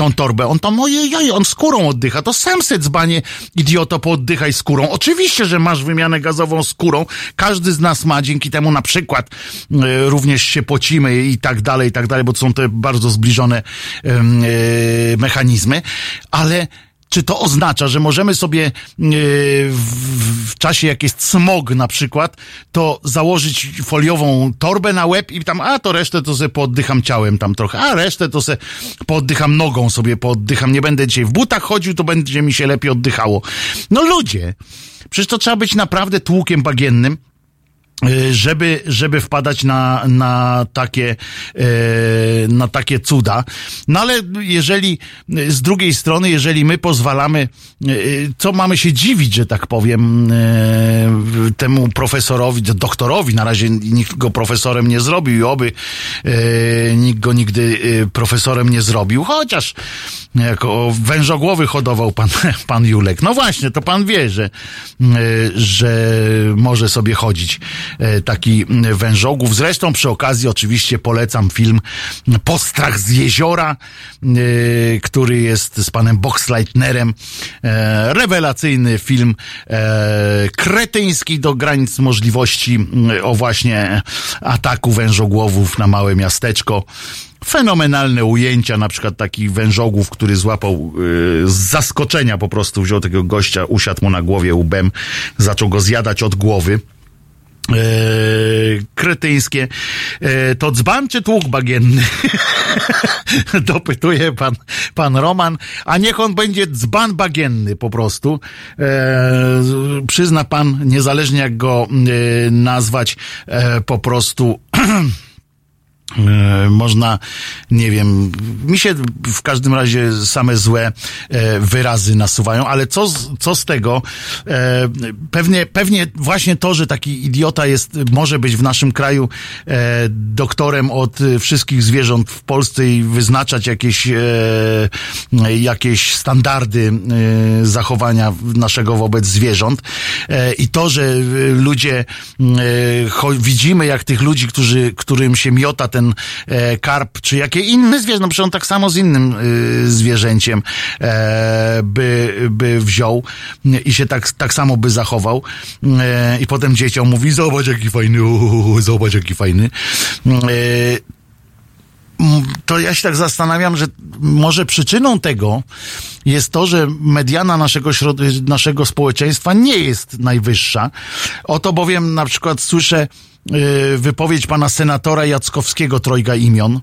tą torbę. On tam, ojej, on skórą oddycha. To sam se dzbanie, idioto, pooddychaj skórą. Oczywiście, że masz wymianę gazową skórą. Każdy z nas ma, dzięki temu na przykład e, również się pocimy i tak dalej, i tak dalej, bo to są te bardzo zbliżone e, mechanizmy. Ale czy to oznacza, że możemy sobie e, w, czasie, jak jest smog na przykład, to założyć foliową torbę na łeb i tam, a to resztę to sobie pooddycham ciałem tam trochę, a resztę to sobie pooddycham nogą sobie pooddycham, nie będę dzisiaj w butach chodził, to będzie mi się lepiej oddychało. No ludzie, przecież to trzeba być naprawdę tłukiem bagiennym, żeby, żeby wpadać na, na takie, e, na takie cuda. No ale jeżeli e, z drugiej strony, jeżeli my pozwalamy, co mamy się dziwić, że tak powiem, temu profesorowi, doktorowi, na razie nikt go profesorem nie zrobił i oby nikt go nigdy profesorem nie zrobił, chociaż jako wężogłowy hodował pan, pan Julek. No właśnie, to pan wie, że, że może sobie chodzić taki wężogłów. Zresztą przy okazji oczywiście polecam film Postrach z jeziora, e, który jest z panem Boxleitnerem. E, Rewelacyjny film e, kretyński do granic możliwości o właśnie ataku wężogłowów na małe miasteczko fenomenalne ujęcia, na przykład taki wężogłów, który złapał yy, z zaskoczenia po prostu, wziął tego gościa, usiadł mu na głowie łbem, zaczął go zjadać od głowy. Yy, kretyńskie. Yy, to dzban czy tłuk bagienny? Dopytuje pan, pan Roman, a niech on będzie dzban bagienny po prostu. Yy, przyzna pan, niezależnie jak go nazwać, po prostu E, można, nie wiem, mi się w każdym razie same złe e, wyrazy nasuwają, ale co z, co z tego? E, pewnie, pewnie właśnie to, że taki idiota jest, może być w naszym kraju e, doktorem od e, wszystkich zwierząt w Polsce i wyznaczać jakieś, e, jakieś standardy e, zachowania naszego wobec zwierząt. E, I to, że e, ludzie, e, widzimy jak tych ludzi, którzy, którym się miota ten e, karp, czy jakie inne zwierzę, no przecież on tak samo z innym e, zwierzęciem e, by, by wziął i się tak, tak samo by zachował e, i potem dzieciom mówi, zobacz jaki fajny, uuu, zobacz jaki fajny. E, to ja się tak zastanawiam, że może przyczyną tego jest to, że mediana naszego, naszego społeczeństwa nie jest najwyższa. Oto bowiem na przykład słyszę wypowiedź pana senatora Jackowskiego Trojga Imion,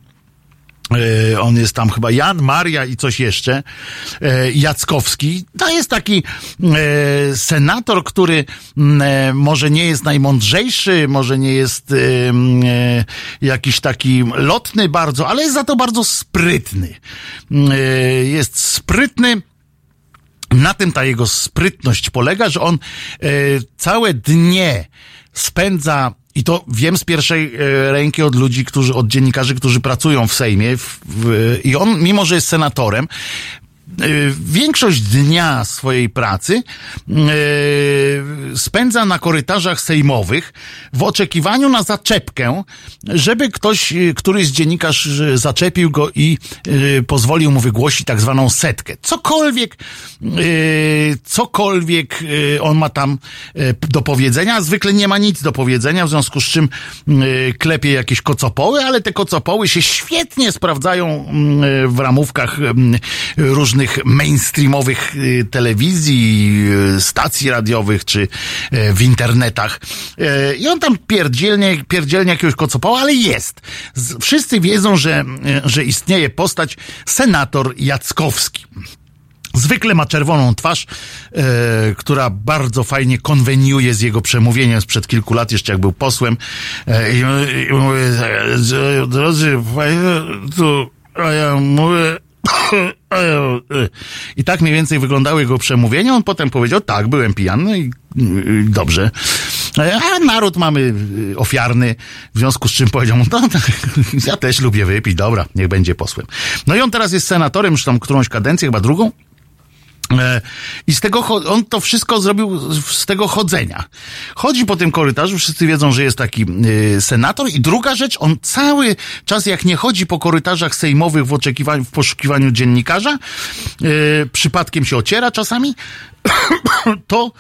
E, On jest tam chyba Jan, Maria i coś jeszcze. E, Jackowski. To jest taki e, senator, który m, e, może nie jest najmądrzejszy, może nie jest e, m, e, jakiś taki lotny bardzo, ale jest za to bardzo sprytny. M, e, Jest sprytny. Na tym ta jego sprytność polega, że on e, całe dnie spędza i to wiem z pierwszej e, ręki od ludzi, którzy, od dziennikarzy, którzy pracują w Sejmie. W, w, I on, mimo że jest senatorem, większość dnia swojej pracy e, spędza na korytarzach sejmowych w oczekiwaniu na zaczepkę, żeby ktoś, e, któryś z dziennikarz e, zaczepił go i e, pozwolił mu wygłosić tak zwaną setkę. Cokolwiek, e, cokolwiek e, on ma tam e, do powiedzenia, zwykle nie ma nic do powiedzenia, w związku z czym e, klepie jakieś kocopoły, ale te kocopoły się świetnie sprawdzają mm, e, w ramówkach mm, różnych mainstreamowych e, telewizji, e, stacji radiowych czy e, w internetach. E, I on tam pierdzielnie, pierdzielnie jakiegoś kocopoła, ale jest. Wszyscy wiedzą, że, e, że istnieje postać senator Jackowski. Zwykle ma czerwoną twarz, e, która bardzo fajnie konweniuje z jego przemówieniem sprzed kilku lat, jeszcze jak był posłem. E, i, I mówię, e, drodzy Państwo, a ja mówię, e. i tak mniej więcej wyglądały jego przemówienia. On potem powiedział, tak, byłem pijany i, i dobrze. E, A naród mamy e, ofiarny, w związku z czym powiedział mu, no, tak, ja też lubię wypić, dobra, niech będzie posłem. No i on teraz jest senatorem, już tam którąś kadencję, chyba drugą. E, I z tego, on to wszystko zrobił z- tego chodzenia. Chodzi po tym korytarzu, wszyscy wiedzą, że jest taki y, senator. I druga rzecz, on cały czas, jak nie chodzi po korytarzach sejmowych w oczekiwaniu, w poszukiwaniu dziennikarza, y, przypadkiem się ociera czasami, to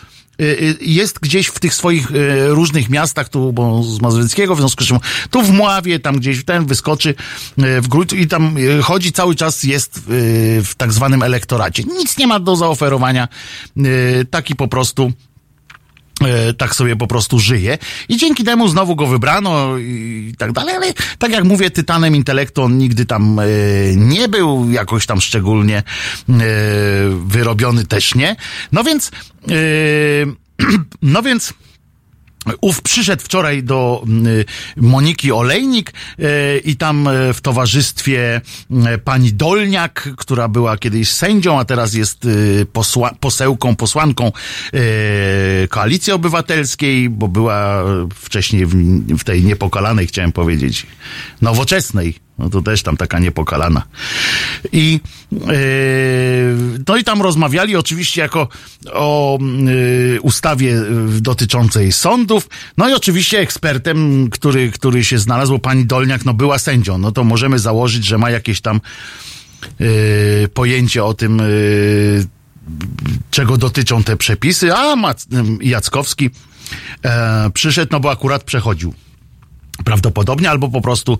jest gdzieś w tych swoich y, różnych miastach, tu bo z Mazowieckiego, w związku z czym tu w Mławie, tam gdzieś ten wyskoczy y, w Grójcu i tam y, chodzi cały czas, jest y, w tak zwanym elektoracie. Nic nie ma do zaoferowania, y, taki po prostu tak sobie po prostu żyje. I dzięki temu znowu go wybrano i tak dalej, ale tak jak mówię, tytanem intelektu on nigdy tam e, nie był, jakoś tam szczególnie e, wyrobiony też nie. No więc, e, no więc, Ów przyszedł wczoraj do y, Moniki Olejnik y, i tam y, w towarzystwie y, pani Dolniak, która była kiedyś sędzią, a teraz jest posła, posełką, posłanką Koalicji Obywatelskiej, bo była wcześniej w, w tej niepokalanej, chciałem powiedzieć, nowoczesnej. No to też tam taka niepokalana. I yy, i tam rozmawiali oczywiście jako o yy, ustawie yy, dotyczącej sądów. No i oczywiście ekspertem, który, który się znalazł, pani Dolniak no była sędzią. No to możemy założyć, że ma jakieś tam yy, pojęcie o tym, czego dotyczą te przepisy. A Mac, Jackowski e, przyszedł, no bo akurat przechodził prawdopodobnie, albo po prostu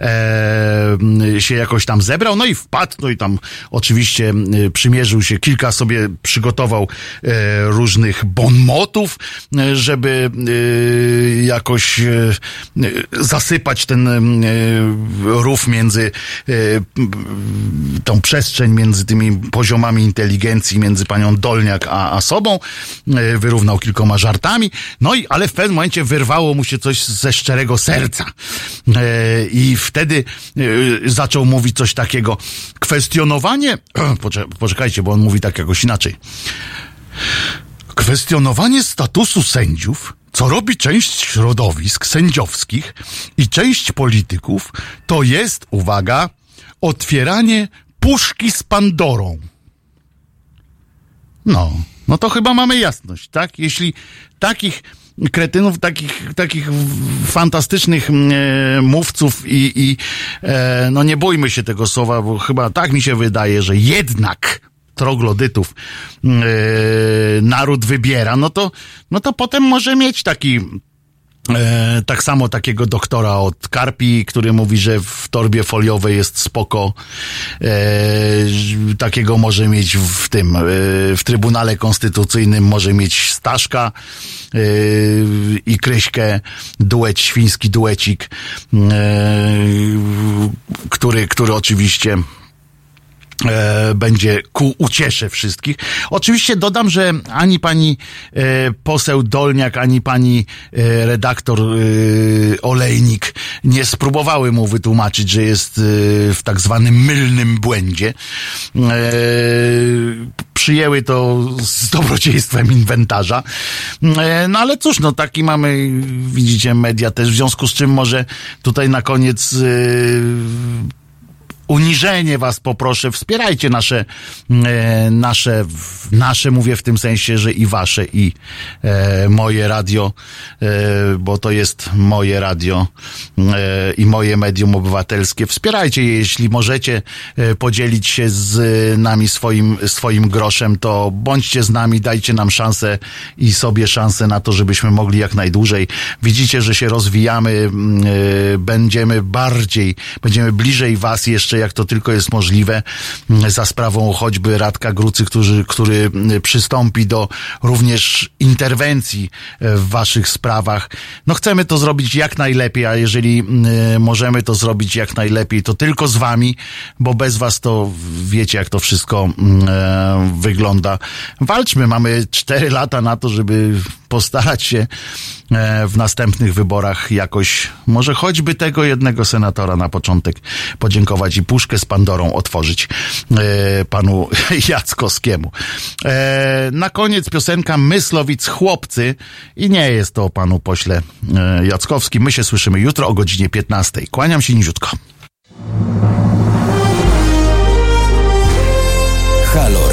e, się jakoś tam zebrał, no i wpadł, no i tam oczywiście e, przymierzył się, kilka sobie przygotował e, różnych bonmotów, e, żeby e, jakoś e, zasypać ten rów między tą przestrzeń między tymi poziomami inteligencji, między panią Dolniak a, a sobą, wyrównał kilkoma żartami, no i, ale w pewnym momencie wyrwało mu się coś ze szczerego serca. E, I wtedy e, zaczął mówić coś takiego. Kwestionowanie. Poczek- Poczekajcie, bo on mówi tak jakoś inaczej. Kwestionowanie statusu sędziów, co robi część środowisk sędziowskich i część polityków, to jest, uwaga, otwieranie puszki z Pandorą. No, no to chyba mamy jasność, tak? Jeśli takich kretynów, takich, takich fantastycznych mm, e, mówców i, i e, no nie bójmy się tego słowa, bo chyba tak mi się wydaje, że jednak troglodytów mm, e, naród wybiera, no to, no to potem może mieć taki E, tak samo takiego doktora od Karpi, który mówi, że w torbie foliowej jest spoko. E, takiego może mieć w tym, e, w Trybunale Konstytucyjnym może mieć Staszka e, i Kryśkę, duet, świński duecik, e, który, który oczywiście będzie ku uciesze wszystkich. Oczywiście dodam, że ani pani e, poseł Dolniak, ani pani e, redaktor e, Olejnik nie spróbowały mu wytłumaczyć, że jest e, w tak zwanym mylnym błędzie. E, przyjęły to z dobrodziejstwem inwentarza. E, No ale cóż, no taki mamy, widzicie, media też, w związku z czym może tutaj na koniec e, uniżenie was poproszę, wspierajcie nasze, e, nasze, w- nasze mówię w tym sensie, że i wasze, i e, moje radio, e, bo to jest moje radio e, i moje medium obywatelskie. Wspierajcie je, jeśli możecie e, podzielić się z nami swoim, swoim groszem, to bądźcie z nami, dajcie nam szansę i sobie szansę na to, żebyśmy mogli jak najdłużej. Widzicie, że się rozwijamy, mm, e, będziemy bardziej, będziemy bliżej was jeszcze, jak to tylko jest możliwe, mm, za sprawą choćby Radka Grucy, który, który mm, przystąpi do również interwencji e, w waszych sprawach. No chcemy to zrobić jak najlepiej, a jeżeli mm, możemy to zrobić jak najlepiej, to tylko z wami, bo bez was to wiecie, jak to wszystko e, wygląda. Walczmy, mamy cztery lata na to, żeby postarać się w następnych wyborach jakoś, może choćby tego jednego senatora na początek podziękować i puszkę z Pandorą otworzyć e, panu Jackowskiemu. E, na koniec piosenka Myslowic Chłopcy i nie jest to panu pośle e, Jackowski. My się słyszymy jutro o godzinie 15. Kłaniam się niziutko. Halo.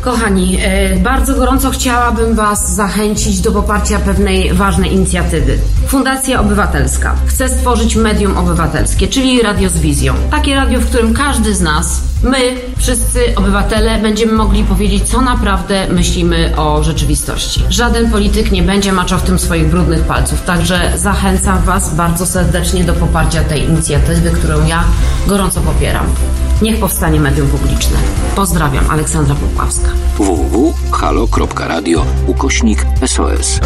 Kochani, e, bardzo gorąco chciałabym Was zachęcić do poparcia pewnej ważnej inicjatywy. Fundacja Obywatelska chce stworzyć medium obywatelskie, czyli radio z wizją. Takie radio, w którym każdy z nas, my, wszyscy obywatele, będziemy mogli powiedzieć, co naprawdę myślimy o rzeczywistości. Żaden polityk nie będzie maczał w tym swoich brudnych palców, także zachęcam Was bardzo serdecznie do poparcia tej inicjatywy, którą ja gorąco popieram. Niech powstanie medium publiczne. Pozdrawiam, Aleksandra Popławska. www.halo.radio ukośnik SOS.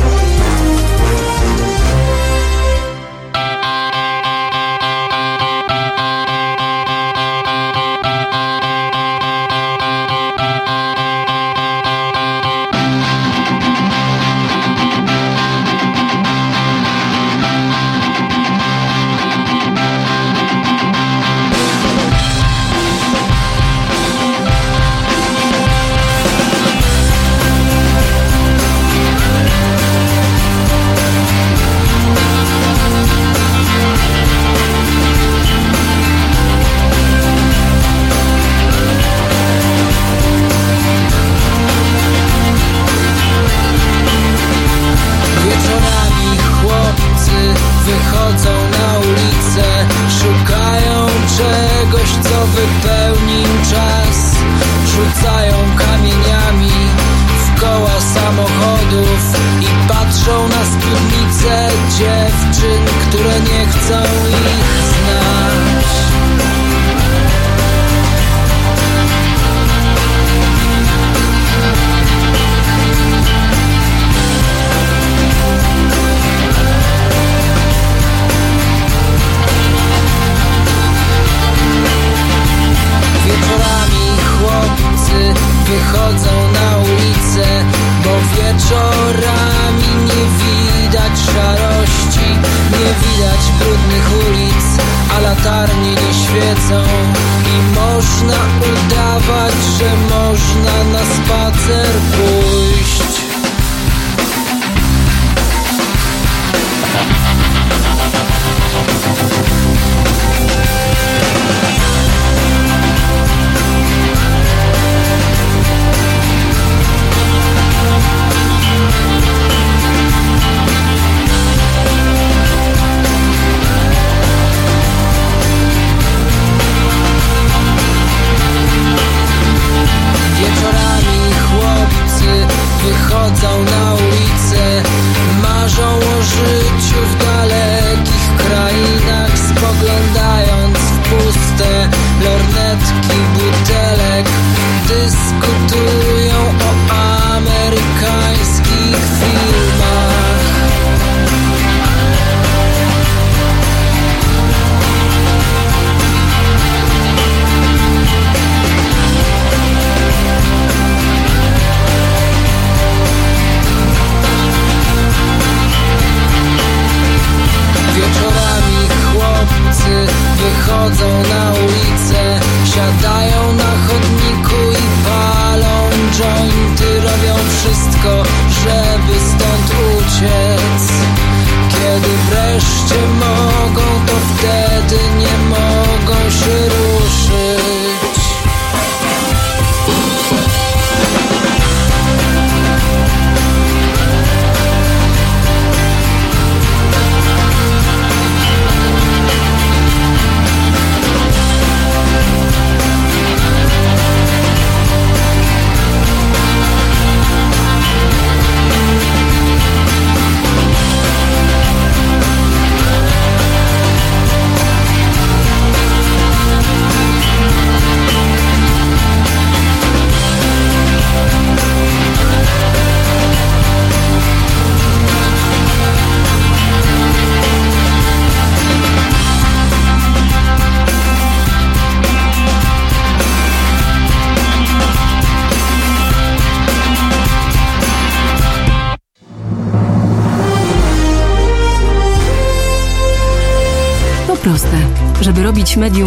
Żeby robić medium